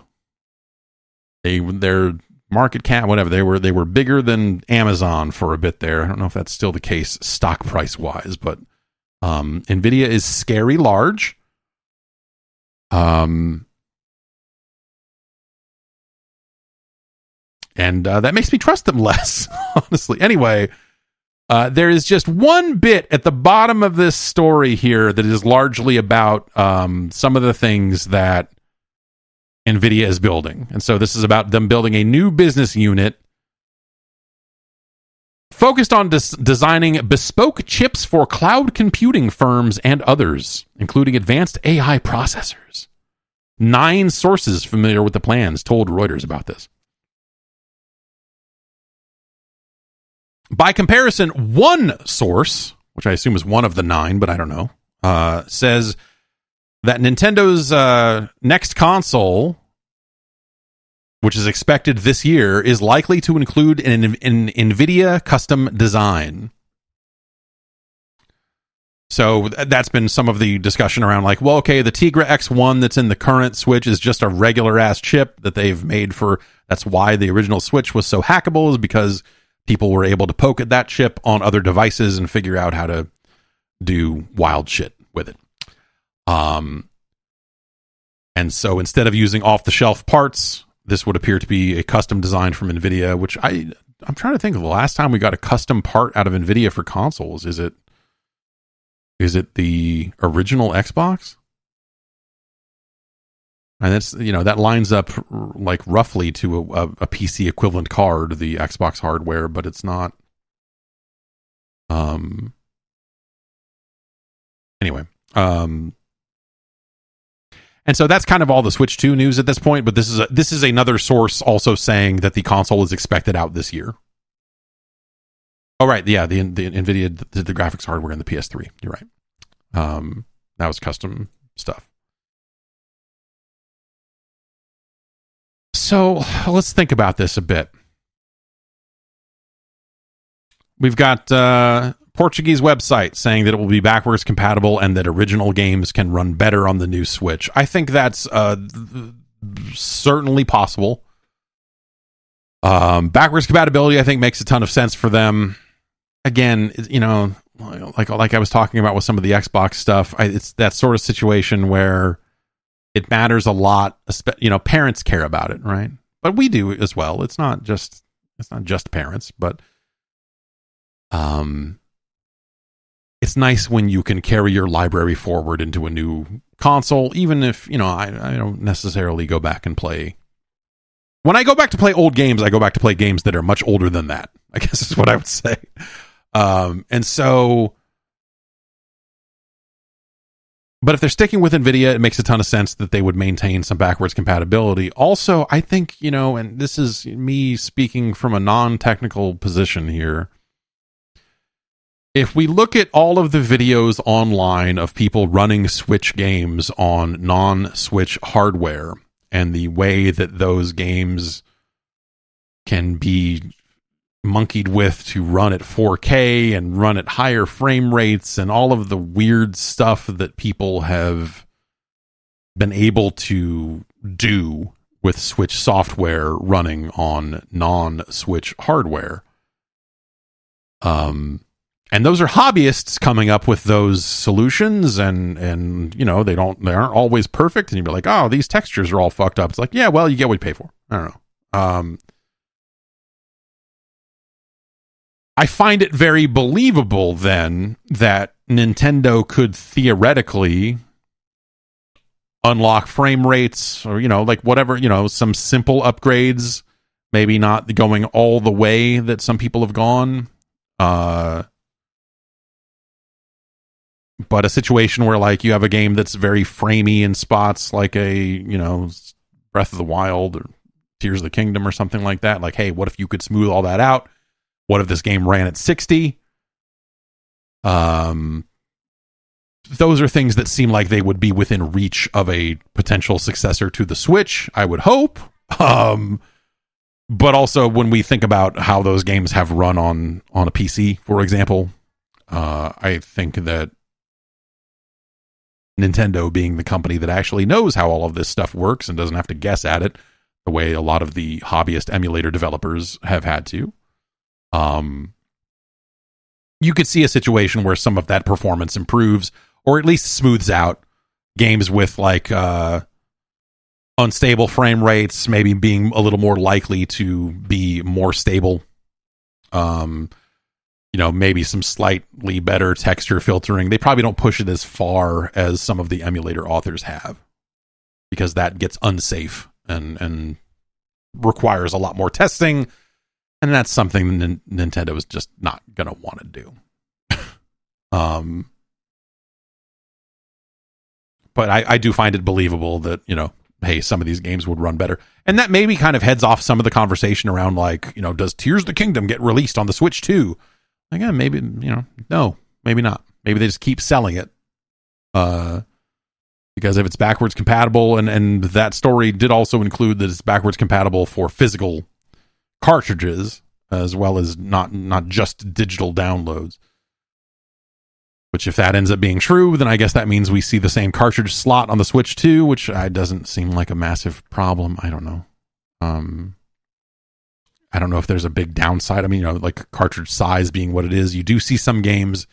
They their market cap, whatever they were, they were bigger than Amazon for a bit there. I don't know if that's still the case stock price wise, but um, Nvidia is scary large um, and uh, that makes me trust them <laughs> less, honestly. Anyway, uh, there is just one bit at the bottom of this story here that is largely about um, some of the things that NVIDIA is building. And so this is about them building a new business unit focused on des- designing bespoke chips for cloud computing firms and others, including advanced AI processors. Nine sources familiar with the plans told Reuters about this. By comparison, one source, which I assume is one of the nine, but I don't know, uh, says that Nintendo's uh, next console which is expected this year, is likely to include an, an NVIDIA custom design. So that's been some of the discussion around like, well, okay, the Tegra X1 that's in the current Switch is just a regular ass chip that they've made for. That's why the original Switch was so hackable, is because people were able to poke at that chip on other devices and figure out how to do wild shit with it. Um, and so instead of using off the shelf parts, this would appear to be a custom design from Nvidia, which I I'm trying to think of the last time we got a custom part out of Nvidia for consoles. Is it is it the original Xbox? And that's you know that lines up like roughly to a, a, a PC equivalent card, the Xbox hardware, but it's not. Um. Anyway, um, and so that's kind of all the Switch 2 news at this point, but this is a, this is another source also saying that the console is expected out this year. Oh right, yeah, the the Nvidia the graphics hardware in the PS3. You're right. Um, that was custom stuff. So let's think about this a bit. We've got uh, Portuguese website saying that it will be backwards compatible and that original games can run better on the new Switch. I think that's uh, certainly possible. Um, backwards compatibility, I think, makes a ton of sense for them. Again, you know, like like I was talking about with some of the Xbox stuff, I, it's that sort of situation where it matters a lot. You know, parents care about it, right? But we do as well. It's not just it's not just parents, but um it's nice when you can carry your library forward into a new console, even if, you know, I, I don't necessarily go back and play. When I go back to play old games, I go back to play games that are much older than that, <laughs> I guess is what I would say. Um, and so, but if they're sticking with NVIDIA, it makes a ton of sense that they would maintain some backwards compatibility. Also, I think, you know, and this is me speaking from a non technical position here if we look at all of the videos online of people running Switch games on non Switch hardware and the way that those games can be monkeyed with to run at 4K and run at higher frame rates and all of the weird stuff that people have been able to do with Switch software running on non Switch hardware. Um, and those are hobbyists coming up with those solutions and and you know they don't they aren't always perfect. And you're like oh these textures are all fucked up. It's like yeah well you get what you pay for. I don't know. Um i find it very believable then that nintendo could theoretically unlock frame rates or you know like whatever you know some simple upgrades maybe not going all the way that some people have gone. Uh but a situation where like you have a game that's very framey in spots like a you know breath of the wild or tears of the kingdom or something like that like hey what if you could smooth all that out? What if this game ran at 60 um those are things that seem like they would be within reach of a potential successor to the switch i would hope. <laughs> Um but also when we think about how those games have run on on a pc for example uh i think that Nintendo being the company that actually knows how all of this stuff works and doesn't have to guess at it the way a lot of the hobbyist emulator developers have had to. Um, you could see a situation where some of that performance improves or at least smooths out games with like uh, unstable frame rates, maybe being a little more likely to be more stable. Um, you know, maybe some slightly better texture filtering. They probably don't push it as far as some of the emulator authors have because that gets unsafe and and requires a lot more testing and that's something N- Nintendo is just not going to want to do. <laughs> um but I, I do find it believable that, you know, hey, some of these games would run better. And that maybe kind of heads off some of the conversation around like, you know, does Tears of the Kingdom get released on the Switch too? Again, maybe you know, no, maybe not. Maybe they just keep selling it. Uh, because if it's backwards compatible, and and that story did also include that it's backwards compatible for physical cartridges as well as not not just digital downloads. Which, if that ends up being true, then I guess that means we see the same cartridge slot on the Switch too, which I doesn't seem like a massive problem. I don't know. Um, I don't know if there's a big downside. I mean, you know, like cartridge size being what it is, you do see some games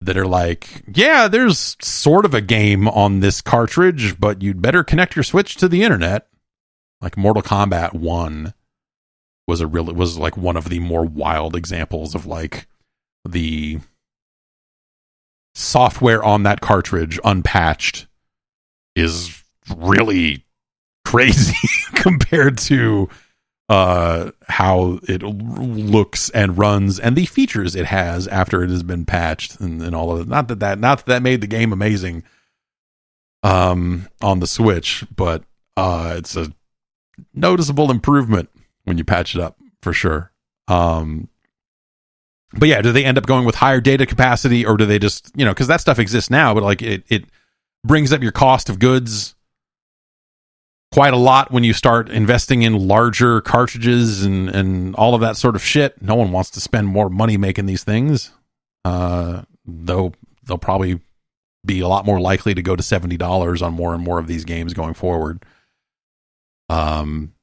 that are like, yeah, there's sort of a game on this cartridge, but you'd better connect your Switch to the internet. Like Mortal Kombat 1 was a real it was like one of the more wild examples of like the software on that cartridge unpatched is really <laughs> crazy <laughs> compared to uh how it looks and runs and the features it has after it has been patched and, and all of it not that that not that that made the game amazing um on the switch but uh it's a noticeable improvement when you patch it up for sure. Um but yeah do they end up going with higher data capacity or do they just you know because that stuff exists now but like it it brings up your cost of goods quite a lot when you start investing in larger cartridges and and all of that sort of shit. No one wants to spend more money making these things. Uh, though they'll probably be a lot more likely to go to seventy dollars on more and more of these games going forward. Um,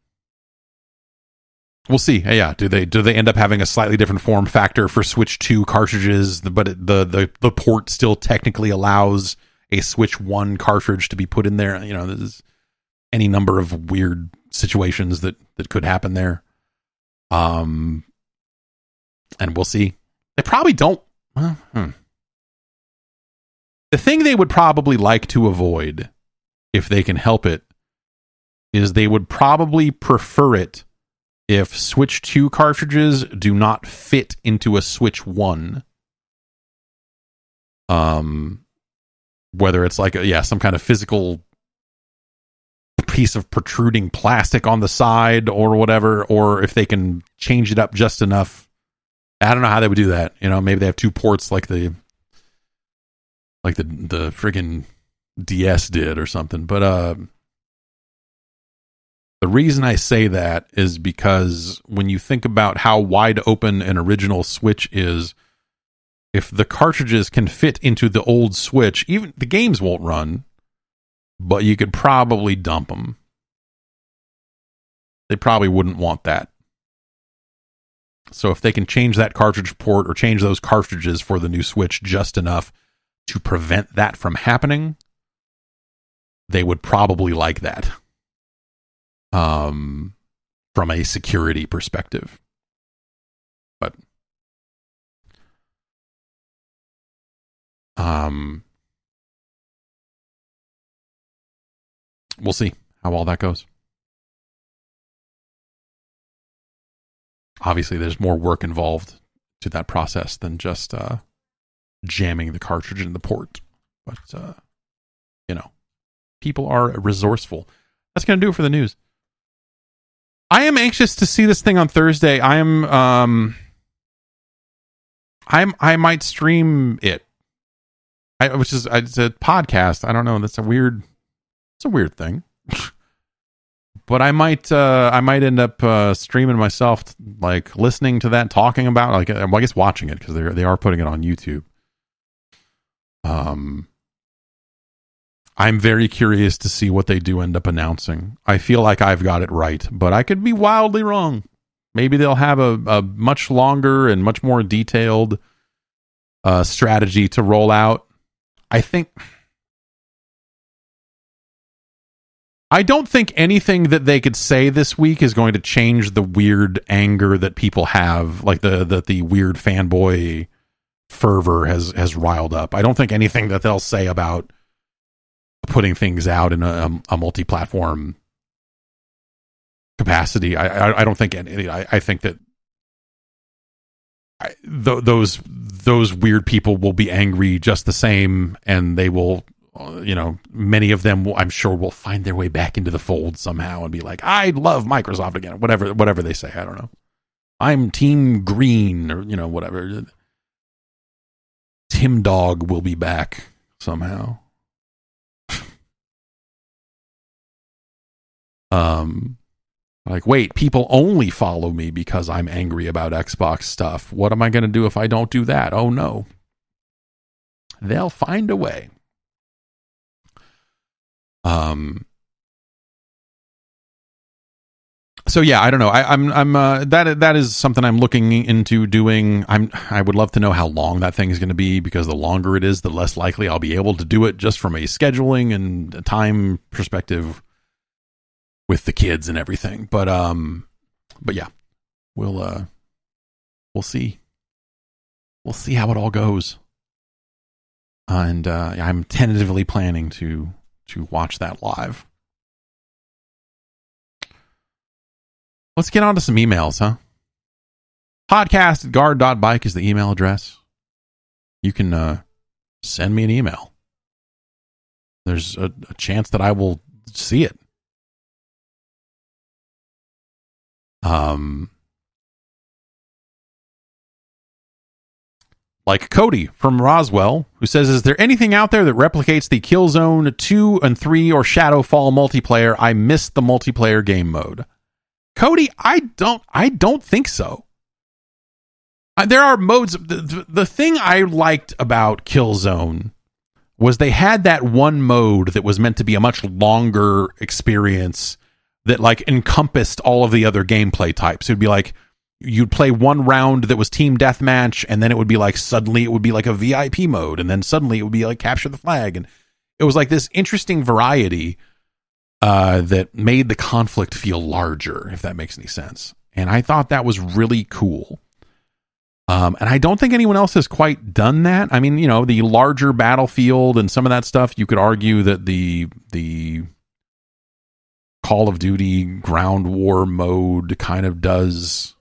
we'll see. Yeah, do they do they end up having a slightly different form factor for Switch Two cartridges? But it, the the the port still technically allows a Switch One cartridge to be put in there. You know, this is any number of weird situations that that could happen there. Um, and we'll see. They probably don't. Hmm. The thing they would probably like to avoid, if they can help it, is they would probably prefer it if Switch 2 cartridges do not fit into a Switch 1. Um, whether it's like a, yeah, some kind of physical piece of protruding plastic on the side or whatever, or if they can change it up just enough. I don't know how they would do that. You know, maybe they have two ports like the like the the friggin' DS did or something. But uh the reason I say that is because when you think about how wide open an original Switch is, if the cartridges can fit into the old Switch, even the games won't run but you could probably dump them. They probably wouldn't want that. So if they can change that cartridge port or change those cartridges for the new Switch just enough to prevent that from happening, they would probably like that. Um from a security perspective. But um we'll see how all that goes. Obviously, there's more work involved to that process than just uh, jamming the cartridge in the port. But, uh, you know, people are resourceful. That's going to do it for the news. I am anxious to see this thing on Thursday. I am, um, I'm, I might stream it, I, which is it's a podcast. I don't know. That's a weird it's a weird thing. <laughs> but I might uh, I might end up uh, streaming myself, like listening to that, talking about, like uh, well, I guess watching it because they they are putting it on YouTube. Um, I'm very curious to see what they do end up announcing. I feel like I've got it right, but I could be wildly wrong. Maybe they'll have a, a much longer and much more detailed uh, strategy to roll out. I think I don't think anything that they could say this week is going to change the weird anger that people have, like the the, the weird fanboy fervor has has riled up. I don't think anything that they'll say about putting things out in a, a multi-platform capacity. I, I, I don't think any. I, I think that I, th- those those weird people will be angry just the same, and they will you know, many of them, I'm sure, will find their way back into the fold somehow and be like, "I love Microsoft again." Whatever, whatever they say, I don't know. I'm Team Green, or you know, whatever. Tim Dog will be back somehow. <laughs> um, like, wait, people only follow me because I'm angry about Xbox stuff. What am I going to do if I don't do that? Oh no. They'll find a way. Um. So yeah, I don't know. I, am I'm, I'm uh, that that is something I'm looking into doing. I'm I would love to know how long that thing is going to be because the longer it is, the less likely I'll be able to do it just from a scheduling and time perspective. with the kids and everything. But um, but yeah, we'll uh, we'll see. We'll see how it all goes. And uh, I'm tentatively planning to to watch that live. Let's get on to some emails, huh? Podcast at guard.bike is the email address. You can uh, send me an email. There's a, a chance that I will see it. Um, like Cody from Roswell, who says, Is there anything out there that replicates the Killzone 2 and 3 or Shadowfall multiplayer? I missed the multiplayer game mode. Cody, I don't I don't think so. Uh, there are modes the, the thing I liked about Killzone was they had that one mode that was meant to be a much longer experience that like encompassed all of the other gameplay types. It would be like you'd play one round that was team deathmatch, and then it would be like suddenly it would be like a VIP mode, and then suddenly it would be like capture the flag, and it was like this interesting variety uh, that made the conflict feel larger, if that makes any sense. And I thought that was really cool. Um, and I don't think anyone else has quite done that. I mean, you know, the larger battlefield and some of that stuff, you could argue that the the Call of Duty ground war mode kind of does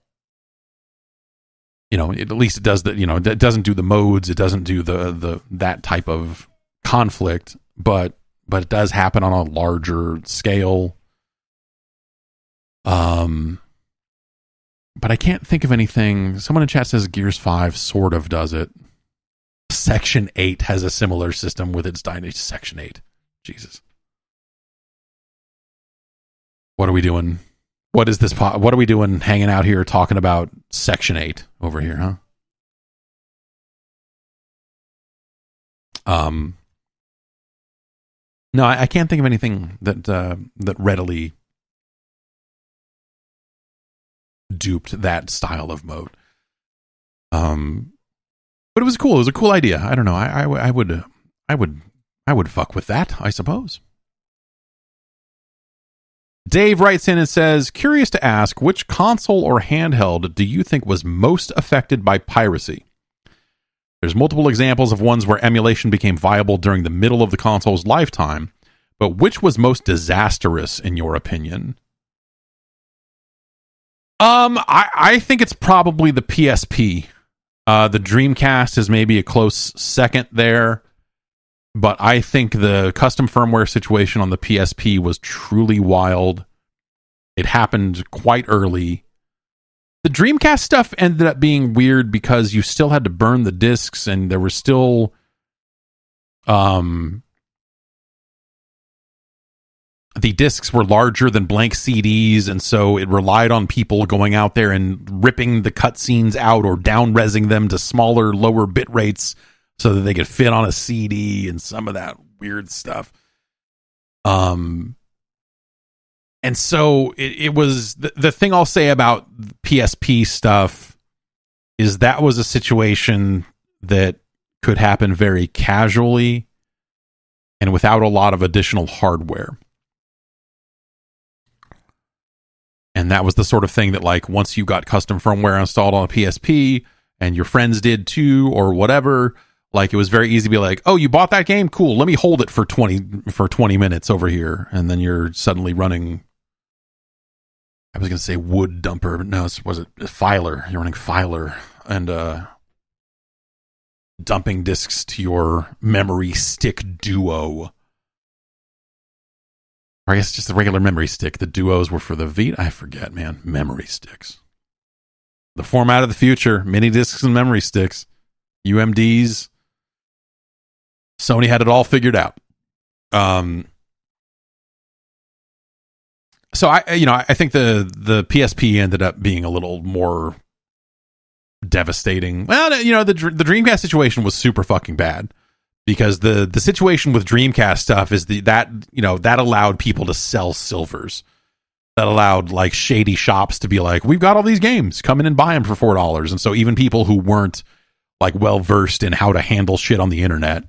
you know, it, at least it does the, you know, it doesn't do the modes, it doesn't do the the that type of conflict, but but it does happen on a larger scale. Um but I can't think of anything. Someone in chat says Gears 5 sort of does it. Section 8 has a similar system with its Dynasty Section 8. Jesus. What are we doing? What is this? Po- what are we doing hanging out here talking about Section 8 over here, huh? Um, no, I, I can't think of anything that uh, that readily duped that style of mode. Um, but it was cool. It was a cool idea. I don't know. I, I, I would, I would, I would fuck with that. I suppose. Dave writes in and says, "Curious to ask, which console or handheld do you think was most affected by piracy?" There's multiple examples of ones where emulation became viable during the middle of the console's lifetime, but which was most disastrous in your opinion? Um, I, I think it's probably the PSP. Uh, the Dreamcast is maybe a close second there, but I think the custom firmware situation on the PSP was truly wild. It happened quite early. The Dreamcast stuff ended up being weird because you still had to burn the discs and there was still um the discs were larger than blank CDs, and so it relied on people going out there and ripping the cutscenes out or down resing them to smaller, lower bit rates so that they could fit on a CD and some of that weird stuff. Um, and so it, it was the, the thing I'll say about PSP stuff is that was a situation that could happen very casually and without a lot of additional hardware. and that was the sort of thing that like once you got custom firmware installed on a PSP and your friends did too or whatever like it was very easy to be like oh you bought that game cool let me hold it for 20 for 20 minutes over here and then you're suddenly running I was going to say wood dumper but no was it filer you're running filer and uh dumping disks to your memory stick duo or I guess just the regular memory stick. The duos were for the Vita. I forget, man. Memory sticks. The format of the future mini discs and memory sticks, UMDs. Sony had it all figured out. Um, so I, you know, I think the the PSP ended up being a little more devastating. Well, you know, the the Dreamcast situation was super fucking bad because the the situation with Dreamcast stuff is the that you know that allowed people to sell silvers. That allowed like shady shops to be like, we've got all these games, come in and buy them for four dollars. And so even people who weren't like well versed in how to handle shit on the internet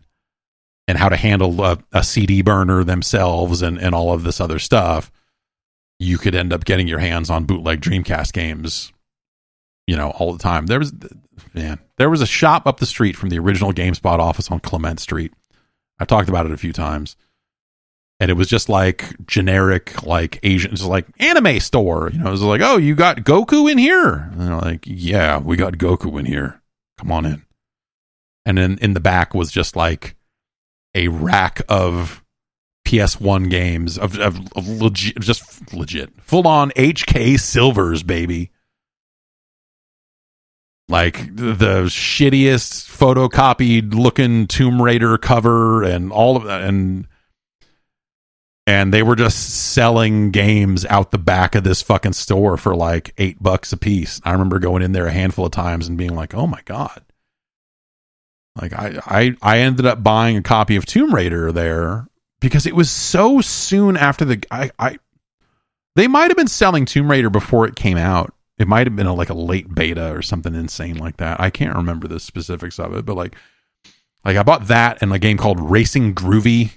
and how to handle a, a CD burner themselves and and all of this other stuff, you could end up getting your hands on bootleg Dreamcast games, you know, all the time. There was, man, there was a shop up the street from the original GameSpot office on Clement Street. I talked about it a few times. And it was just like generic, like Asian, just like anime store. You know, it was like, oh, you got Goku in here? And they're like, yeah, we got Goku in here. Come on in. And then in the back was just like a rack of PS1 games of, of, of legit, just legit, full on HK silvers, baby. Like the, shittiest photocopied looking Tomb Raider cover and all of that, and and they were just selling games out the back of this fucking store for like eight bucks a piece. I remember going in there a handful of times and being like, "Oh my god!" Like I I I ended up buying a copy of Tomb Raider there because it was so soon after the I, I they might have been selling Tomb Raider before it came out. It might have been a, like a late beta or something insane like that. I can't remember the specifics of it, but like like I bought that and a game called Racing Groovy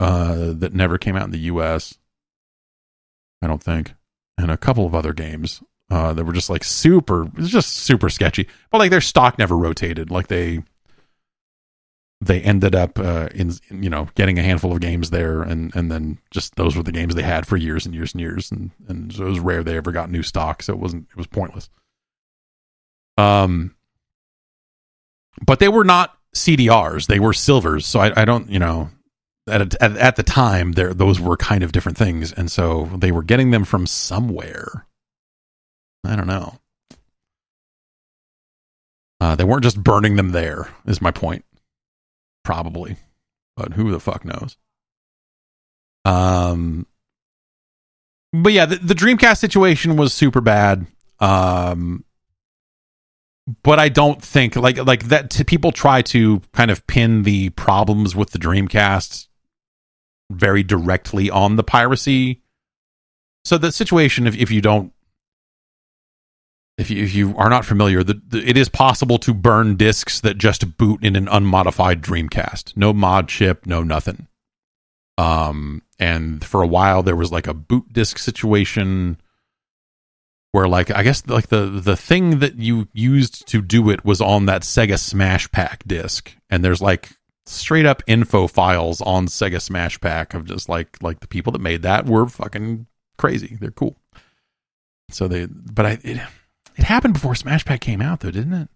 uh that never came out in the US. I don't think. And a couple of other games uh that were just like super it was just super sketchy. But like their stock never rotated. Like they they ended up uh, in you know getting a handful of games there, and and then just those were the games they had for years and years and years, and and so it was rare they ever got new stock, so it wasn't it was pointless. Um, but they were not CDRs; they were silvers. So I, I don't you know at, at at the time there those were kind of different things, and so they were getting them from somewhere. I don't know. Uh, they weren't just burning them there. Is my point probably, but who the fuck knows? Um, but yeah, the, the Dreamcast situation was super bad. Um, but I don't think like like that. People try to kind of pin the problems with the Dreamcast very directly on the piracy. So the situation, if if you don't if you, if you are not familiar, the, the, it is possible to burn discs that just boot in an unmodified Dreamcast. No mod chip, no nothing. Um, and for a while there was like a boot disc situation where like I guess like the the thing that you used to do it was on that Sega Smash Pack disc, and there's like straight up info files on Sega Smash Pack of just like like the people that made that were fucking crazy. They're cool. So they, but I. It, it happened before Smash Pack came out, though, didn't it?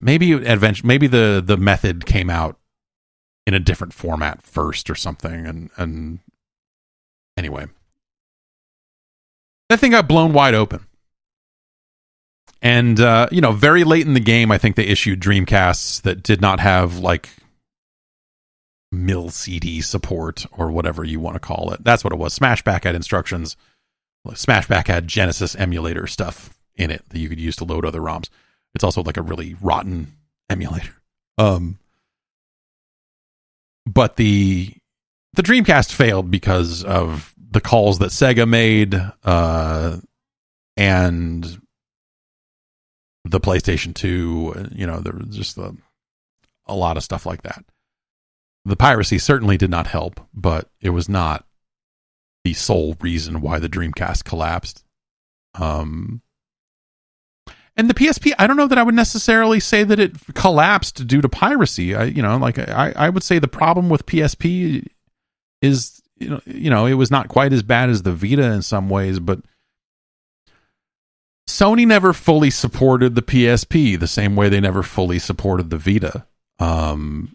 Maybe adventure. Maybe the the method came out in a different format first or something, and and anyway, that thing got blown wide open. And uh, you know, very late in the game, I think they issued Dreamcasts that did not have like MIL-CD support or whatever you want to call it. That's what it was. Smash Pack had instructions Smash Pack had Genesis emulator stuff in it that you could use to load other ROMs. It's also like a really rotten emulator. Um, but the the Dreamcast failed because of the calls that Sega made, uh, and the PlayStation Two. You know, there was just a, a lot of stuff like that. The piracy certainly did not help, but it was not the sole reason why the Dreamcast collapsed. Um, and the PSP, I don't know that I would necessarily say that it collapsed due to piracy. I, you know, like I, I would say the problem with PSP is, you know, you know, it was not quite as bad as the Vita in some ways, but Sony never fully supported the PSP the same way they never fully supported the Vita. Um,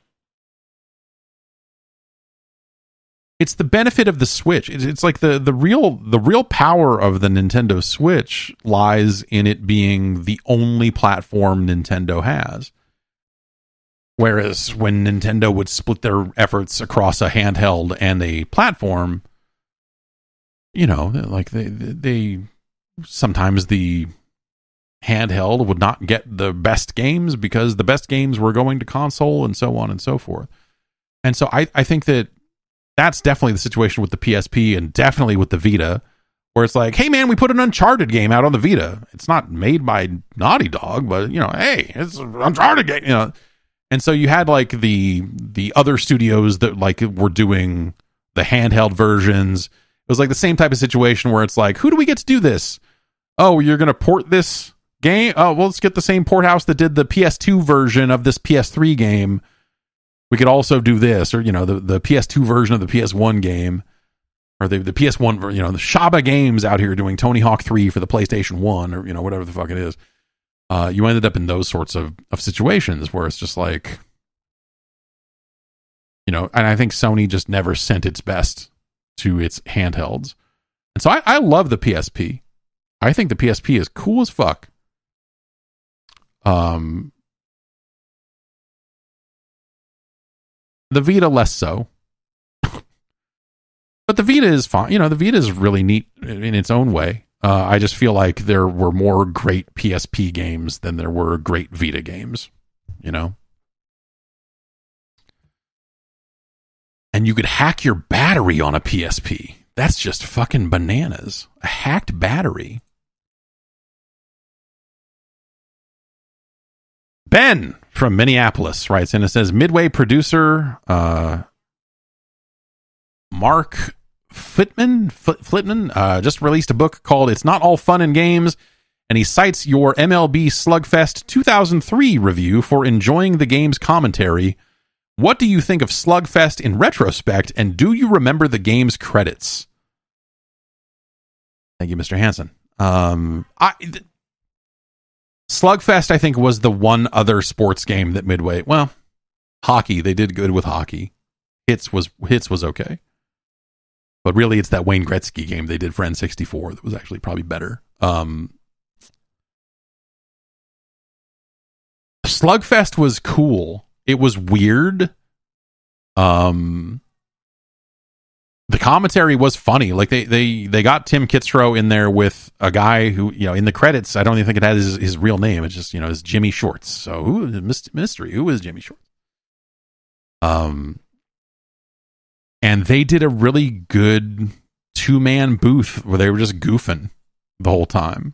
it's the benefit of the Switch. It's, it's, like the the real the real power of the Nintendo Switch lies in it being the only platform Nintendo has. Whereas when Nintendo would split their efforts across a handheld and a platform, you know, like they they sometimes the handheld would not get the best games because the best games were going to console and so on and so forth. And so I, I think that that's definitely the situation with the PSP and definitely with the Vita, where it's like, hey man, we put an Uncharted game out on the Vita. It's not made by Naughty Dog, but you know, hey, it's an Uncharted game, you know. And so you had like the the other studios that like were doing the handheld versions. It was like the same type of situation where it's like, who do we get to do this? Oh, you're to port this game? Oh, well, let's get the same port house that did the PS2 version of this PS3 game. We could also do this, or you know, the the PS2 version of the PS1 game, or the the PS1, you know, the Shaba Games out here doing Tony Hawk 3 for the PlayStation 1, or you know, whatever the fuck it is. Uh, you ended up in those sorts of of situations where it's just like, you know, and I think Sony just never sent its best to its handhelds, and so I, I love the PSP. I think the PSP is cool as fuck. Um, the Vita less so. but the Vita is fine. You know, the Vita is really neat in its own way. Uh, I just feel like there were more great PSP games than there were great Vita games. You know? And you could hack your battery on a PSP. That's just fucking bananas. A hacked battery. Ben from Minneapolis writes in and says Midway producer uh, Mark Flitman Flitman uh, just released a book called "It's Not All Fun and Games," and he cites your MLB Slugfest 2003 review for enjoying the game's commentary. What do you think of Slugfest in retrospect, and do you remember the game's credits? Thank you, Mr. Hanson. Um, I th- Slugfest, I think, was the one other sports game that Midway. Well, hockey. They did good with hockey. Hitz was hits was okay, but really, it's that Wayne Gretzky game they did for N64 that was actually probably better. Um, Slugfest was cool. It was weird. Um, the commentary was funny. Like they they they got Tim Kitzrow in there with a guy who you know in the credits. I don't even think it had his, his real name. It's just you know it's Jimmy Shorts. So who mystery? Who is Jimmy Shorts? Um, and they did a really good two man booth where they were just goofing the whole time,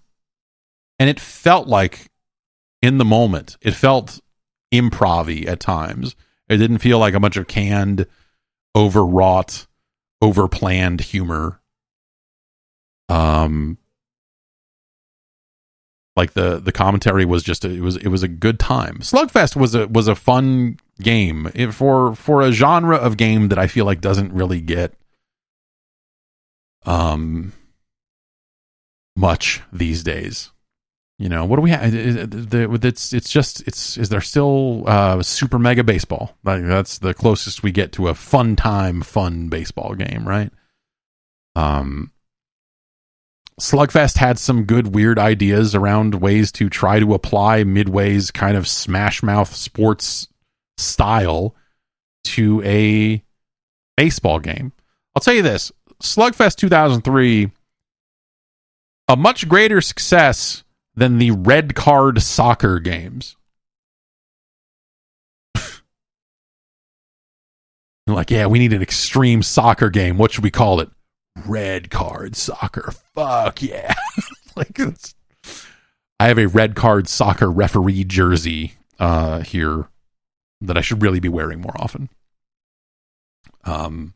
and it felt like in the moment it felt improv at times. It didn't feel like a bunch of canned, overwrought overplanned humor. Um, like the the commentary was just a, it was it was a good time. Slugfest was a was a fun game it, for for a genre of game that I feel like doesn't really get um much these days. You know, what do we have? It's it's just it's is there still uh, super mega baseball? Like that's the closest we get to a fun time, fun baseball game, right? Um, Slugfest had some good weird ideas around ways to try to apply Midway's kind of smash mouth sports style to a baseball game. I'll tell you this: Slugfest 2003, a much greater success than the red card soccer games. <laughs> like, yeah, we need an extreme soccer game. What should we call it? Red card soccer. Fuck yeah. <laughs> like I have a red card soccer referee jersey uh, here that I should really be wearing more often. Um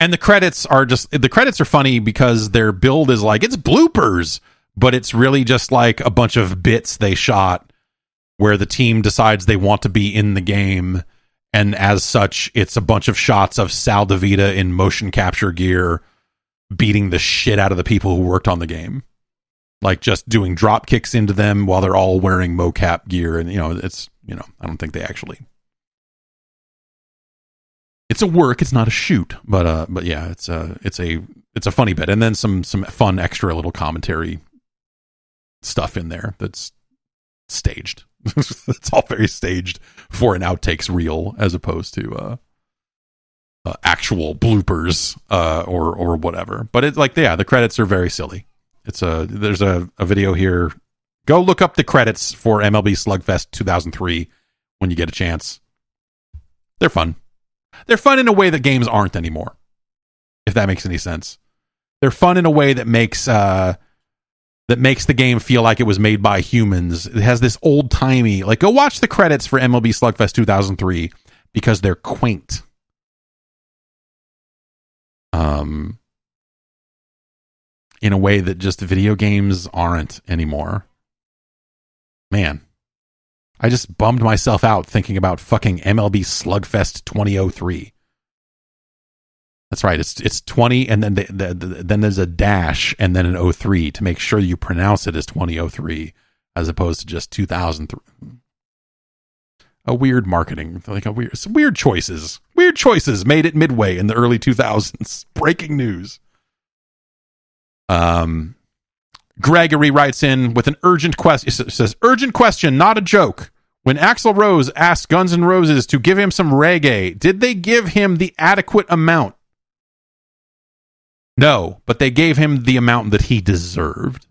and the credits are just the credits are funny because their build is like it's bloopers but it's really just like a bunch of bits they shot where the team decides they want to be in the game. And as such it's a bunch of shots of Sal Divita in motion capture gear beating the shit out of the people who worked on the game. Like just doing drop kicks into them while they're all wearing mocap gear. And you know it's you know I don't think they actually it's a work it's not a shoot but uh but yeah it's a it's a it's a funny bit. And then some some fun extra little commentary stuff in there that's staged. <laughs> it's all very staged for an outtakes reel as opposed to uh, uh, actual bloopers uh, or or whatever. But it's like yeah, the credits are very silly. It's a there's a, a video here. Go look up the credits for MLB Slugfest 2003 when you get a chance. They're fun. They're fun in a way that games aren't anymore. If that makes any sense. They're fun in a way that makes uh, that makes the game feel like it was made by humans. It has this old timey, like go watch the credits for MLB Slugfest 2003 because they're quaint. Um, in a way that just video games aren't anymore. Man, I just bummed myself out thinking about fucking MLB Slugfest 2003. That's right. It's it's 20 and then the, the, the, then there's a dash and then an 03 to make sure you pronounce it as 2003 as opposed to just 2003. A weird marketing, like a weird weird choices. Weird choices made it midway in the early 2000s. <laughs> Breaking news. Um Gregory writes in with an urgent question. Says, urgent question, not a joke. When Axl Rose asked Guns N' Roses to give him some reggae, did they give him the adequate amount? No, but they gave him the amount that he deserved.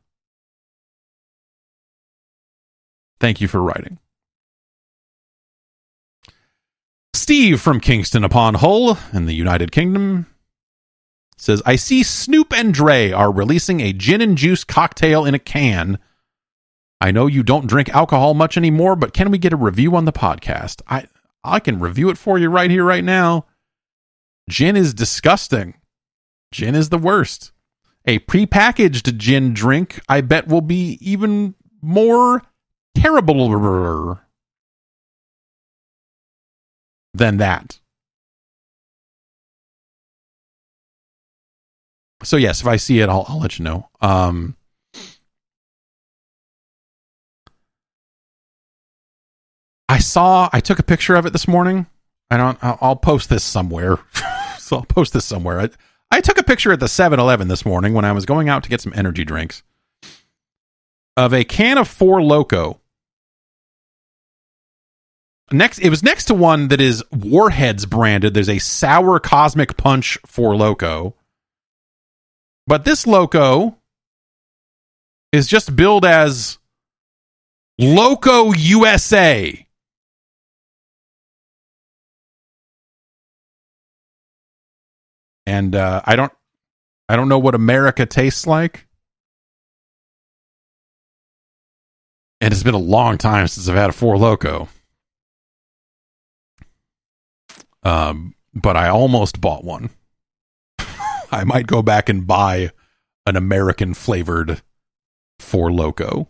Thank you for writing. Steve from Kingston upon Hull in the United Kingdom says, I see Snoop and Dre are releasing a gin and juice cocktail in a can. I know you don't drink alcohol much anymore, but can we get a review on the podcast? I I can review it for you right here, right now. Gin is disgusting. Gin is the worst. A prepackaged gin drink, I bet, will be even more terrible than that. So yes, if I see it, I'll, I'll let you know. Um, I saw. I took a picture of it this morning. I don't. I'll, post this somewhere. <laughs> so I'll post this somewhere. I, I took a picture at the 7-Eleven this morning when I was going out to get some energy drinks of a can of Four Loco. Next, it was next to one that is Warheads branded. There's a sour Cosmic Punch Four Loco but this loco is just billed as Loco USA. And uh, I don't I don't know what America tastes like. And it's been a long time since I've had a Four Loco. Um, but I almost bought one. <laughs> I might go back and buy an American flavored Four Loco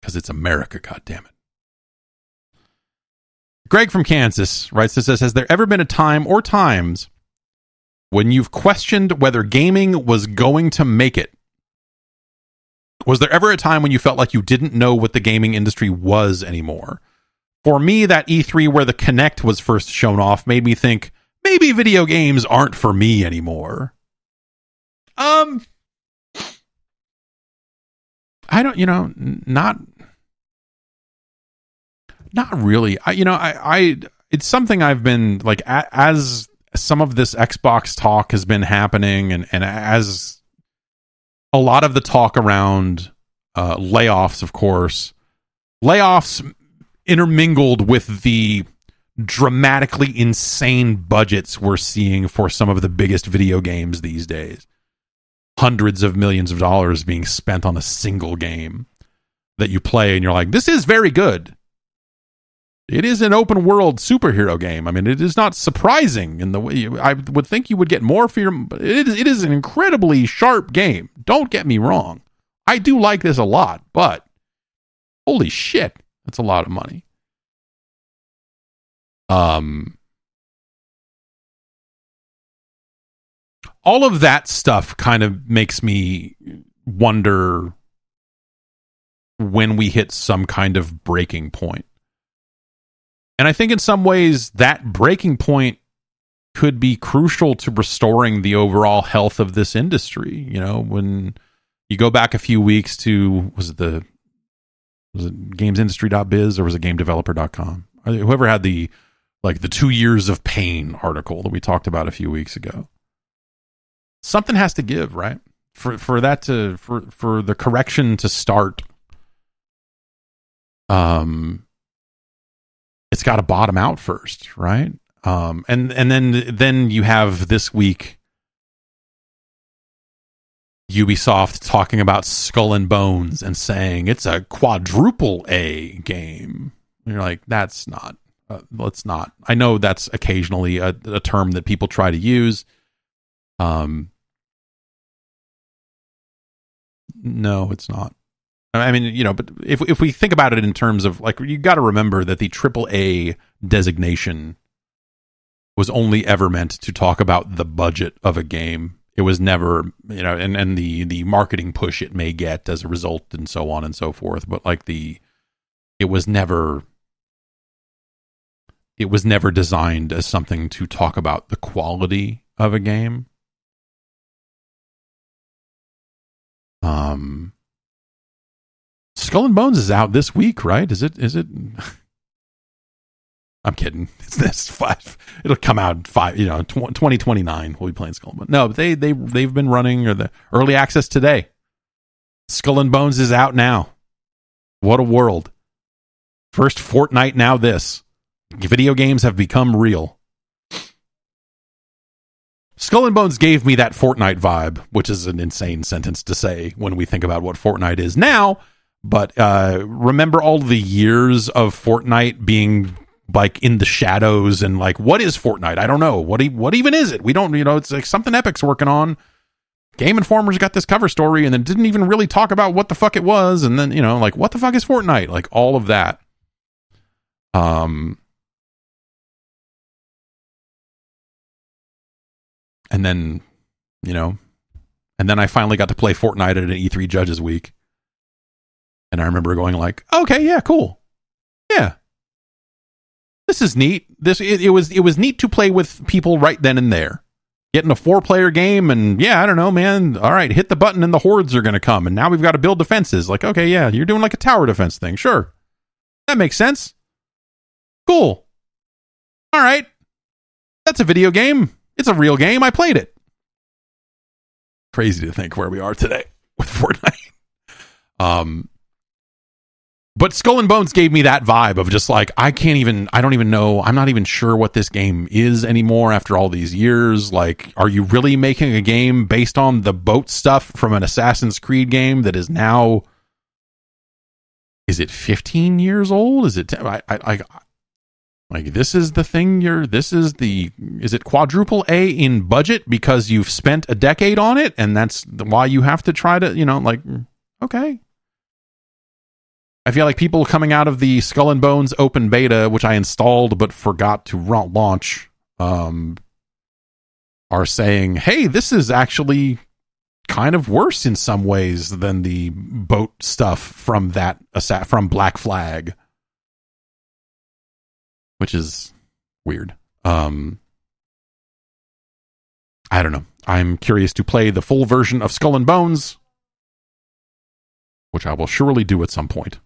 because it's America. God damn it. Greg from Kansas writes this says, Has there ever been a time or times when you've questioned whether gaming was going to make it? Was there ever a time when you felt like you didn't know what the gaming industry was anymore? For me, that E3 where the Kinect was first shown off made me think, maybe video games aren't for me anymore. Um, I don't, you know, not, not really. I, you know, I, I, it's something I've been like as some of this Xbox talk has been happening, and and as a lot of the talk around uh, layoffs, of course, layoffs intermingled with the dramatically insane budgets we're seeing for some of the biggest video games these days. Hundreds of millions of dollars being spent on a single game that you play, and you're like, this is very good. It is an open world superhero game. I mean, it is not surprising in the way you, I would think you would get more for your. It is, it is an incredibly sharp game. Don't get me wrong. I do like this a lot, but holy shit, that's a lot of money. Um, all of that stuff kind of makes me wonder when we hit some kind of breaking point. And I think in some ways that breaking point could be crucial to restoring the overall health of this industry. You know, when you go back a few weeks to was it the was it gamesindustry.biz or was it gamedeveloper.com? Whoever had the like the two years of pain article that we talked about a few weeks ago. Something has to give, right? For for that to for for the correction to start. Um it's got to bottom out first, right? Um and and then then you have this week Ubisoft talking about Skull and Bones and saying it's a quadruple A game. And you're like, that's not Uh, let's not. I know that's occasionally a, a term that people try to use. Um, no, it's not. I mean, you know, but if if we think about it in terms of like, you got to remember that the AAA designation was only ever meant to talk about the budget of a game. It was never, you know, and and the the marketing push it may get as a result, and so on and so forth. But like the, it was never. It was never designed as something to talk about the quality of a game. Um, Skull and Bones is out this week, right? Is it? Is it? <laughs> I'm kidding. <laughs> It's this five. It'll come out five. You know, twenty twenty nine. We'll be playing Skull and Bones. No, they they they've been running or the early access today. Skull and Bones is out now. What a world! First Fortnite, now this. Video games have become real. Skull and Bones gave me that Fortnite vibe, which is an insane sentence to say when we think about what Fortnite is now. But uh, remember all the years of Fortnite being like in the shadows and like what is Fortnite? I don't know. What e- what even is it? We don't you know, it's like something Epic's working on. Game Informer's got this cover story and then didn't even really talk about what the fuck it was and then, you know, like what the fuck is Fortnite? Like all of that. Um and then you know and then i finally got to play fortnite at an e3 judges week and i remember going like okay yeah cool. Yeah. This is neat. This it, it was it was neat to play with people right then and there. Getting a four player game and yeah i don't know man all right hit the button and the hordes are going to come. And now we've got to build defenses. Like okay yeah you're doing like a tower defense thing. Sure. That makes sense. Cool. All right. That's a video game. It's a real game. I played it. Crazy to think where we are today <laughs> with Fortnite. Um, but Skull and Bones gave me that vibe of just like I can't even I don't even know I'm not even sure what this game is anymore after all these years like are you really making a game based on the boat stuff from an Assassin's Creed game that is now is it 15 years old is it I I like this is the thing you're this is the is it quadruple A in budget because you've spent a decade on it and that's why you have to try to, you know, like okay. I feel like people coming out of the Skull and Bones open beta, which I installed but forgot to launch, um, are saying, "Hey, this is actually kind of worse in some ways than the boat stuff from that from Black Flag." which is weird. Um, I don't know. I'm curious to play the full version of Skull and Bones, which I will surely do at some point,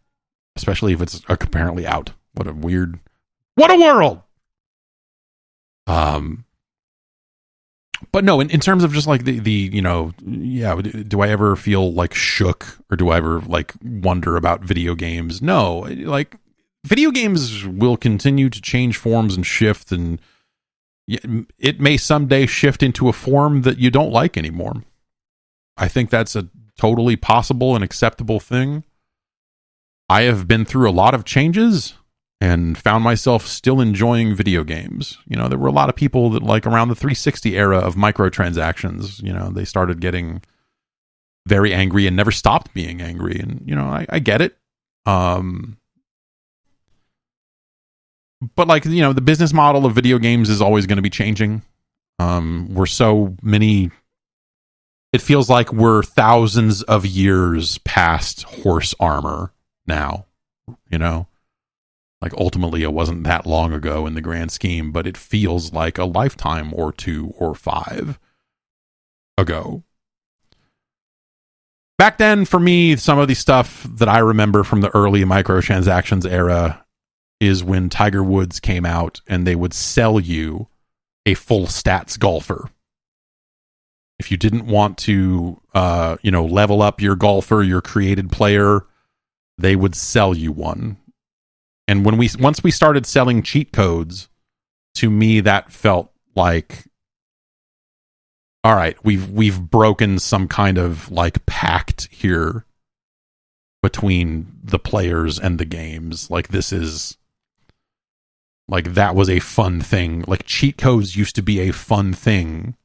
especially if it's apparently out. What a weird, what a world. Um, but no, in, in terms of just like the the you know, yeah, do I ever feel like shook or do I ever like wonder about video games? No, like video games will continue to change forms and shift and it may someday shift into a form that you don't like anymore i think that's a totally possible and acceptable thing i have been through a lot of changes and found myself still enjoying video games. You know there were a lot of people that like around the 360 era of microtransactions you know they started getting very angry and never stopped being angry. And you know i, I get it. Um but like you know the business model of video games is always going to be changing. Um we're so many it feels like we're thousands of years past horse armor now you know like ultimately it wasn't that long ago in the grand scheme but it feels like a lifetime or two or five ago back then for me some of the stuff that i remember from the early microtransactions era is when Tiger Woods came out and they would sell you a full stats golfer. If you didn't want to, uh, you know, level up your golfer, your created player, they would sell you one. And when we once we started selling cheat codes, to me that felt like all right, we've we've broken some kind of like pact here between the players and the games. Like this is Like that was a fun thing. Like cheat codes used to be a fun thing.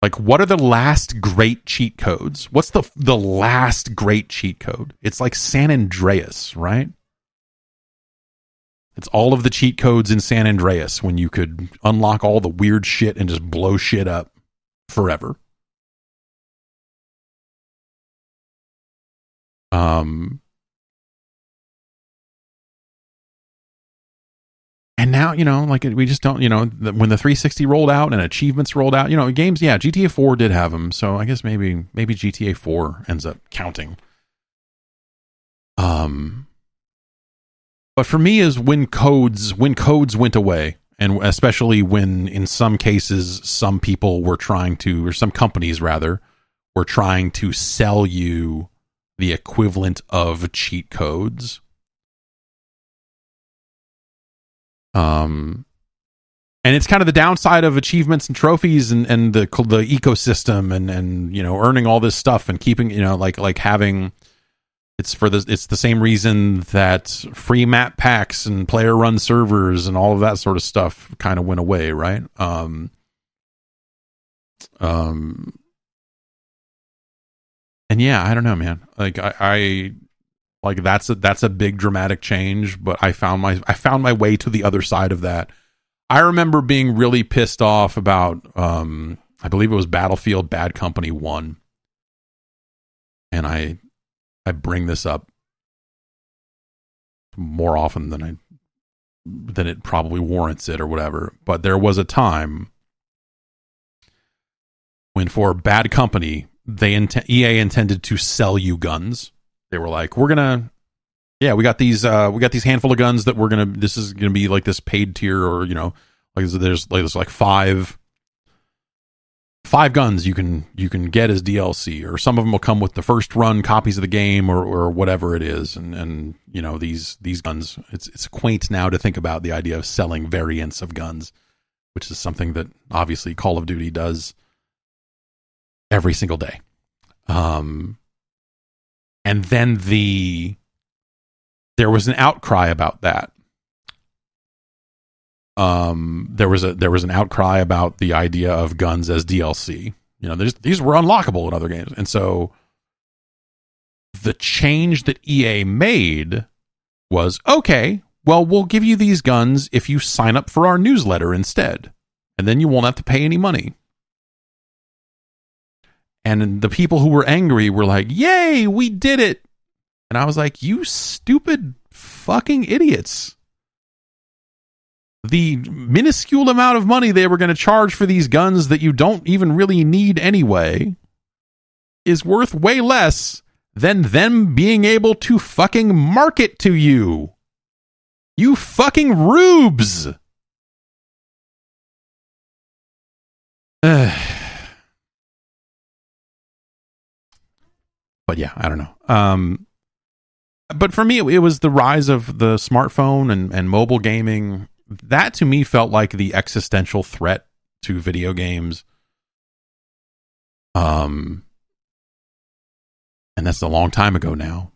Like what are the last great cheat codes? What's the the last great cheat code? It's like San Andreas, right? It's all of the cheat codes in San Andreas when you could unlock all the weird shit and just blow shit up forever. Um and now you know like we just don't you know when the 360 rolled out and achievements rolled out you know games yeah gta 4 did have them so i guess maybe maybe gta 4 ends up counting. Um but for me is when codes when codes went away and especially when in some cases some people were trying to or some companies rather were trying to sell you the equivalent of cheat codes Um, and it's kind of the downside of achievements and trophies and, and the the ecosystem and and you know earning all this stuff and keeping you know like like having it's for the it's the same reason that free map packs and player run servers and all of that sort of stuff kind of went away right? Um um and yeah i don't know man. Like i, I like that's a that's a big dramatic change, but I found my I found my way to the other side of that. I remember being really pissed off about um I believe it was Battlefield Bad Company 1. And I I bring this up more often than I than it probably warrants it or whatever, but there was a time when for Bad Company they int- EA intended to sell you guns they were like, we're gonna, yeah, we got these, uh, we got these handful of guns that we're gonna. This is gonna be like this paid tier, or you know, like there's like there's like five, five guns you can you can get as DLC, or some of them will come with the first run copies of the game, or or whatever it is, and and you know these these guns. It's it's quaint now to think about the idea of selling variants of guns, which is something that obviously Call of Duty does every single day. Um, and then the there was an outcry about that. Um there was a there was an outcry about the idea of guns as DLC you know these were unlockable in other games. And so the change that EA made was okay well we'll give you these guns if you sign up for our newsletter instead. And then you won't have to pay any money and the people who were angry were like, Yay, we did it. And I was like, You stupid fucking idiots. The minuscule amount of money they were going to charge for these guns that you don't even really need anyway is worth way less than them being able to fucking market to you. You fucking rubes. <sighs> <sighs> but yeah, I don't know. Um, but for me, it, it, was the rise of the smartphone and, and mobile gaming. That to me felt like the existential threat to video games. Um, and that's a long time ago now.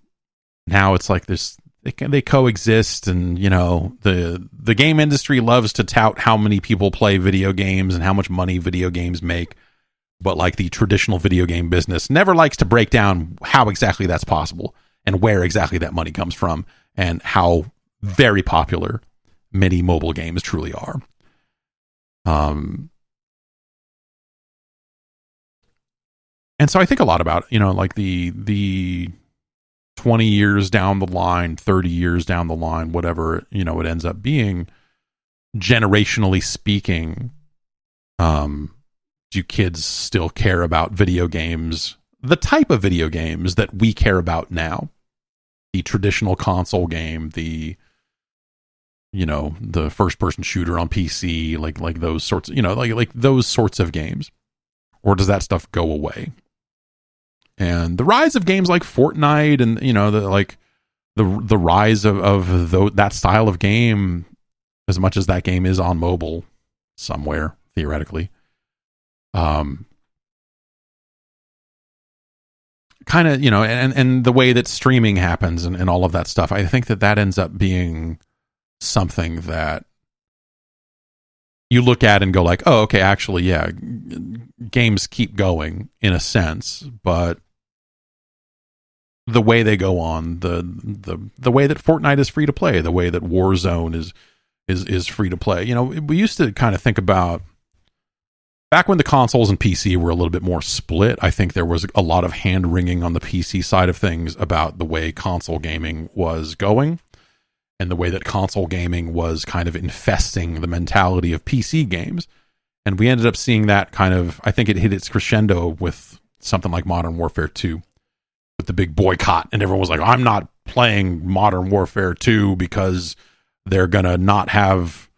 Now it's like this they, they coexist and you know the the game industry loves to tout how many people play video games and how much money video games make but like the traditional video game business never likes to break down how exactly that's possible and where exactly that money comes from and how very popular many mobile games truly are. Um, and so I think a lot about you know like the the 20 years down the line, 30 years down the line, whatever you know it ends up being, generationally speaking, um, do kids still care about video games, the type of video games that we care about now? The traditional console game, the you know, the first person shooter on PC, like like those sorts, you know, like like those sorts of games. Or does that stuff go away? And the rise of games like Fortnite and you know, the like the the rise of of the, that style of game as much as that game is on mobile somewhere theoretically um, kind of you know and and the way that streaming happens and, and all of that stuff i think that that ends up being something that you look at and go like, "Oh, okay, actually, yeah, games keep going in a sense, but the way they go on, the the the way that Fortnite is free to play, the way that Warzone is is is free to play. You know, we used to kind of think about back when the consoles and PC were a little bit more split. I think there was a lot of hand wringing on the PC side of things about the way console gaming was going and the way that console gaming was kind of infesting the mentality of PC games. And we ended up seeing that kind of, I think it hit its crescendo with something like Modern Warfare 2 with the big boycott. And everyone was like, I'm not playing Modern Warfare 2 because they're going to not have,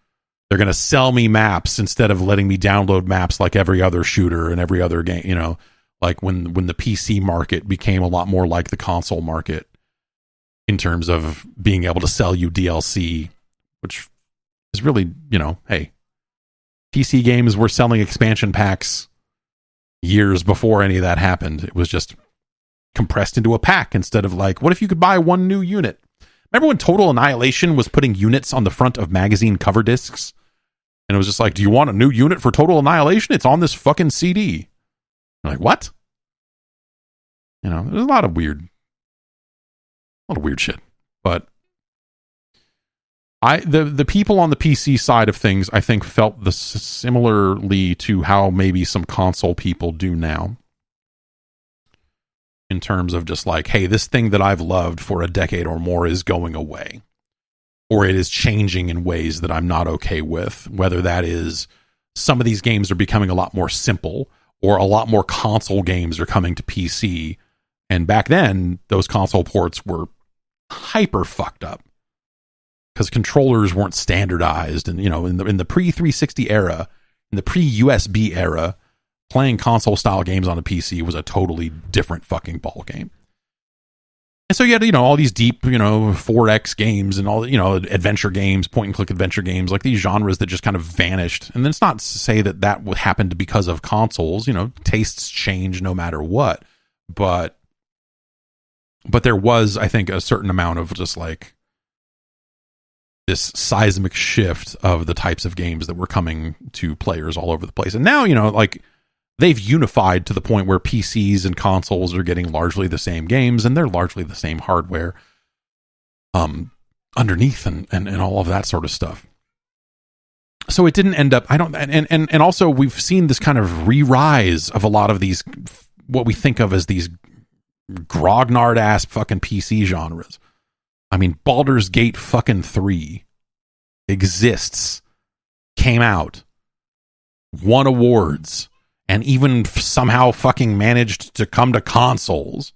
they're going to sell me maps instead of letting me download maps like every other shooter and every other game, you know, like when, when the PC market became a lot more like the console market in terms of being able to sell you DLC, which is really, you know, hey, PC games were selling expansion packs years before any of that happened. It was just compressed into a pack instead of like, what if you could buy one new unit? Remember when Total Annihilation was putting units on the front of magazine cover discs? And it was just like, do you want a new unit for Total Annihilation? It's on this fucking CD. You're like, what? You know, there's a lot of weird a lot of weird shit. But I the the people on the PC side of things, I think, felt the similarly to how maybe some console people do now. In terms of just like, hey, this thing that I've loved for a decade or more is going away, or it is changing in ways that I'm not okay with. Whether that is some of these games are becoming a lot more simple, or a lot more console games are coming to PC. And back then, those console ports were hyper fucked up because controllers weren't standardized and you know in the in the pre 360 era in the pre USB era playing console style games on a PC was a totally different fucking ball game. And so you had you know all these deep you know 4X games and all you know adventure games, point and click adventure games, like these genres that just kind of vanished. And then it's not to say that that happened because of consoles. You know, tastes change no matter what, but but there was i think a certain amount of just like this seismic shift of the types of games that were coming to players all over the place and now you know like they've unified to the point where PCs and consoles are getting largely the same games and they're largely the same hardware um underneath and and, and all of that sort of stuff so it didn't end up i don't and and and also we've seen this kind of re-rise of a lot of these what we think of as these grognard ass fucking PC genres. I mean, Baldur's Gate fucking 3 exists, came out, won awards, and even somehow fucking managed to come to consoles,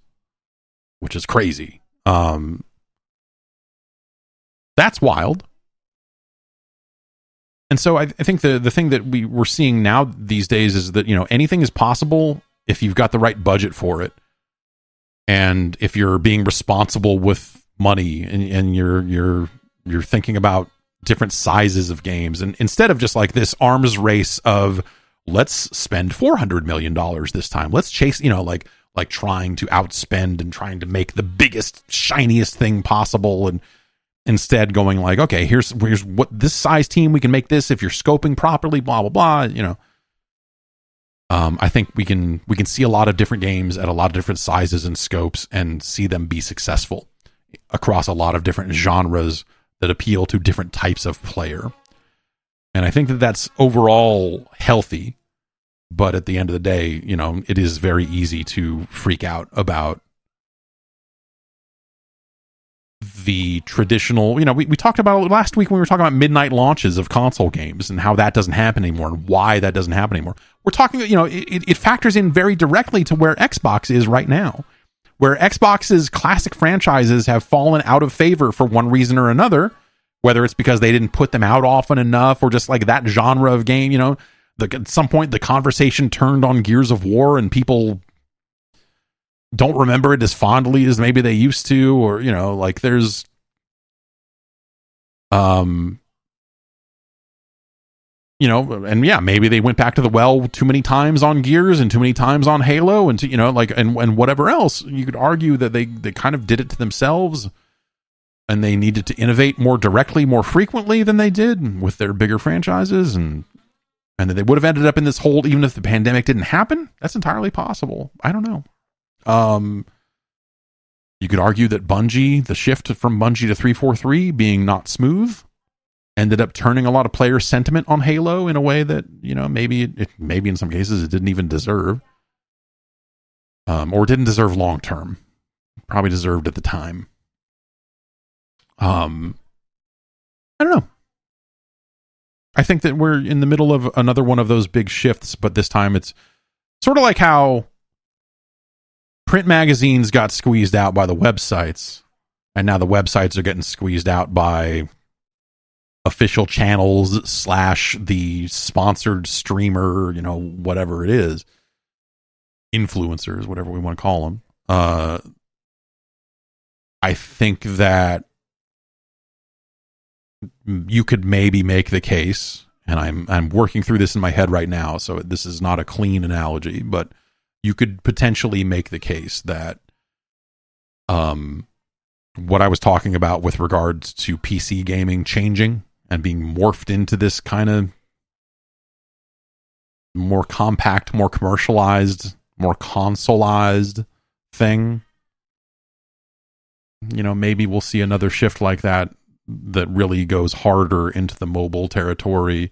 which is crazy. Um, that's wild. And so I, I think the the thing that we we're seeing now these days is that you know anything is possible if you've got the right budget for it and if you're being responsible with money and, and you're you're you're thinking about different sizes of games and instead of just like this arms race of let's spend 400 million dollars this time. Let's chase you know like like trying to outspend and trying to make the biggest shiniest thing possible and instead going like okay here's here's what this size team we can make this. If you're scoping properly blah blah blah you know. Um, I think we can we can see a lot of different games at a lot of different sizes and scopes and see them be successful across a lot of different genres that appeal to different types of player. And I think that that's overall healthy, but at the end of the day, you know, it is very easy to freak out about the traditional, you know, we, we talked about last week when we were talking about midnight launches of console games and how that doesn't happen anymore and why that doesn't happen anymore. We're talking, you know, it, it factors in very directly to where Xbox is right now, where Xbox's classic franchises have fallen out of favor for one reason or another, whether it's because they didn't put them out often enough or just like that genre of game, you know, the, at some point the conversation turned on Gears of War and people don't remember it as fondly as maybe they used to or you know like there's um you know and yeah maybe they went back to the well too many times on gears and too many times on halo and to, you know like and and whatever else. You could argue that they they kind of did it to themselves and they needed to innovate more directly, more frequently than they did with their bigger franchises, and and that they would have ended up in this hole even if the pandemic didn't happen. That's entirely possible. I don't know. Um, you could argue that Bungie, the shift from Bungie to 343 being not smooth, ended up turning a lot of player sentiment on Halo in a way that, you know, maybe it, maybe in some cases it didn't even deserve. Um, or didn't deserve long term. Probably deserved at the time. Um I don't know. I think that we're in the middle of another one of those big shifts, but this time it's sort of like how print magazines got squeezed out by the websites, and now the websites are getting squeezed out by official channels slash the sponsored streamer, you know, whatever it is, influencers, whatever we want to call them. Uh, I think that you could maybe make the case, and I'm I'm working through this in my head right now, so this is not a clean analogy, but you could potentially make the case that um what I was talking about with regards to PC gaming changing and being morphed into this kind of more compact, more commercialized, more consoleized thing. You know, maybe we'll see another shift like that that really goes harder into the mobile territory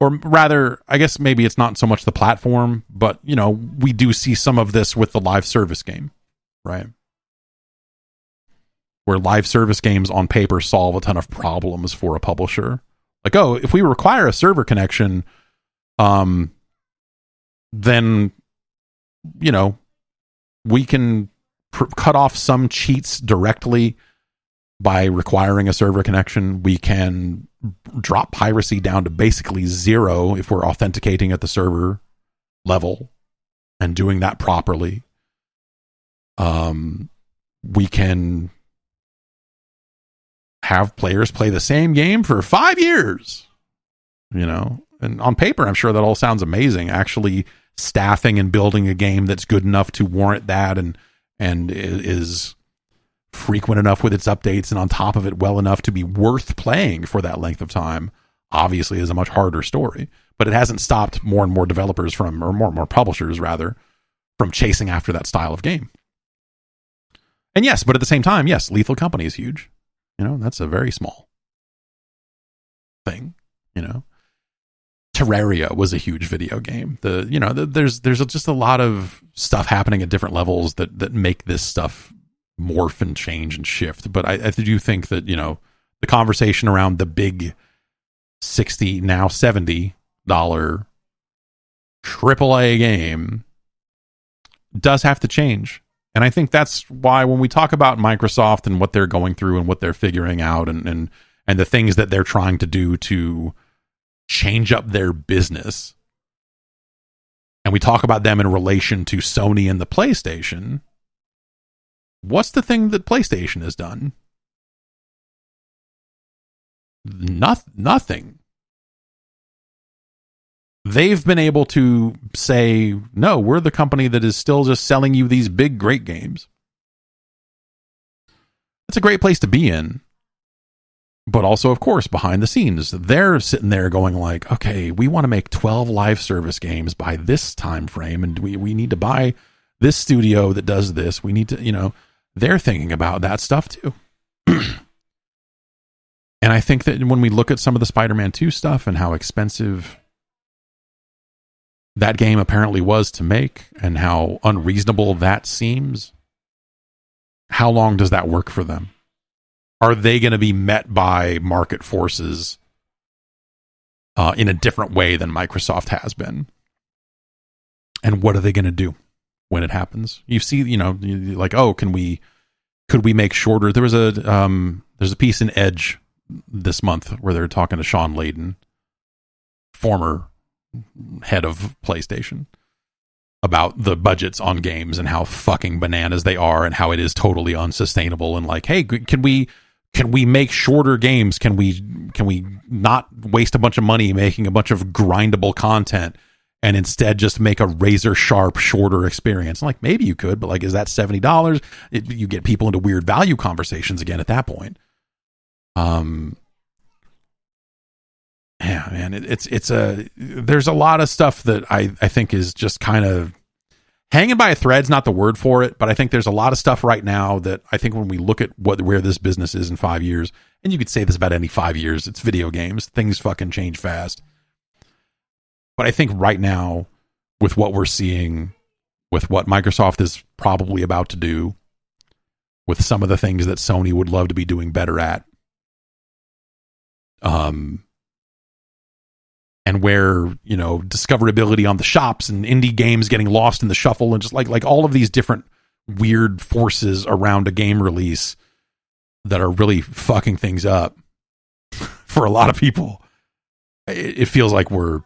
or rather, I guess maybe it's not so much the platform, but you know, we do see some of this with the live service game, right? Where live service games on paper solve a ton of problems for a publisher. Like, oh, if we require a server connection, um, then you know, we can pr- cut off some cheats directly by requiring a server connection. We can drop piracy down to basically zero if we're authenticating at the server level and doing that properly. Um, we can have players play the same game for five years, you know, and on paper, I'm sure that all sounds amazing. Actually, staffing and building a game that's good enough to warrant that and and is frequent enough with its updates and on top of it well enough to be worth playing for that length of time obviously is a much harder story. But it hasn't stopped more and more developers from or more and more publishers rather from chasing after that style of game. And yes but at the same time yes lethal company is huge. You know that's a very small thing you know. Terraria was a huge video game. The you know the, there's there's just a lot of stuff happening at different levels that that make this stuff morph and change and shift. But I, I do think that you know the conversation around the big sixty now seventy dollar AAA game does have to change. And I think that's why when we talk about Microsoft and what they're going through and what they're figuring out and and and the things that they're trying to do to change up their business. And we talk about them in relation to Sony and the PlayStation what's the thing that PlayStation has done? Noth- nothing. They've been able to say, no, we're the company that is still just selling you these big, great games. That's a great place to be in. But also, of course, behind the scenes, they're sitting there going like, okay, we want to make 12 live service games by this time frame, and we, we need to buy this studio that does this. We need to, you know, they're thinking about that stuff too. <clears throat> and I think that when we look at some of the Spider Man 2 stuff and how expensive that game apparently was to make and how unreasonable that seems, how long does that work for them? Are they going to be met by market forces uh, in a different way than Microsoft has been? And what are they going to do? When it happens. You see, you know, like, oh, can we, could we make shorter? There was a, um, there's a piece in Edge this month where they're talking to Shawn Layden, former head of PlayStation, about the budgets on games and how fucking bananas they are and how it is totally unsustainable. And like, hey, can we, can we make shorter games? Can we, can we not waste a bunch of money making a bunch of grindable content? And instead just make a razor sharp, shorter experience. I'm like, maybe you could, but like, is that $70? You get people into weird value conversations again at that point. Um, yeah, man, it, it's it's a there's a lot of stuff that I I think is just kind of hanging by a thread's not the word for it, but I think there's a lot of stuff right now that I think when we look at what where this business is in five years, and you could say this about any five years, it's video games. Things fucking change fast. But I think right now, with what we're seeing, with what Microsoft is probably about to do, with some of the things that Sony would love to be doing better at, um, and where you know discoverability on the shops and indie games getting lost in the shuffle and just like like all of these different weird forces around a game release that are really fucking things up <laughs> for a lot of people it, feels like we're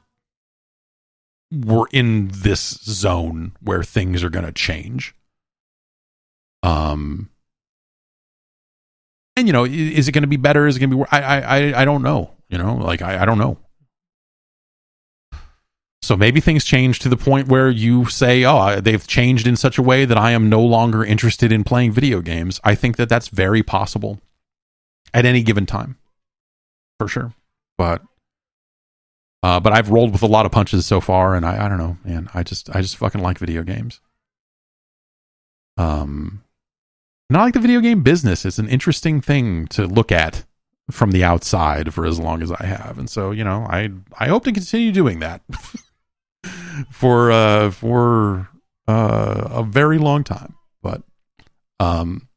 we're in this zone where things are going to change um and you know is it going to be better is it going to be I, I i don't know you know like i, I don't know so maybe things change to the point where you say, "Oh, they've changed in such a way that I am no longer interested in playing video games." I think that that's very possible at any given time, for sure. But, uh, but I've rolled with a lot of punches so far, and I, I don't know, man. I just, I just fucking like video games. Um, not like the video game business. It's an interesting thing to look at from the outside for as long as I have, and so you know, I, I hope to continue doing that. <laughs> for uh for uh a very long time but um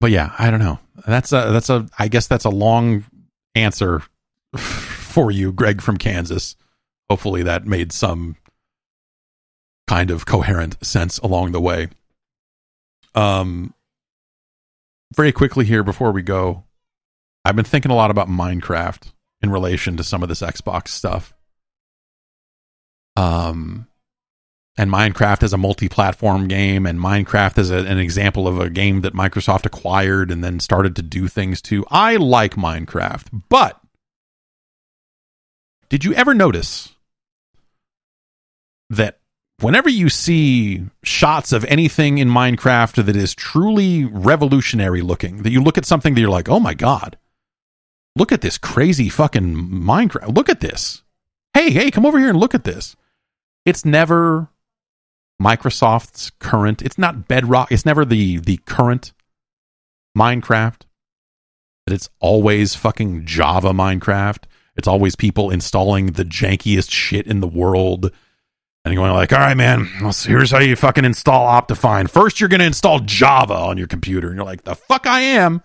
but yeah i don't know that's a that's a i guess that's a long answer for you greg from kansas hopefully that made some kind of coherent sense along the way um very quickly here before we go i've been thinking a lot about minecraft in relation to some of this Xbox stuff. Um, and Minecraft as a multi-platform game, and Minecraft as a, an example of a game that Microsoft acquired and then started to do things to. I like Minecraft, but did you ever notice that whenever you see shots of anything in Minecraft that is truly revolutionary looking, that you look at something that you're like, oh my god, look at this crazy fucking Minecraft. Look at this. Hey, hey, come over here and look at this. It's never Microsoft's current. It's not Bedrock. It's never the the current Minecraft. But it's always fucking Java Minecraft. It's always people installing the jankiest shit in the world. And going like, all right, man, here's how you fucking install Optifine. First, you're going to install Java on your computer. And you're like, the fuck I am.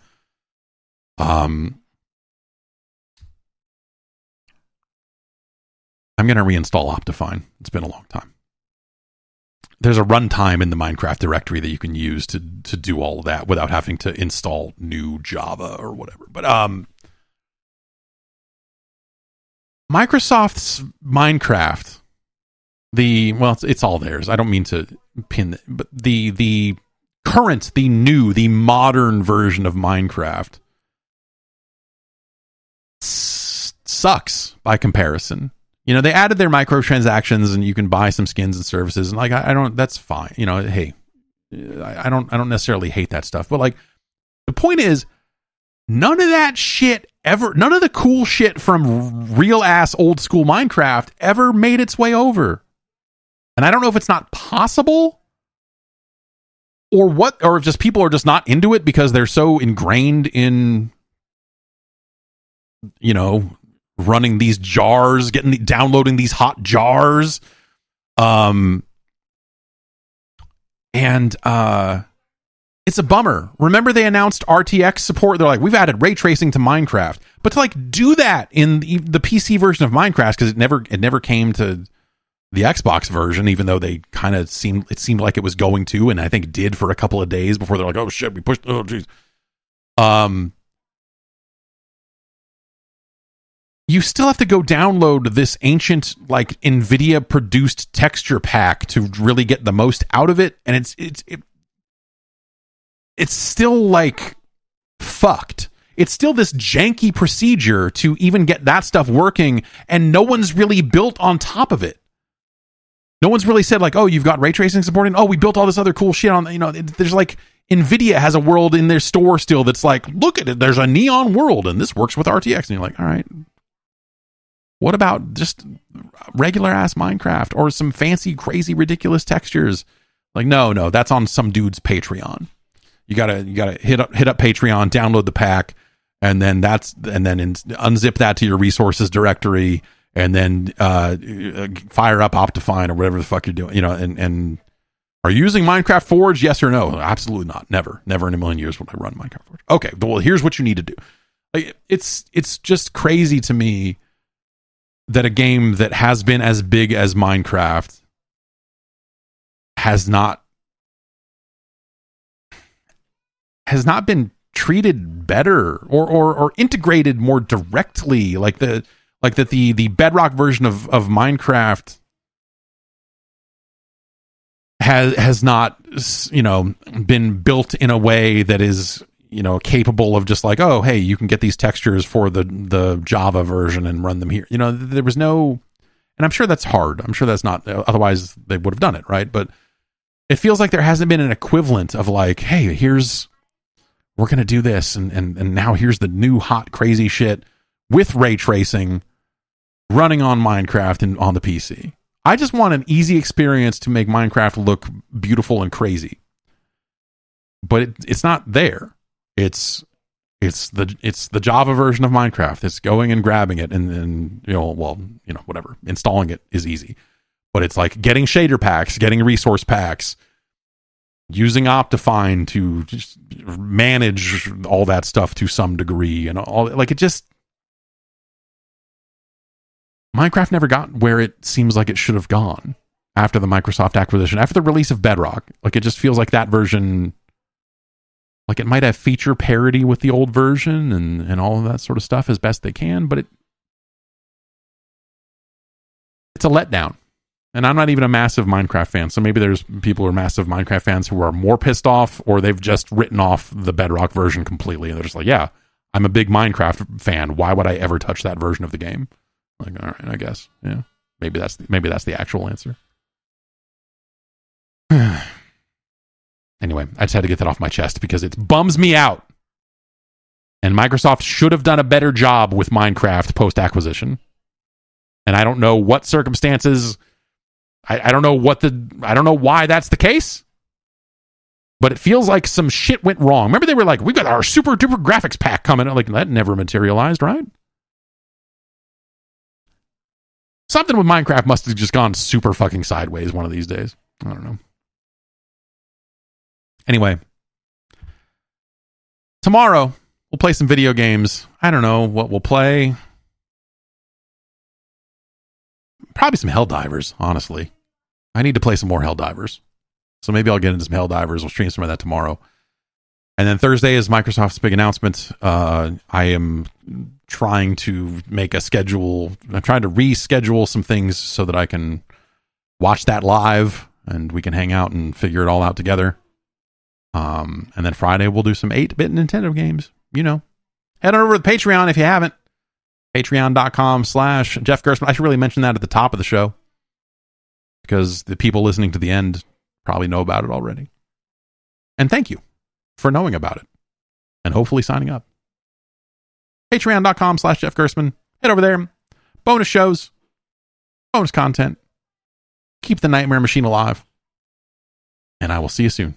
Um, I'm going to reinstall Optifine. It's been a long time. There's a runtime in the Minecraft directory that you can use to to do all of that without having to install new Java or whatever. But um Microsoft's Minecraft the well it's, it's all theirs. I don't mean to pin but the the current, the new, the modern version of Minecraft sucks by comparison you know, they added their microtransactions and you can buy some skins and services. And like, I, I don't, that's fine. You know, hey, I, I don't, I don't necessarily hate that stuff. But like, the point is, none of that shit ever, none of the cool shit from real ass old school Minecraft ever made its way over. And I don't know if it's not possible or what, or if just people are just not into it because they're so ingrained in, you know, running these jars, getting the, downloading these hot jars. Um and uh it's a bummer. Remember they announced RTX support? They're like, we've added ray tracing to Minecraft. But to like do that in the, the PC version of Minecraft because it never it never came to the Xbox version, even though they kind of seemed it seemed like it was going to, and I think did for a couple of days before they're like, oh shit, we pushed. Oh jeez. Um, you still have to go download this ancient like nvidia produced texture pack to really get the most out of it and it's it's it, it's still like fucked it's still this janky procedure to even get that stuff working and no one's really built on top of it no one's really said like oh you've got ray tracing supporting oh we built all this other cool shit on you know there's like Nvidia has a world in their store still that's like, look at it, there's a neon world and this works with RTX. And you're like, all right. What about just regular ass Minecraft or some fancy, crazy, ridiculous textures? Like, no, no, that's on some dude's Patreon. You gotta you gotta hit up hit up Patreon, download the pack, and then that's and then in, unzip that to your resources directory, and then uh, fire up Optifine or whatever the fuck you're doing. You know, and and are you using Minecraft Forge? Yes or no? Absolutely not. Never, never in a million years would I run Minecraft Forge. Okay, well here's what you need to do. It's it's just crazy to me that a game that has been as big as Minecraft has not has not been treated better or or or integrated more directly like the like that the the bedrock version of of minecraft has has not you know been built in a way that is you know capable of just like oh hey you can get these textures for the the java version and run them here. You know there was no and i'm sure that's hard. I'm sure that's not uh, otherwise they would have done it right? But it feels like there hasn't been an equivalent of like hey here's we're going to do this and, and and now here's the new hot crazy shit with ray tracing running on minecraft and on the pc i just want an easy experience to make minecraft look beautiful and crazy. But it, it's not there it's it's the it's the java version of minecraft. It's going and grabbing it and then you know well you know whatever. Installing it is easy. But it's like getting shader packs getting resource packs using Optifine to just manage all that stuff to some degree and all like it just Minecraft never got where it seems like it should have gone after the Microsoft acquisition, after the release of Bedrock. Like it just feels like that version like it might have feature parity with the old version and and all of that sort of stuff as best they can, but it it's a letdown. And I'm not even a massive Minecraft fan, so maybe there's people who are massive Minecraft fans who are more pissed off, or they've just written off the Bedrock version completely, and they're just like, "Yeah, I'm a big Minecraft fan. Why would I ever touch that version of the game?" Like, all right, I guess, yeah, maybe that's the, maybe that's the actual answer. <sighs> <sighs> anyway, I just had to get that off my chest because it bums me out. And Microsoft should have done a better job with Minecraft post acquisition. And I don't know what circumstances I, I don't know what the I don't know why that's the case, but it feels like some shit went wrong. Remember they were like, we got our super duper graphics pack coming. Like that never materialized, right? Something with Minecraft must have just gone super fucking sideways one of these days. I don't know. Anyway, tomorrow we'll play some video games. I don't know what we'll play probably some Helldivers, honestly. I need to play some more Helldivers. So maybe I'll get into some Helldivers. We'll stream some of that tomorrow. And then Thursday is Microsoft's big announcement. Uh, I am trying to make a schedule. I'm trying to reschedule some things so that I can watch that live and we can hang out and figure it all out together. Um, and then Friday we'll do some 8 bit Nintendo games. You know, head on over to Patreon if you haven't patreon.com slash Jeff Gerstmann. I should really mention that at the top of the show because the people listening to the end probably know about it already. And thank you for knowing about it and hopefully signing up. Patreon.com slash Jeff Gerstmann. Head over there. Bonus shows, bonus content. Keep the Nightmare Machine alive. And I will see you soon.